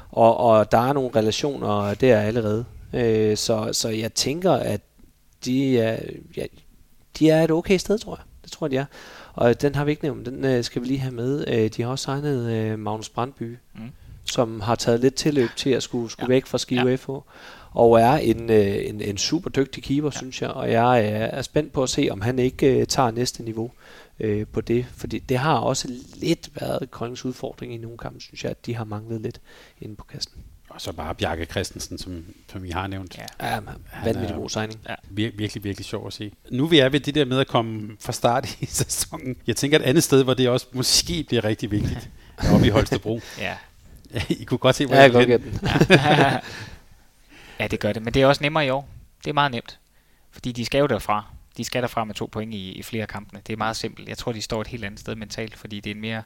Og, og der er nogle relationer der allerede. Øh, så, så jeg tænker, at de er, ja, de er et okay sted, tror jeg. Det tror jeg, de er. Og den har vi ikke nævnt, den øh, skal vi lige have med. Øh, de har også signet øh, Magnus Brandby, mm. som har taget lidt tilløb til at skulle, skulle ja. væk fra Skive ja. FH og er en, øh, en, en super dygtig keeper, ja. synes jeg. Og jeg er, er spændt på at se, om han ikke øh, tager næste niveau øh, på det. Fordi det har også lidt været Koldings udfordring i nogle kampe, synes jeg, at de har manglet lidt inde på kassen.
Og så bare Bjarke Christensen, som, som I har nævnt.
Ja, ja vanvittig god signing.
Ja. Vir- virkelig, virkelig sjov at se. Nu vi er ved det der med at komme fra start i <laughs> sæsonen. Jeg tænker et andet sted, hvor det også måske bliver rigtig vigtigt. <laughs> oppe i Holstebro.
ja. <laughs>
I kunne godt se, hvor
ja, jeg, jeg den.
Ja, det gør det. Men det er også nemmere i år. Det er meget nemt. Fordi de skal jo derfra. De skal derfra med to point i, i flere kampene. Det er meget simpelt. Jeg tror, de står et helt andet sted mentalt, fordi det er en mere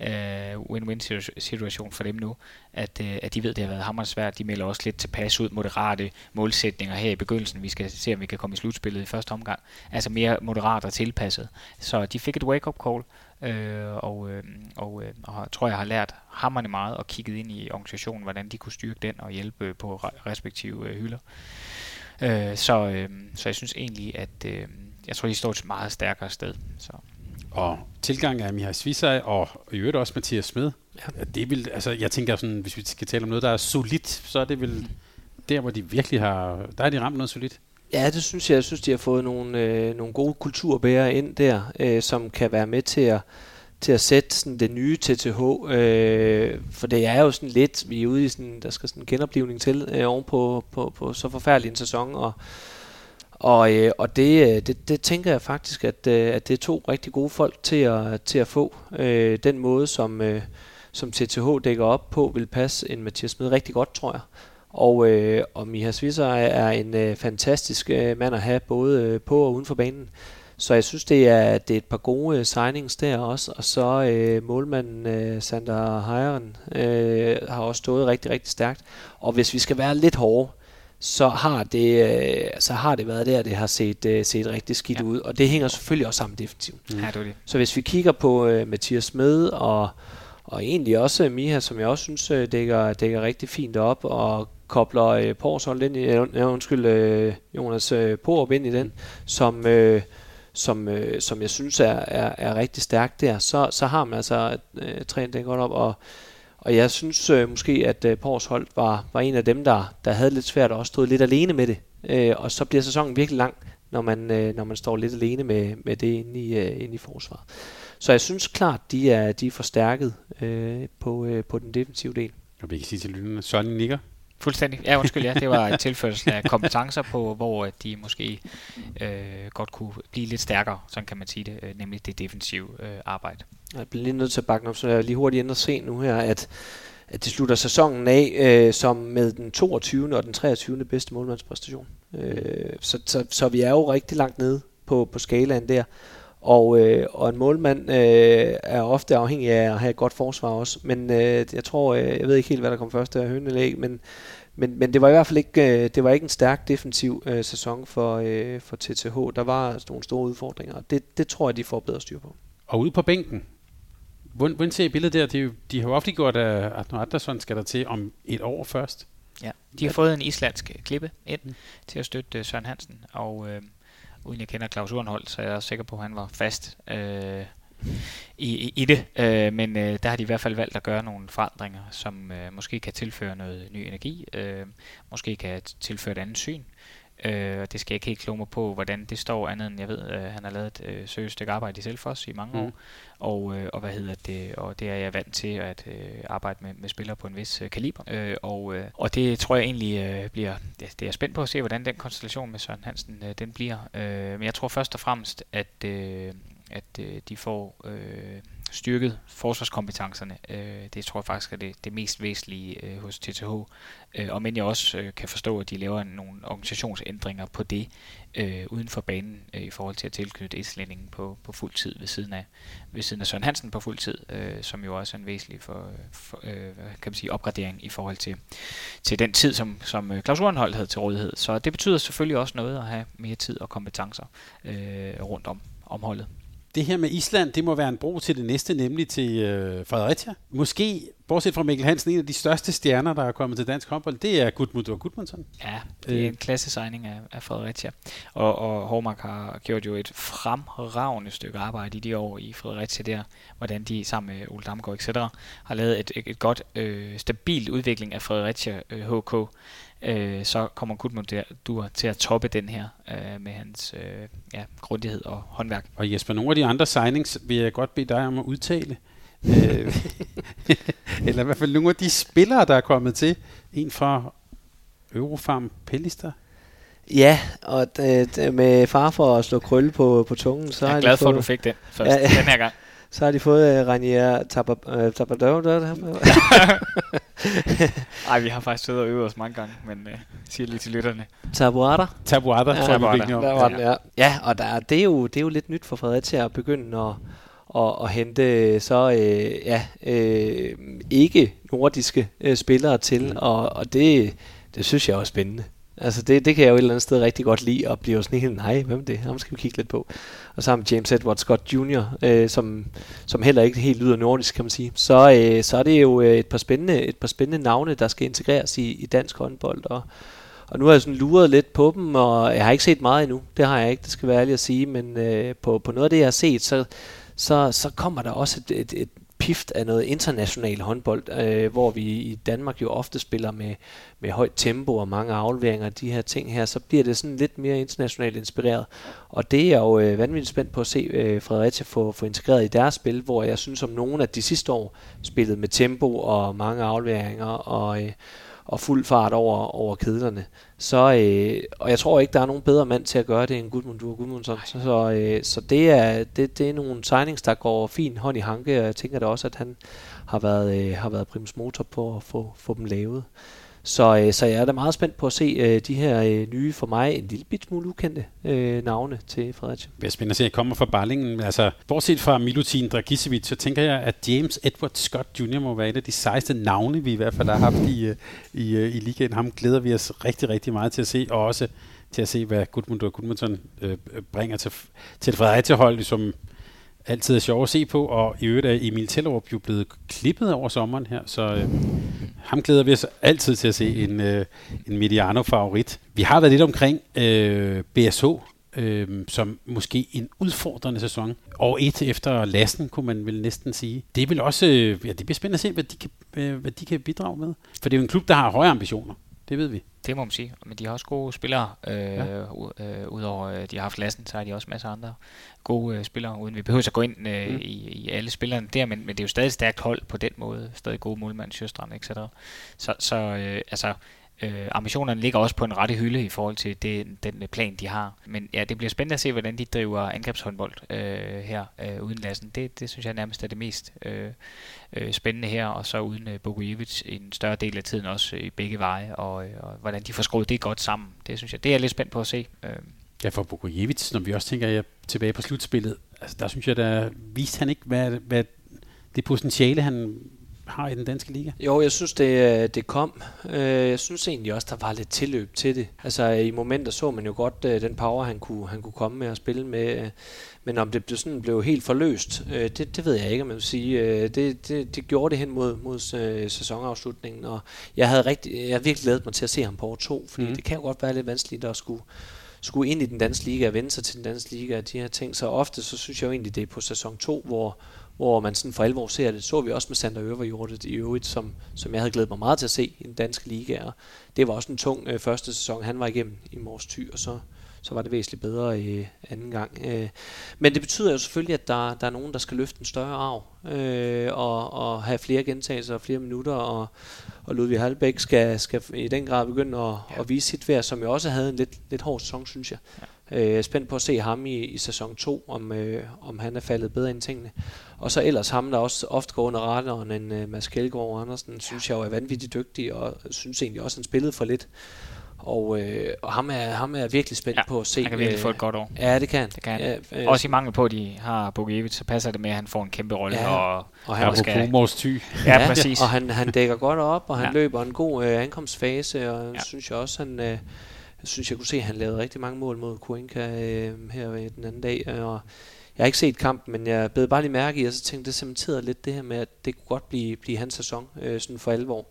øh, win-win situation for dem nu, at, øh, at de ved, det har været hammerende svært. De melder også lidt tilpas ud moderate målsætninger her i begyndelsen. Vi skal se, om vi kan komme i slutspillet i første omgang. Altså mere moderat og tilpasset. Så de fik et wake-up call, øh, og, øh, og, øh, og tror jeg har lært hammerne meget og kigget ind i organisationen, hvordan de kunne styrke den og hjælpe på respektive øh, hylder. Øh, så, øh, så jeg synes egentlig, at øh, jeg tror, de står et meget stærkere sted. Så.
Og tilgang af Mihai Svisaj og i øvrigt også Mathias Smed, ja. det vil, altså, jeg tænker sådan, hvis vi skal tale om noget, der er solidt, så er det vel der, hvor de virkelig har, der er de ramt noget solidt.
Ja, det synes jeg. Jeg synes, de har fået nogle, øh, nogle gode kulturbærere ind der, øh, som kan være med til at, til at sætte sådan det nye TTH. Øh, for det er jo sådan lidt, vi er ude i sådan, der skal sådan en genoplivning til øh, oven på, på, på så forfærdelig en sæson. Og, og, øh, og det, øh, det, det tænker jeg faktisk, at, øh, at det er to rigtig gode folk til at, til at få. Øh, den måde, som, øh, som TTH dækker op på, vil passe en Mathias Smed rigtig godt, tror jeg. Og, øh, og Miha Svisser er en øh, fantastisk øh, mand at have, både øh, på og uden for banen. Så jeg synes, det er, det er et par gode øh, signings der også. Og så øh, målmanden øh, Sander Heiren øh, har også stået rigtig, rigtig stærkt. Og hvis vi skal være lidt hårde, så har det, øh, så har det været der, det har set, øh, set rigtig skidt ja. ud. Og det hænger selvfølgelig også sammen defensivt.
Mm. Ja, det det.
Så hvis vi kigger på øh, Mathias Smed og, og egentlig også Miha, som jeg også synes øh, dækker, dækker rigtig fint op, og kobler øh, Porshold ind i, øh, undskyld, øh, Jonas øh, Porup ind i den, som, øh, som, øh, som jeg synes er, er, er rigtig stærk der, så, så har man altså øh, trænet det godt op, og, og jeg synes øh, måske, at øh, Porshold var, var en af dem, der, der havde lidt svært og også stod lidt alene med det, øh, og så bliver sæsonen virkelig lang, når man, øh, når man står lidt alene med, med det inde i, øh, inde i forsvaret. Så jeg synes klart, de er, de er forstærket øh, på, øh, på den defensive del.
Og vi kan sige til lytterne, Sonny nikker.
Fuldstændig. Ja, undskyld, ja. Det var et tilførsel af kompetencer på, hvor øh, de måske øh, godt kunne blive lidt stærkere, sådan kan man sige det, øh, nemlig det defensive øh, arbejde.
Jeg bliver lige nødt til at bakke op, så jeg lige hurtigt ind og se nu her, at, at de slutter sæsonen af øh, som med den 22. og den 23. bedste målmandspræstation. Øh, så, så, så vi er jo rigtig langt nede på, på skalaen der. Og, øh, og en målmand øh, er ofte afhængig af at have et godt forsvar også. Men øh, jeg tror, øh, jeg ved ikke helt, hvad der kom først der høn eller men, men, men det var i hvert fald ikke, øh, det var ikke en stærk defensiv øh, sæson for, øh, for TTH. Der var nogle store udfordringer. Det, det tror jeg, de får bedre styr på.
Og ude på bænken, hvordan ser I billedet der? De, de har jo ofte gjort, at Arne Andersson skal der til om et år først.
Ja, de har fået en islandsk klippe ind mm. til at støtte Søren Hansen, og øh, uden jeg kender Claus Urenhold, så jeg er sikker på, at han var fast øh, i, i, i det. Øh, men øh, der har de i hvert fald valgt at gøre nogle forandringer, som øh, måske kan tilføre noget ny energi, øh, måske kan tilføre et andet syn. Øh, det skal jeg ikke helt kloge mig på, hvordan det står andet end jeg ved, at han har lavet et øh, seriøst stykke arbejde i Selfos i mange mm. år. Og, øh, og hvad hedder det, og det er jeg vant til at øh, arbejde med, med spillere på en vis øh, kaliber. Øh, og, øh, og det tror jeg egentlig øh, bliver, det, det er spændt på at se, hvordan den konstellation med Søren Hansen, øh, den bliver. Øh, men jeg tror først og fremmest, at øh, at øh, de får øh, styrket forsvarskompetencerne. Øh, det tror jeg faktisk er det, det mest væsentlige øh, hos TTH. Øh, og men jeg også øh, kan forstå, at de laver nogle organisationsændringer på det øh, uden for banen øh, i forhold til at tilknytte islændingen på, på fuld tid ved siden af, ved siden af Søren Hansen på fuld tid, øh, som jo også er en væsentlig for, for, øh, kan man sige, opgradering i forhold til, til den tid, som, som øh, Claus Urenhold havde til rådighed. Så det betyder selvfølgelig også noget at have mere tid og kompetencer øh, rundt om, om holdet
det her med Island, det må være en bro til det næste, nemlig til øh, Fredericia. Måske, bortset fra Mikkel Hansen, en af de største stjerner, der er kommet til dansk håndbold, det er Gudmund og Gudmundsson.
Ja, det er øh. en klasse signing af, af Fredericia. Og, og Hormark har gjort jo et fremragende stykke arbejde i de år i Fredericia der, hvordan de sammen med Ole Damgaard etc. har lavet et, et, et godt, øh, stabilt udvikling af Fredericia øh, HK øh, så kommer Gudmundur til at toppe den her øh, med hans øh, ja, grundighed og håndværk.
Og Jesper, nogle af de andre signings vil jeg godt bede dig om at udtale. <laughs> Øh, eller i hvert fald nogle af de spillere, der er kommet til. En fra Eurofarm Pellister.
Ja, og det, med far for at slå krølle på, på tungen, så
jeg er
har
glad for, at du fik den først, ja, ja. den her gang.
Så har de fået uh, Ranier Tabardov.
Nej, vi har faktisk siddet og øvet os mange gange, men uh, siger lige til lytterne.
Tabuada.
Tabuada, ja, tror jeg,
Der var den, ja. ja, og der, det, er jo, det er jo lidt nyt for Fredericia at begynde at, at, at hente så øh, ja, øh, ikke nordiske øh, spillere til, mm. og, og det, det synes jeg er spændende. Altså det, det kan jeg jo et eller andet sted rigtig godt lide, og bliver sådan helt, nej, hvem er det? Ham skal vi kigge lidt på. Og så har vi James Edward Scott Jr., øh, som, som heller ikke helt lyder nordisk, kan man sige. Så, øh, så er det jo øh, et par, spændende, et par spændende navne, der skal integreres i, i dansk håndbold, og, og nu har jeg sådan luret lidt på dem, og jeg har ikke set meget endnu. Det har jeg ikke, det skal være ærlig at sige, men øh, på, på noget af det, jeg har set, så, så, så kommer der også et, et, et pift af noget international håndbold, øh, hvor vi i Danmark jo ofte spiller med, med højt tempo og mange afleveringer og de her ting her, så bliver det sådan lidt mere internationalt inspireret. Og det er jo øh, vanvittigt spændt på at se øh, Fredericia få, få integreret i deres spil, hvor jeg synes om nogen af de sidste år spillede med tempo og mange afleveringer og, øh, og fuld fart over, over kedlerne. Så, øh, og jeg tror ikke, der er nogen bedre mand til at gøre det end Gudmundur Gudmundsson. Så, så, øh, så det, er, det, det er nogle signings, der går fin hånd i hanke, og jeg tænker da også, at han har været, øh, har været primus motor på at få, få dem lavet. Så, øh, så jeg er da meget spændt på at se øh, de her øh, nye, for mig en lille bit smule ukendte øh, navne til Fredericia.
Det er spændende at se, at jeg kommer fra Barlingen. Altså, bortset fra Milutin Dragicevic, så tænker jeg, at James Edward Scott Jr. må være et af de sejeste navne, vi i hvert fald har haft i, øh, i, i, i ligaen. Ham glæder vi os rigtig, rigtig meget til at se, og også til at se, hvad Gudmundur Gudmundsson øh, bringer til, til Fredericia-holdet, som altid er sjov at se på, og i øvrigt er Emil Tellerup jo blevet klippet over sommeren her, så øh, ham glæder vi os altid til at se en, øh, en Mediano-favorit. Vi har været lidt omkring øh, BSH, øh, som måske en udfordrende sæson. Og et efter lasten, kunne man vel næsten sige. Det vil også, øh, ja, det bliver spændende at se, hvad de, kan, øh, hvad de kan bidrage med. For det er jo en klub, der har høje ambitioner. Det ved vi.
Det må man sige. Men de har også gode spillere. Øh, ja. øh, Udover at de har haft Lassen, så har de også masser af andre gode øh, spillere, uden vi behøver at gå ind øh, mm. i, i alle spillerne der, men, men det er jo stadig et stærkt hold på den måde. Stadig gode målmand, Sjøstrand, etc. Så, så øh, altså, Øh, ambitionerne ligger også på en rette hylde i forhold til det, den øh, plan, de har. Men ja, det bliver spændende at se, hvordan de driver angrebshåndbold øh, her øh, uden Lassen. Det, det synes jeg nærmest er det mest øh, øh, spændende her, og så uden øh, Bogujevic en større del af tiden også øh, i begge veje, og, øh, og hvordan de får skruet det godt sammen. Det synes jeg, det er jeg lidt spændt på at se. Øh.
Ja, for Bogujevic, når vi også tænker jeg tilbage på slutspillet, altså der synes jeg, der viste han ikke, hvad, hvad det potentiale, han har i den danske liga?
Jo, jeg synes, det, det kom. Øh, jeg synes egentlig også, der var lidt tilløb til det. Altså i momenter så man jo godt øh, den power, han kunne, han kunne komme med at spille med. Men om det blev, sådan, blev helt forløst, øh, det, det ved jeg ikke, om man vil sige. Det, det, det gjorde det hen mod, mod sæsonafslutningen, og jeg havde rigtig, jeg virkelig glædet mig til at se ham på år to, fordi mm. det kan jo godt være lidt vanskeligt at skulle, skulle ind i den danske liga og vende sig til den danske liga og de her ting. Så ofte så synes jeg jo egentlig, det er på sæson 2, hvor, hvor man sådan for alvor ser det. Så vi også med Sander Øverjordet i øvrigt, som, som jeg havde glædet mig meget til at se i den danske liga. Og det var også en tung øh, første sæson, han var igennem i Mors Thy, og så, så var det væsentligt bedre i øh, anden gang. Øh, men det betyder jo selvfølgelig, at der, der er nogen, der skal løfte en større arv, øh, og, og have flere gentagelser og flere minutter, og, og Ludvig Halbæk skal, skal i den grad begynde at, ja. at vise sit værd, som jo også havde en lidt, lidt hård sæson, synes jeg. Ja. Øh, spændt på at se ham i, i sæson 2, om, øh, om han er faldet bedre ind i tingene. Og så ellers ham, der også ofte går under radaren end øh, Mads Kjeldgaard Andersen, synes jeg jo er vanvittigt dygtig, og synes egentlig også, at han spillede for lidt. Og, øh, og ham, er, ham er virkelig spændt
Ja,
på at se.
Han kan virkelig
øh,
få et godt år.
Ja, det kan.
Det kan han.
Ja, øh,
Også i mangel på, at de har Bogiewicz, så passer det med, at han får en kæmpe rolle.
Ja,
og,
og han,
og skal-
Apropos Mors Thy.
ja, præcis.
Og han, han dækker godt op, og han
Ja.
ja. løber en god øh, ankomstfase, og
Ja.
ja. synes jeg også, han... Øh, jeg synes, jeg kunne se, at han lavede rigtig mange mål mod Kuenka øh, her den anden dag. øh, Og jeg har ikke set kampen, men jeg bed bare lige mærke i, og så tænkte det cementerede lidt det her med, at det kunne godt blive, blive hans sæson, øh, sådan for alvor.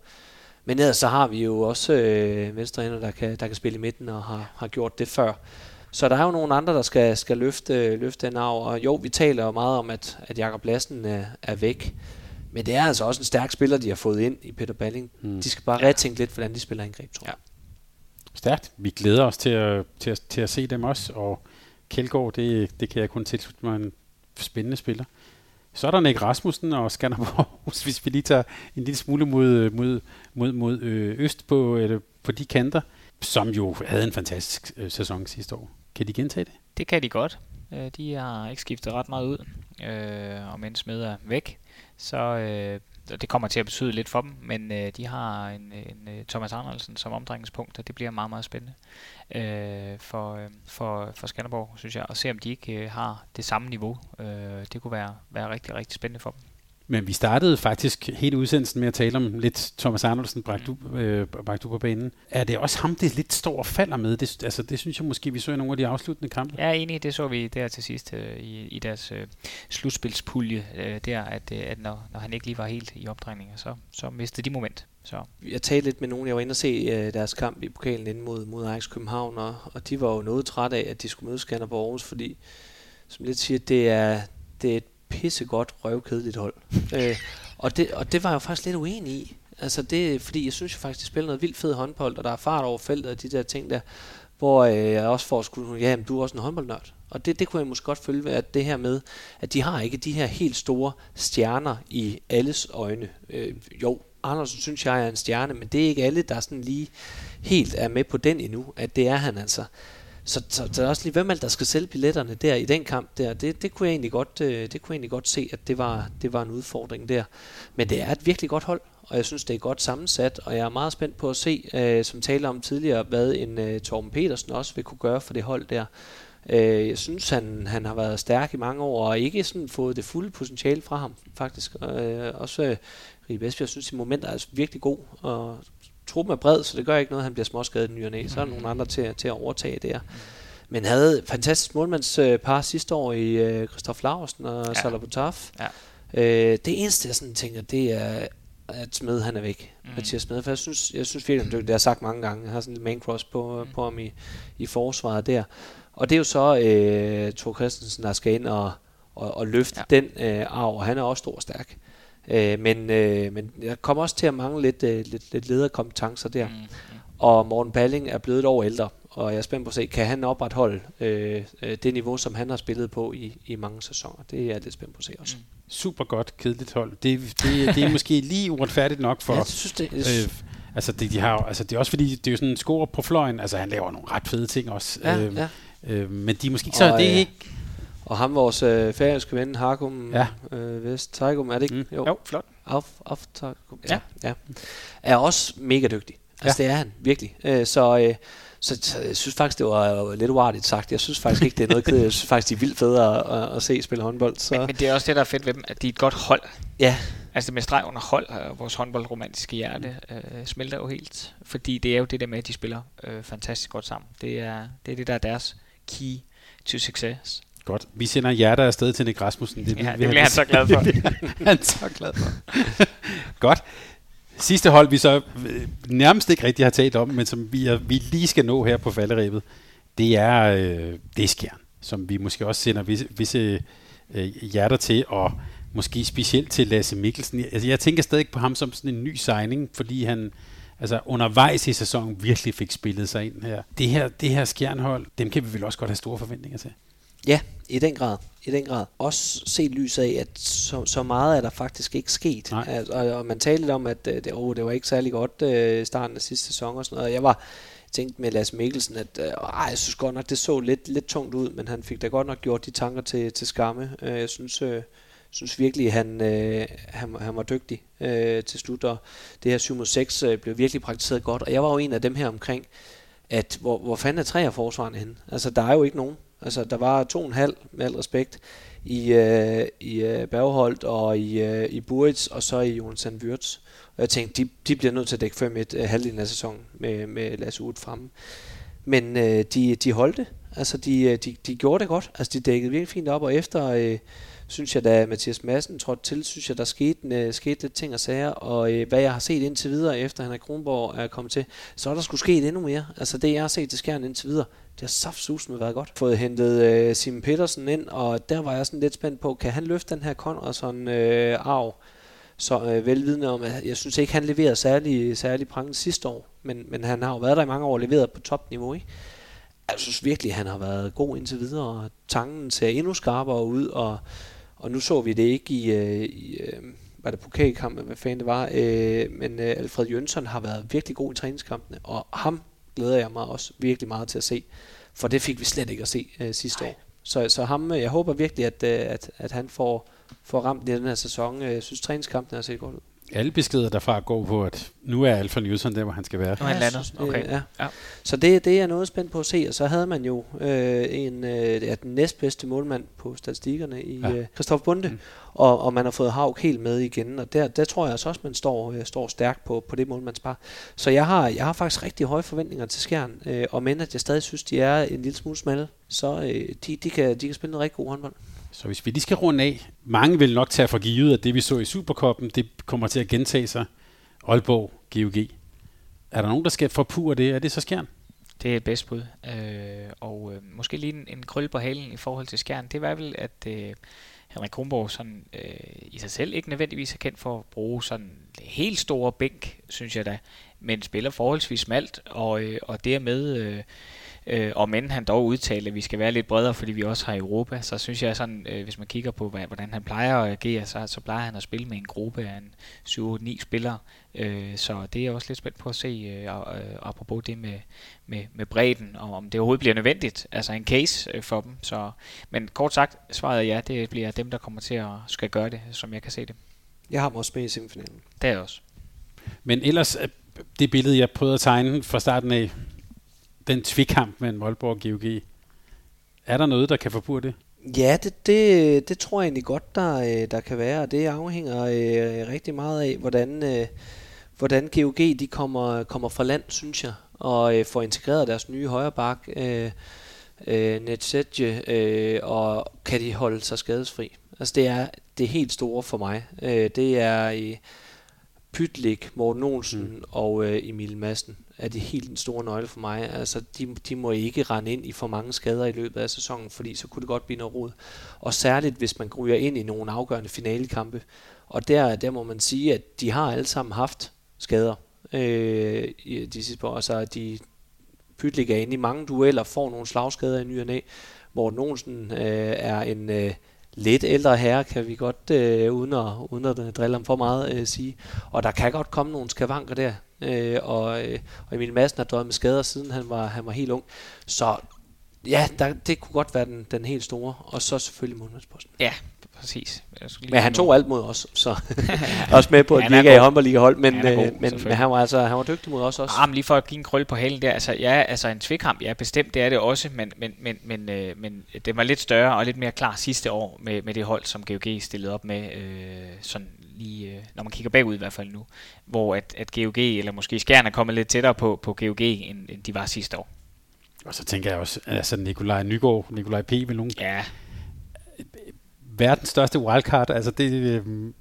Men ellers så har vi jo også øh, venstreender, der kan, der kan spille i midten og har, har gjort det før. Så der er jo nogle andre, der skal, skal løfte, løfte den arv. Og jo, vi taler jo meget om, at, at Jakob Lassen er, er væk. Men det er altså også en stærk spiller, de har fået ind i Peter Balling.
Mm.
De skal bare retænke lidt, hvordan de spiller angreb, tror jeg.
Stærkt. Vi glæder os til at, til at, til at se dem også, og Kjeldgaard, det, det kan jeg kun tilslutte mig en spændende spiller. Så er der Nick Rasmussen og Skanderborg, <laughs> hvis vi lige tager en lille smule mod, mod, mod, mod øh, øst på, øh, på de kanter, som jo havde en fantastisk øh, sæson sidste år. Kan de gentage det?
Det kan de godt. Øh, De har ikke skiftet ret meget ud, øh, og mens med er væk, så øh, det kommer til at betyde lidt for dem, men øh, de har en, en øh, Thomas Andersen som omdrejningspunkt, og det bliver meget, meget spændende øh, for, øh, for, for Skanderborg, synes jeg, og se om de ikke øh, har det samme niveau. Øh, det kunne være, være rigtig, rigtig spændende for dem.
Men vi startede faktisk hele udsendelsen med at tale om lidt Thomas Arnoldsen, bragte du, øh, bragte du på banen. Er det også ham, det lidt står og falder med? Det, altså, det synes jeg måske, vi så i nogle af de afsluttende kampe.
Jeg er enig, det så vi der til sidst øh, i, i deres øh, slutspilspulje øh, der, at, øh, at når, når han ikke lige var helt i opdrejninger, så, så mistede de moment. Så
Jeg talte lidt med nogen, jeg var inde og se øh, deres kamp i pokalen inde mod, mod Ajax København, og, og de var jo noget træt af, at de skulle møde Skanderborg Aarhus, fordi, som lidt siger, det er, det er et pissegodt røvkedeligt hold. øh, og, det, og det var jeg jo faktisk lidt uenig i. Altså det, fordi jeg synes jo faktisk, de spiller noget vildt fed håndbold, og der er fart over feltet og de der ting der, hvor øh, jeg også får skulle, ja, men du er også en håndboldnørd. Og det, det kunne jeg måske godt følge ved, at det her med, at de har ikke de her helt store stjerner i alles øjne. Øh, jo, Andersen synes jeg er en stjerne, men det er ikke alle, der sådan lige helt er med på den endnu, at det er han altså. Så, så, så er også lige, hvem er der skal sælge billetterne der i den kamp der? Det, det, kunne jeg egentlig godt, øh, det kunne jeg egentlig godt se, at det var, det var en udfordring der. Men det er et virkelig godt hold, og jeg synes, det er godt sammensat, og jeg er meget spændt på at se, øh, som taler om tidligere, hvad en øh, Torben Petersen også vil kunne gøre for det hold der. Øh, jeg synes, han, han har været stærk i mange år, og ikke sådan fået det fulde potentiale fra ham, faktisk. Øh, også øh, Ribe Esbjerg synes i momenter er altså virkelig god, og truppen er bred, så det gør ikke noget, at han bliver småskadet i ny og næ. Så er der nogle andre til, til at overtage der. Men havde fantastisk målmandspar sidste år i øh, Christoph Larsen og
Ja.
Salah.
Ja.
Øh, det eneste, jeg sådan tænker, det er, at Smed han er væk. Mm. Mathias Smed, for jeg synes, jeg synes virkelig, dygtig. Det har jeg sagt mange gange. Jeg har sådan en main cross på,
Mm.
på ham i, i forsvaret der. Og det er jo så øh, Thor Christensen, der skal ind og, og, og løfte
ja.
den øh, arv, og han er også stor og stærk. Øh, men, øh, men jeg kommer også til at mangle lidt, øh, lidt, lidt lederkompetencer der.
Mm, mm.
Og Morten Balling er blevet et år ældre, og jeg er spændt på at se, kan han opretholde øh, øh, det niveau, som han har spillet på i, i mange sæsoner. Det er jeg lidt spændt på at se også.
Mm.
Super godt, kedeligt hold. Det, det, det er måske lige uretfærdigt nok for...
Ja, jeg synes, det, jeg
Øh, altså, det, de har, altså, det er også fordi, det er jo sådan en score på fløjen. Altså, han laver nogle ret fede ting også.
ja,
Øhm,
ja.
øh, men de er måske ikke så...
Og,
det er
øh,
ikke...
Og ham, vores øh, færøske ven, Harkum
Ja.
øh, Vest Taigum, er det ikke?
Mm.
Jo, flot.
Af, af, Taigum,
Ja.
ja. Er også mega dygtig. Altså, ja. det er han, virkelig. Øh, så, øh, så, så, jeg synes faktisk, det var øh, lidt uartigt sagt. Jeg synes faktisk ikke, det er noget kedeligt. Jeg synes faktisk, de er vildt fede at, at, at se spille håndbold. Så.
Men, men det er også det, der er fedt ved dem, at de er et godt hold.
ja,
Altså med streg under hold, og vores håndboldromantiske hjerte øh, smelter jo helt. Fordi det er jo det der med, at de spiller øh, fantastisk godt sammen. Det er, det er det, der er deres key to success.
Godt. Vi sender hjerter afsted til Nick Rasmussen. Det,
Ja, <laughs> det bliver han så glad for.
han er så glad for. Godt. Sidste hold, vi så øh, nærmest ikke rigtig har talt om, men som vi, er, vi lige skal nå her på falderæbet, det er, øh, det er Skjern, som vi måske også sender visse, visse øh, hjerter til, og måske specielt til Lasse Mikkelsen. Altså, jeg tænker stadig på ham som sådan en ny signing, fordi han altså undervejs i sæsonen virkelig fik spillet sig ind her. Det her, det her Skjernhold, dem kan vi vel også godt have store forventninger til.
Ja, i den grad. I den grad. Også set lys af, at så, så meget er der faktisk ikke sket. Altså, og, og man talte lidt om, at øh, det, oh, det var ikke særlig godt øh, i starten af sidste sæson og sådan noget. Jeg var, tænkte med Lars Mikkelsen, at øh, jeg synes godt nok, det så lidt, lidt tungt ud, men han fik da godt nok gjort de tanker til, til skamme. Øh, jeg synes, øh, synes virkelig, han, øh, han, han var dygtig øh, til slut, og det her 7 mod 6 øh, blev virkelig praktiseret godt. Og jeg var jo en af dem her omkring, at hvor, hvor fanden er tre af forsvarerne henne? Altså, der er jo ikke nogen. Altså, der var to og en halv, med al respekt, i, øh, i øh, Bergholdt og i, øh, i Burits, og så i Jonathan Wirtz. Og jeg tænkte, de, de bliver nødt til at dække 5 et øh, halvdelen af sæsonen med, med Lasse Uth fremme. Men øh, de, de holdt det. Altså, de, øh, de, de gjorde det godt. Altså, de dækkede virkelig fint op, og efter... Øh, synes jeg, da Mathias Madsen trådte til, synes jeg, der skete, øh, skete lidt ting og sager, og øh, hvad jeg har set indtil videre, efter Henrik Kronborg er kommet til, så er der skulle ske endnu mere. Altså det, jeg har set til skærn indtil videre, det har saftsus med været godt. Fået hentet øh, Simon Petersen ind, og der var jeg sådan lidt spændt på, kan han løfte den her Conradson øh, arv? Så øh, velvidende om, at jeg synes ikke, han leverede særlig, særlig prangende sidste år, men, men han har jo været der i mange år og leveret på topniveau, ikke? Jeg synes virkelig, han har været god indtil videre, og tangen ser endnu skarpere ud, og og nu så vi det ikke i, øh, i øh, var det pokalkampen, hvad fanden det var, øh, men øh, Alfred Jønsson har været virkelig god i træningskampene, og ham glæder jeg mig også virkelig meget til at se, for det fik vi slet ikke at se øh, sidste Ej. år. Så, så ham, øh, jeg håber virkelig, at, øh, at, at han får, får ramt i den her sæson. Jeg synes, træningskampen har set godt ud
alle beskeder derfra går på, at nu er Alfa Newton der, hvor han skal være.
Nu er han landet. Okay.
Ja. ja. Så det, det er noget spændt på at se. Og så havde man jo øh, en, øh, ja, den næstbedste målmand på statistikkerne i ja. øh, Christoph Bunde. Mm. Og, og man har fået Haug helt med igen. Og der, der tror jeg også, at man står, øh, står stærkt på, på det målmandspar. Så jeg har, jeg har faktisk rigtig høje forventninger til Skjern. Øh, og men at jeg stadig synes, de er en lille smule smalle, så øh, de, de, kan, de kan spille en rigtig god håndbold.
Så hvis vi lige skal runde af, mange vil nok tage for givet, at det vi så i Superkoppen, det kommer til at gentage sig. Aalborg, GOG. Er der nogen, der skal forpure det? Er det så Skjern?
Det er et bedst bud. Øh, og øh, måske lige en, en krøl på halen i forhold til Skjern. Det var vel, at øh, Henrik Kronborg sådan, øh, i sig selv ikke nødvendigvis er kendt for at bruge sådan helt store bænk, synes jeg da, men spiller forholdsvis smalt, og, øh, og dermed... Øh, Øh, og men han dog udtalte, at vi skal være lidt bredere, fordi vi også har Europa, så synes jeg sådan, øh, hvis man kigger på, hvad, hvordan han plejer at agere, så, så plejer han at spille med en gruppe af en 7-9 spillere. Øh, så det er jeg også lidt spændt på at se, øh, øh, apropos det med, med, med bredden, og om det overhovedet bliver nødvendigt, altså en case øh, for dem. Så, men kort sagt, svaret er ja, det bliver dem, der kommer til at skal gøre det, som jeg kan se det.
Jeg har mig også med i semifinalen.
Det er også.
Men ellers, øh, det billede, jeg prøvede at tegne fra starten af, den tvikamp mellem Aalborg og GOG. Er der noget, der kan forbure det?
Ja, det, det, det tror jeg egentlig godt, der, øh, der kan være, og det afhænger øh, rigtig meget af, hvordan, øh, hvordan GOG de kommer, kommer fra land, synes jeg, og øh, får integreret deres nye højre bak, øh, øh, Netsetje, øh, og kan de holde sig skadesfri. Altså det er det helt store for mig. Øh, det er i Pytlik, Morten Olsen mm. og øh, Emil Madsen er det helt en stor nøgle for mig. Altså, de, de må ikke rende ind i for mange skader i løbet af sæsonen, fordi så kunne det godt blive noget rod. Og særligt, hvis man ryger ind i nogle afgørende finalekampe. Og der, der må man sige, at de har alle sammen haft skader øh, i de sidste år. Altså, de Pytlik er inde i mange dueller, får nogle slagskader i ny og næ. Morten Olsen øh, er en... Øh, lidt ældre herre, kan vi godt, øh, uden, at, uden at drille ham for meget, øh, sige. Og der kan godt komme nogle skavanker der. Øh, og, øh, og Emil Madsen har døjet med skader, siden han var, han var helt ung. Så ja, der, det kunne godt være den, den helt store. Og så selvfølgelig målmandsposten.
Ja, præcis.
Men han tog alt mod os, så <laughs> <laughs> også med på, at vi ikke er i håndboldligahold, men, han, god, men, men han var altså han var dygtig mod os også.
Ah, men lige for at give en krølle på halen der, altså ja, altså en tvikkamp, ja bestemt, det er det også, men, men, men, men, øh, men det var lidt større og lidt mere klar sidste år med, med det hold, som GOG stillede op med, øh, sådan lige, øh, når man kigger bagud i hvert fald nu, hvor at, at GOG, eller måske Skjern er kommet lidt tættere på, på GOG, end, end de var sidste år.
Og så tænker jeg også, altså Nikolaj Nygaard, Nikolaj P. vil nogen
ja
verdens største wildcard. Altså, det, øh,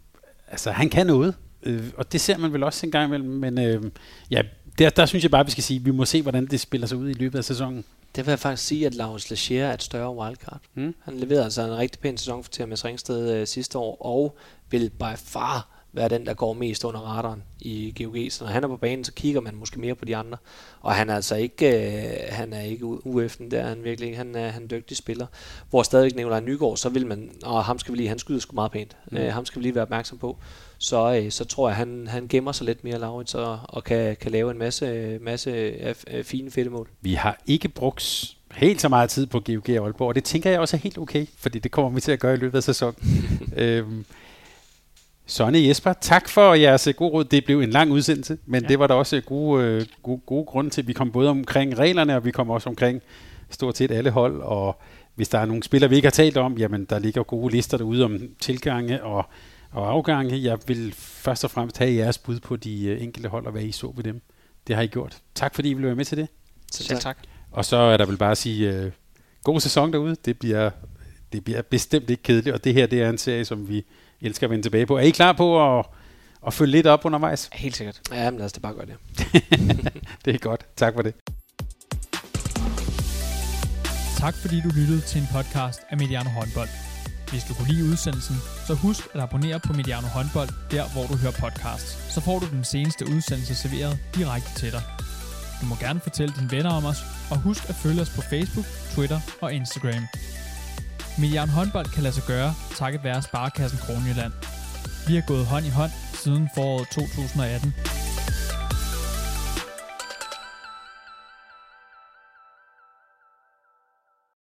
altså han kan noget, øh, og det ser man vel også en gang imellem. Men øh, ja, der, der synes jeg bare, vi skal sige, at vi må se, hvordan det spiller sig ud i løbet af sæsonen.
Det vil jeg faktisk sige, at Lars Lechier er et større wildcard. Mm. Han leverede altså en rigtig pæn sæson for TMS Ringsted øh, sidste år, og vil by far være den, der går mest under radaren i GOG. Så når han er på banen, så kigger man måske mere på de andre. Og han er altså ikke, øh, han er ikke UF'en, der er han virkelig. Han er, han er en dygtig spiller. Hvor stadig nævner Nygaard, så vil man, og ham skal vi lige, han skyder sgu meget pænt. Mm. Øh, ham skal vi lige være opmærksom på. Så, øh, så tror jeg, han, han gemmer sig lidt mere, Laurits, og, og kan, kan lave en masse, masse af, af fine, fedte mål.
Vi har ikke brugt helt så meget tid på GOG og Aalborg, og det tænker jeg også er helt okay, fordi det kommer vi til at gøre i løbet af sæsonen. <laughs> øhm, Sonne Jesper, tak for jeres gode råd. Det blev en lang udsendelse, men ja. det var der også gode, øh, gode, gode grunde til. Vi kom både omkring reglerne, og vi kom også omkring stort set alle hold, og hvis der er nogle spillere, vi ikke har talt om, jamen der ligger gode lister derude om tilgange og, og afgange. Jeg vil først og fremmest have jeres bud på de øh, enkelte hold, og hvad I så ved dem. Det har I gjort. Tak fordi I ville være med til det.
Selv tak.
Og så er der vel bare at sige, øh, god sæson derude. Det bliver, det bliver bestemt ikke kedeligt, og det her det er en serie, som vi elsker at vende tilbage på. Er I klar på at, at følge lidt op undervejs?
Helt sikkert.
Ja, men lad os det bare gøre det. <laughs>
det er godt. Tak for det.
Tak fordi du lyttede til en podcast af Mediano Håndbold. Hvis du kunne lide udsendelsen, så husk at abonnere på Mediano Håndbold, der hvor du hører podcasts. Så får du den seneste udsendelse serveret direkte til dig. Du må gerne fortælle dine venner om os, og husk at følge os på Facebook, Twitter og Instagram. Milliarden håndbold kan lade sig gøre, takket være Sparkassen Kronjylland. Vi har gået hånd i hånd siden foråret 2018.